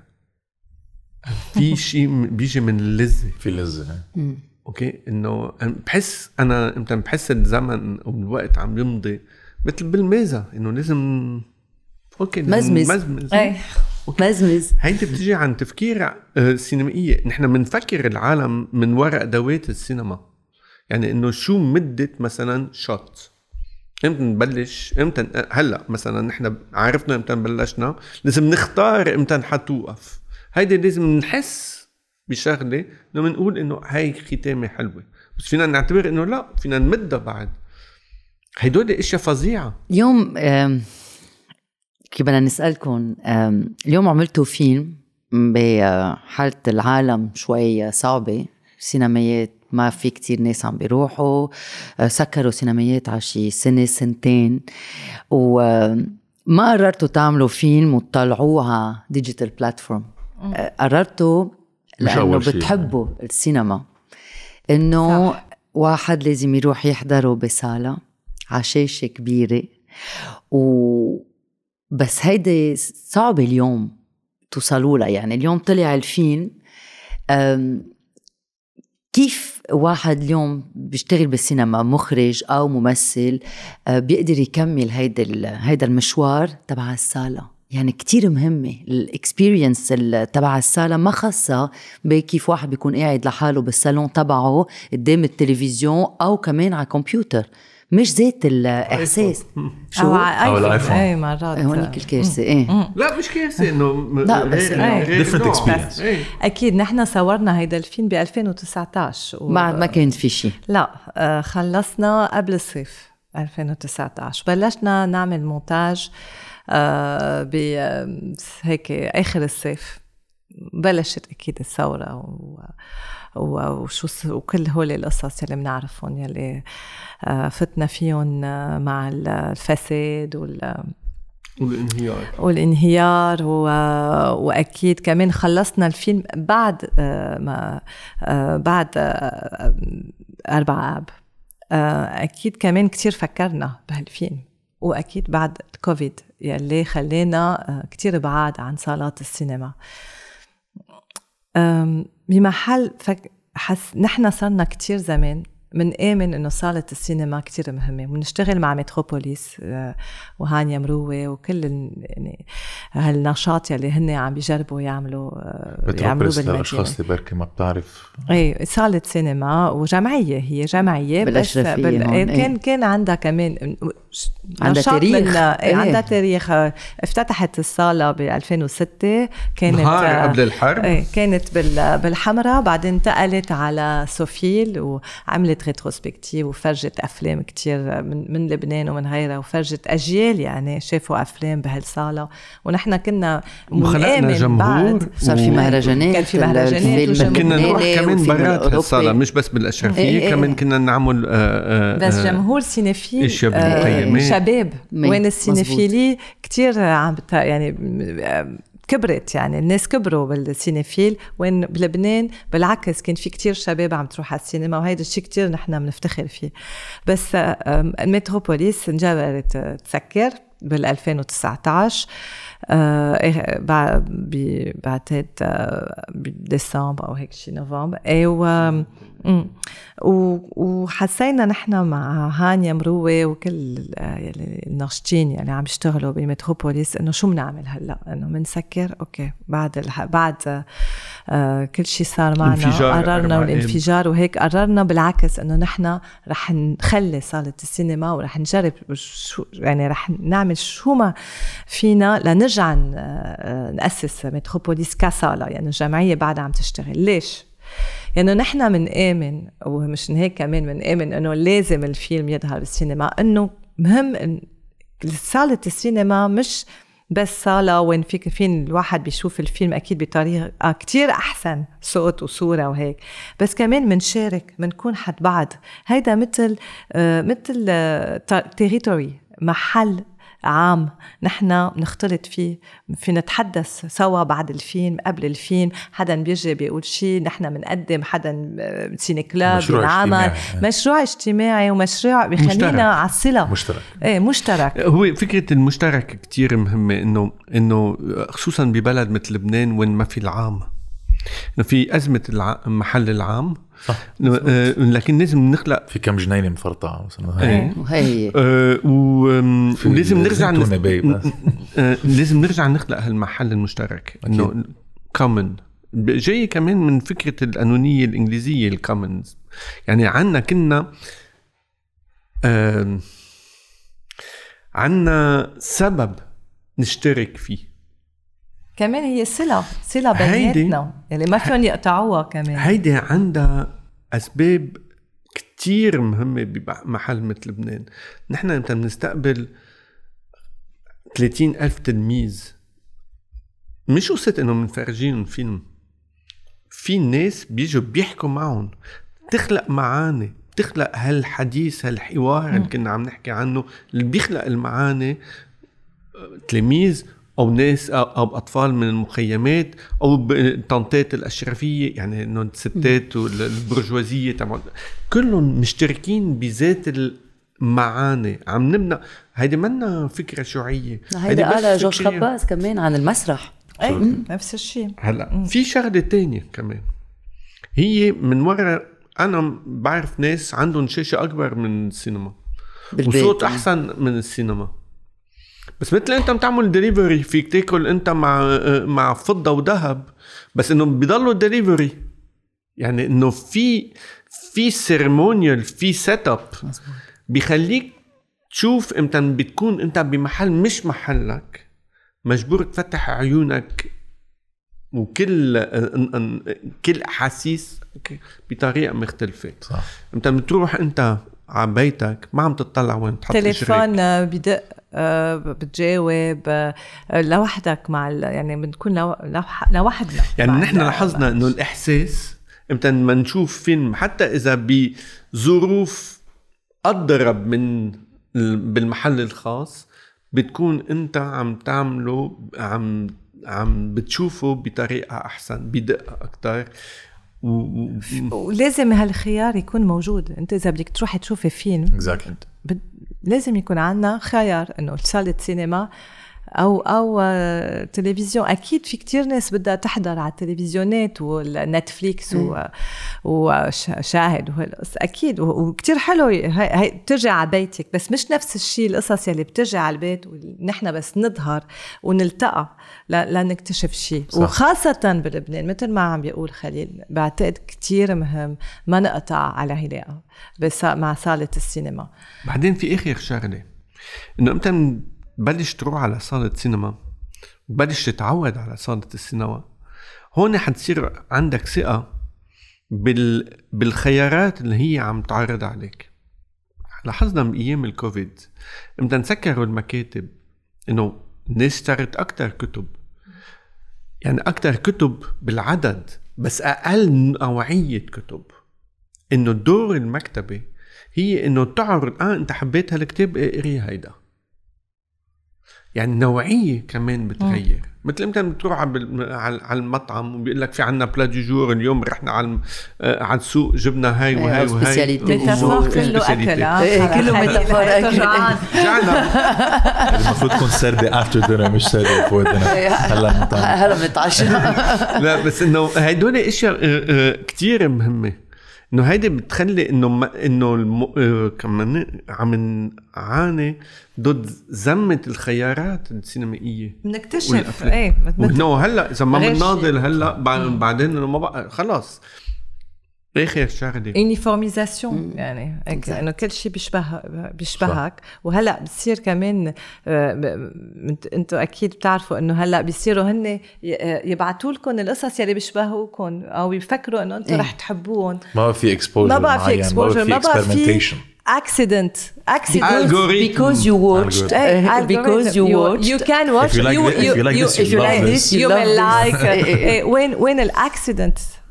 C: في <laughs> شيء بيجي من اللذة.
B: في لذه
C: أوكي؟ إنه بحس أنا إمتى بحس الزمن أو الوقت عم يمضي مثل بالمازة إنه لازم أوكي
D: مزمز.
C: مزمز.
A: إيه.
D: مزمز.
C: هيدي بتجي عن تفكير آه، سينمائية. نحن بنفكر العالم من وراء ادوات السينما. يعني إنه شو مدة مثلا shot إمتى نبلش؟ إمتى هلأ مثلا نحن عرفنا إمتى بلشنا لازم نختار إمتى حتوقف هيدي لازم نحس بشغلة إنه بنقول إنه هاي ختامة حلوة. بس فينا نعتبر إنه لا فينا نمدها بعد. هدول إشياء فظيعة.
D: اليوم آم، كي بدنا نسألكم آم، اليوم عملتوا فيلم بحالة العالم شوي صعبة. سينمايات ما في كتير ناس عم بيروحوا. آه، سكروا سينمايات على شي سنة سنتين. وما قررتوا تعملوا فيلم وتطلعوه على digital platform قررتوا
B: مش
D: لأنه. بتحبوا السينما. إنه
A: صح.
D: واحد لازم يروح يحضره بصالة على شاشة كبيرة. و بس هيدي صعبة اليوم توصلوا لها. يعني اليوم طلع الفيلم كيف واحد اليوم بيشتغل بالسينما مخرج أو ممثل أه، بيقدر يكمل هيدا هيدا المشوار تبع الصاله يعني كتير مهمة ال experience تبع الصالة ما خاصة بكيف واحد بيكون قاعد لحاله بالصالون تبعه قدام التلفزيون أو كمان على كمبيوتر مش ذات الإحساس <laughs> شو؟
A: على
B: أو
A: آيفون.
B: الآيفون.
A: إيه مرات
D: هونيك الكارثة إيه
C: لا مش كارثه إنه
D: لا، بس
A: إيه.
B: Different
C: نوع.
B: experience.
C: إيه.
A: أكيد نحن صورنا هيدا الفيلم ب 2019 و...
D: بعد ما كان في شيء
A: لا آه، خلصنا قبل الصيف 2019 بلشنا نعمل مونتاج آه، ب هيك آخر الصيف بلشت أكيد الثورة و... وشو وكل هول القصص يلي بنعرفهم يلي آه، فتنا فيهم آه، مع الفساد وال
C: والانهيار.
A: والانهيار و... وأكيد كمان خلصنا الفيلم بعد آه، ما بعد أربع آب. آه، أكيد كمان كتير فكرنا بهالفيلم وأكيد بعد الكوفيد يلي خلينا كتير بعاد عن صالات السينما. بمحل فك... حس نحن صرنا كتير زمان من آمن إنه صالة السينما كتير مهمة ونشتغل مع متروبوليس آه، وهانيا مروة وكل ال- يعني هالنشاط يلي هن عم بيجربوا يعملوا آه، يعملوا بالمدينة
B: للاشخاص اللي بركي ما بتعرف
A: إيه صالة سينما وجمعية هي جمعية بس
D: بالأشرفية
A: بال...
D: هون،
A: إيه،. كان كان عندها كمان
D: عندها تاريخ.
A: من... إيه.
D: إيه.
A: عندها تاريخ افتتحت الصالة ب 2006 كانت
C: نهار
A: آه،
C: قبل الحرب
A: إيه كانت بال... بالحمراء بعدين انتقلت على سوفيل وعملت rétrospective وفرجت افلام كتير من من لبنان ومن غيرها وفرجت اجيال يعني شافوا افلام بهالصاله ونحن كنا
C: وخلقنا
A: بنآمن
C: جمهور
A: بعد
D: صار في مهرجانات
A: كان في مهرجانات.
C: كنا نروح كمان برات. هالصالة مش بس بالأشرفية
A: إيه
C: كمان. كنا نعمل آه، آه،
A: بس جمهور
C: cinéphile.
A: شباب وين.
D: ال
A: cinéphilie كتير عم. يعني كبرت يعني الناس كبروا بال cinéphile وين بلبنان بالعكس كان في كتير شباب عم تروح على السينما وهيدا الشيء كتير نحن بنفتخر فيه. بس المتروبوليس انجبرت آه، تسكر بال 2019 آه إيه، بعتقد بديسمبر أو هيك شي نوفمبر. و وحسينا نحن مع هانيا مروة وكل الناشطين يعني عم يشتغلوا بمتروبوليس إنه شو بنعمل هلأ؟ إنه بنسكر أوكي. بعد الح... بعد آه كل شيء صار معنا قررنا الانفجار وهيك قررنا بالعكس إنه نحن رح نخلي صالة السينما ورح نجرب شو يعني رح نعمل شو ما فينا لنرجع آه، نأسس متروبوليس كصالة يعني الجمعية بعدها عم تشتغل. ليش؟ يعني نحن بنآمن ومش هيك كمان بنآمن إنه لازم الفيلم يظهر بالسينما إنه مهم إن صالة السينما مش بس صالة وين فيك فين الواحد بيشوف الفيلم أكيد بطريقة كتير أحسن صوت وصورة وهيك بس كمان منشارك منكون حد بعض. هيدا مثل آه مثل تيريتوري آه محل عام نحن بنختلط فيه في نتحدث سوا بعد الفيلم قبل الفيلم حدا بيجي بيقول شيء نحن بنقدم حدا سيني كلاب بنعمل مشروع اجتماعي ومشروع بخلينا على الصله
B: مشترك.
A: إيه مشترك.
C: هو فكرة المشترك كتير مهمة انه إنه خصوصا ببلد مثل لبنان وين ما في العام. في أزمة المحل العام. صح. آه، لكن لازم نخلق
B: في كم جنينة مفرطعه مثلا.
D: إيه. وهي
C: آه ولازم نرجع. آه لازم نرجع نخلق هالمحل المشترك. إنه كومن جاي كمان من فكرة القانونية الإنجليزية الكومنز يعني عنا كنا آه عنا سبب نشترك فيه.
A: كمان هي صلة صلة بيناتنا. يعني ما فيهم يقطعوها كمان.
C: هيدي عندها أسباب كتير مهمة بمحل مثل لبنان. نحن إمتى بنستقبل 30 ألف تلميذ. مش قصة انه بنفرجيهم فيلم في ناس بيجوا بيحكوا معهم. تخلق معاني بتخلق هالحديث هالحوار اللي كنا عم نحكي عنه اللي بيخلق المعاني. تلاميذ أو ناس أو أطفال من المخيمات أو طنطات الأشرفية يعني إنه الستات والبرجوازية تبع كلهم مشتركين بذات المعاني. عم نبنى هيدي منا فكرة شيوعية.
D: هيدي قالها جورج خباز كمان عن المسرح.
A: أي نفس الشيء.
C: هلأ في شغلة تانية كمان. هي من وراء أنا بعرف ناس عندهم شاشة أكبر من السينما. وصوت أحسن من السينما. بس مثل انت بتعمل دليفري فيك تاكل انت مع مع فضة وذهب بس انه بضلوا دليفري يعني انه في في ceremonial في set up بيخليك تشوف إمتى بتكون انت بمحل مش محلك. مجبور تفتح عيونك. وكل كل أحاسيس بطريقة مختلفة. صح. إمتى بتروح انت على بيتك ما عم تطلع وين تحط
A: تليفون بدق. بتجاوب لوحدك مع يعني بنكون لوحدنا
C: يعني نحن لاحظنا إنه الإحساس إمتى ما نشوف فيلم حتى إذا بظروف أضرب من بالمحل الخاص بتكون إنت عم تعمله عم عم بتشوفه بطريقة أحسن بدقه أكثر
A: ولازم هالخيار يكون موجود إنت إذا بدك تروحي تشوفي فيلم
B: exactly.
A: لازم يكون عندنا خيار إنه صاله سينما أو أو تلفزيون. أكيد في كتير ناس بدها تحضر على التلفزيونات والنتفليكس وشاهد وهالقص أكيد وكتير حلو. هي بترجع على بيتك. بس مش نفس الشيء القصص يلي بترجع على البيت ونحن بس نظهر ونلتقى لنكتشف شيء. وخاصة بلبنان مثل ما عم بيقول خليل بعتقد كتير مهم ما نقطع على علاقة بس مع صالة السينما.
C: بعدين في آخر شغلة. إنه إمتى بلش تروح على صالة سينما وبلش تتعود على صالة السينما. هون حتصير عندك ثقة بال... بالخيارات اللي هي عم تعرض عليك. لاحظنا من أيام الكوفيد إمتى نسكروا المكاتب إنه الناس اشترت أكثر كتب. يعني أكثر كتب بالعدد بس أقل نوعية كتب. إنه دور المكتبة هي إنه تعرض آه أنت حبيت هالكتاب اقري هيدا. يعني النوعيه كمان بتغير. مثل انت بتروح على على المطعم وبيقول لك في عنا بلا دي جور اليوم رحنا على آه، على السوق جبنا هاي وهاي وهاي.
D: speciality.
A: metaphor كله أكل آه
D: إيه، كله
A: metaphor
C: رجعنا
B: المفروض تكون سردة after dinner مش سردة before dinner هلا.
D: هلا بنتعشى.
C: لا بس إنه هدول أشياء كثير مهمة. إنه هيدي بتخلي إنه ما إنه الم... آه، كمان عم نعاني ضد زمه الخيارات السينمائية.
A: بنكتشف. إيه
C: وانه هلأ إذا ما بنناضل هلأ بعد- بعدين إنه ما بقى خلص. اخر شغله
A: uniformisation يعني إنه كل شيء بيشبه بيشبهك. وهلأ بصير كمان أنتم أكيد بتعرفوا إنه هلأ بيصيروا هن ي- يبعتوا لكم القصص يلي بيشبهوكم أو يفكروا إنه أنتم
D: إيه.
A: رح تحبوهم
B: ما في exposure
A: ما بقى في exposure، ما بقى في-. accident accident
C: Algorithm.
D: because you watched.
A: إيه,
D: because you watched.
A: you can watch.
B: If you like thi- if you like this,
D: if you like this, you
A: you
D: love
A: will
D: this.
A: like إيه، وين وين ال accident
B: إيه،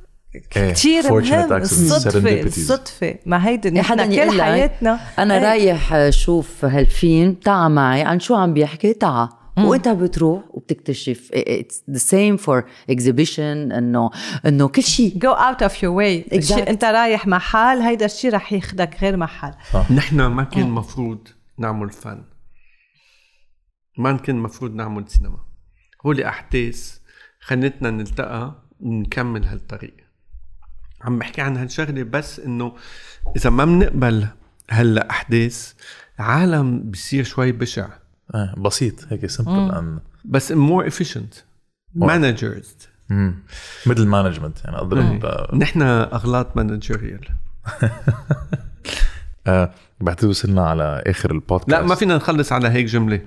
A: كثير
B: fortunate
A: مهم
B: serendipities.
A: الصدفة ما هيدي نحن كل حياتنا.
D: أنا
A: إيه.
D: رايح شوف هالفيلم تعا معي. عن شو عم بيحكي؟ تعا. وإنت بتروح وبتكتشف. it's the same for exhibition إنه إنه كل شيء.
A: Go out of your way.
D: Exact.
A: الشيء أنت رايح محل هيدا الشيء رح ياخدك غير محل.
C: نحن ما كان مفروض نعمل فن. ما كان مفروض نعمل سينما. هول أحداث خلتنا نلتقى ونكمل هالطريق. عم بحكي عن هالشغلة بس إنه إذا ما بنقبل هلا احداث العالم بصير شوي بشع.
B: آه، بسيط هيك simple and
C: بس more efficient. Managers
B: middle management يعني اضرب
C: نحن أغلاط
B: managerial <laughs> بعتقد وصلنا على آخر البودكاست.
C: لا ما فينا نخلص على هيك جملة.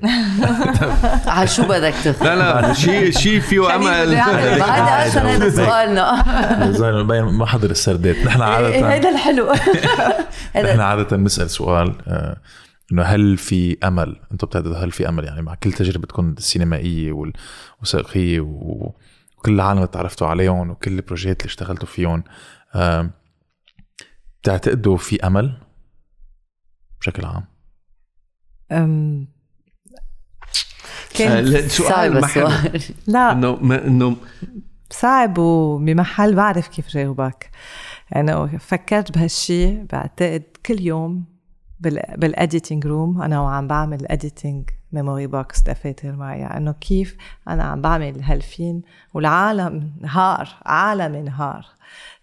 C: <laughs>
D: على شو بدك تاخذ
C: لا لا شيء شيء فيه أمل.
D: هذا <laughs> أصلا هذا سؤالنا.
B: ما حضر السردات. نحن
D: إيه،
B: عاده
D: هيدا الحلو. <laughs>
B: نحن عادة نسال سؤال آه، إنه هل في أمل؟ أنتم بتعتقدوا هل في أمل؟ يعني مع كل تجربتكم السينمائيه والوثائقيه وكل العالم اللي تعرفتوا عليهم وكل البروجيات اللي اشتغلتوا فيهم بتعتقدوا في أمل؟ بشكل عام.
A: أم،
C: آه،
A: كان
C: لا، السؤال. <laughs>
A: لا.
C: إنه إنه
A: صعب وبمحل بعرف كيف جاوبك. يعني فكرت بهالشي بعتقد كل يوم بال بال editing room أنا وعم بعمل editing ميموري بوكس دفاتر معي. إنه كيف أنا عم بعمل هالفيلم والعالم نهار عالم نهار.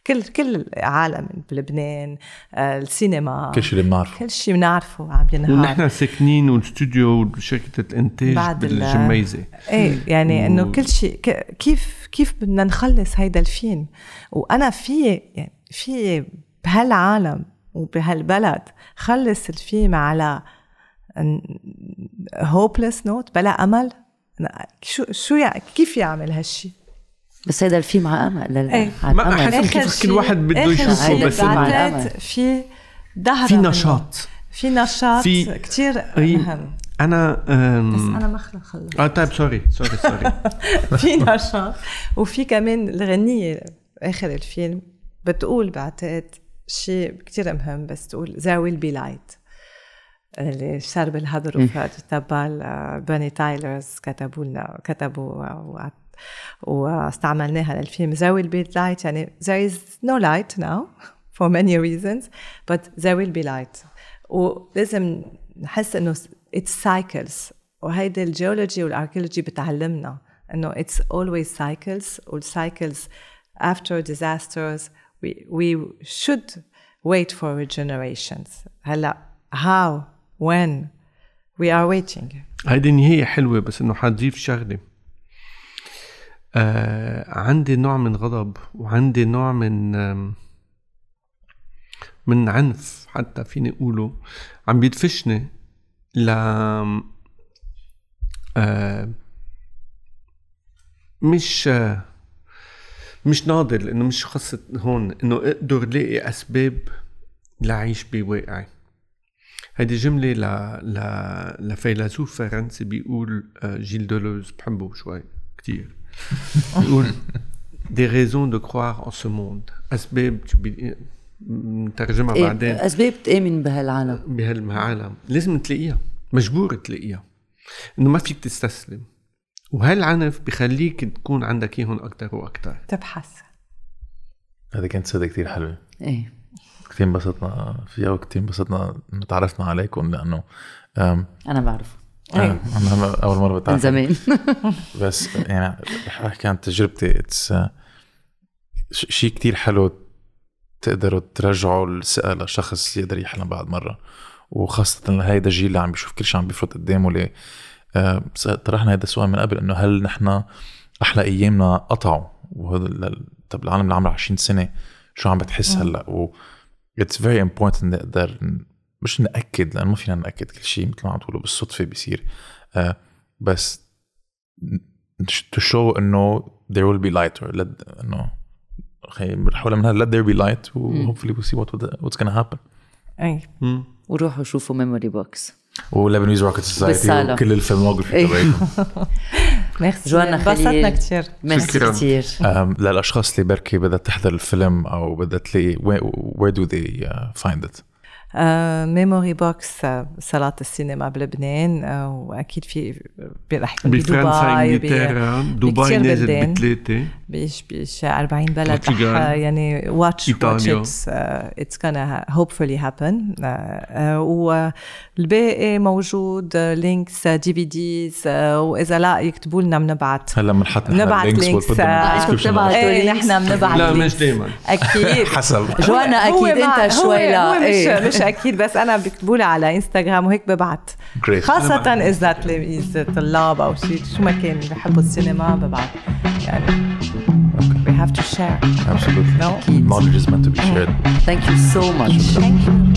A: كل كل العالم بلبنان آه، السينما.
B: كل شيء بنعرفه.
A: كل شيء بنعرفه عم ينهار
C: ونحن ساكنين والاستوديو وشركة الإنتاج
A: بعد ال-
C: بالجميزة.
A: إيه يعني إنه
C: و-
A: كل شيء ك- كيف كيف بدنا نخلص هيدا الفيلم؟ وأنا في يعني في بهالعالم وبهالبلد خلص الفيلم على hopeless note بلا أمل. شو شو يعني كيف يعمل هالشيء؟
D: بس هيدا الفيلم على أمل لا
A: إيه.
C: ما
A: آخر
C: كيف كل واحد بده يشوفه بس.
A: في دهرة
C: في. نشاط.
A: في نشاط
C: في-
A: كتير
C: أي-
A: مهم.
C: أنا
A: بس
C: أم...
A: أنا ما خلص خلص
C: آه طيب sorry sorry sorry
A: في نشاط. وفي كمان الغنية آخر الفيلم. بتقول بعتقد شيء كتير مهم بس تقول there will be light. اللي شرب الهدر وفات تبع Bunny Tylers كتبوا لنا كتبوا و- واستعملناها للفيلم there will be light يعني there is no light now for many reasons but there will be light ولازم نحس انه it's cycles وهيدي ال geology وال archeology بتعلمنا انه it's always cycles وال cycles after disasters we, we should wait for regenerations هلا how when we are waiting
C: هيدي نهاية حلوة بس انه حضيف شغلة آه عندي نوع من غضب وعندي نوع من من عنف حتى فيني أقوله. عم بيدفشني ل آه مش آه مش ناضل إنه مش قصة هون إنه أقدر لاقي أسباب لعيش بواقعي. هيدي جملة ل... ل... لفيلسوف فرنسي بيقول آه، جيل دولوز بحبه شوي كتير. <laughs> des raisons de croire en ce monde. أسباب. نترجمها
D: إيه
C: بعدين.
D: أسباب تأمن بهالعالم.
C: بهالعالم. لازم تلاقيها. مجبور تلاقيها. إنه ما فيك تستسلم. وهالعنف بخليك تكون عندك إياهم أكثر وأكثر
A: تبحث.
B: هذا كانت سيدة كتير حلوة.
D: إيه.
B: كتير انبسطنا فيها وكتير انبسطنا إنه تعرفنا عليكم لأنه أم
D: أنا بعرف
B: آه، أنا أول مرة
D: من
B: بتعرف
D: زمان. <laughs>
B: بس يعني رح احكي عن تجربتي اتس شيء كتير حلو تقدروا ترجعوا الثقه لشخص يقدر يحلم بعد مرة. وخاصة لهيدا الجيل اللي عم بيشوف كل شيء عم بيفرط قدامه ليه؟ آه، طرحنا هذا السؤال من قبل إنه هل نحن أحلى أيامنا قطعوا؟ وهذا طب العالم اللي عمره 20 سنة شو عم بتحس هلأ؟ و it's very important نقدر مش نأكد لأنه ما فينا نأكد كل شيء مثل ما عم تقولوا بالصدفة بيصير. آه بس to show إنه there will be light or let إنه خي بنحولها من هذا let there be light و hopefully we'll see what what's gonna happen.
C: أي.
D: وروحوا شوفوا ميموري بوكس
B: و Lebanese Rocket
D: Society.
B: وكل ال
D: filmography.
B: تبعكم
A: ميرسي.
D: جوانا
A: انبسطنا
D: خليل.
A: كثير
D: ميرسي. كثير
B: um, للأشخاص اللي بركي بدها تحضر الفيلم أو بدها تلاقي where, where do they uh, find it
A: ميموري بوكس صالات السينما بلبنان آه، وأكيد في رح يكون
C: بفرنسا
A: بدبي
C: إنجلترا دبي نازل. بثلاثه
A: 40 بلد. يعني
C: watch.
A: watch it's gonna hopefully happen آه، والباقي موجود links DVDs وإذا لا يكتبوا لنا بنبعت
B: هلا بنحط
A: بنبعت
B: links.
A: نحن بنبعت
C: لا. مش دائما
A: أكيد
B: حسب <laughs>
D: جوانا
A: هو أكيد
D: أنت شوي لا
A: مش
D: إيه.
A: مش أكيد بس أنا بيكتبوا لي على انستغرام وهيك ببعت. خاصة إذا تلاميذ طلاب أو شيء شو ما كان بحبوا السينما ببعت يعني we have to share.
B: Absolutely.
A: No.
B: knowledge is meant to be eh. shared.
D: Thank you so much.
A: Thank you.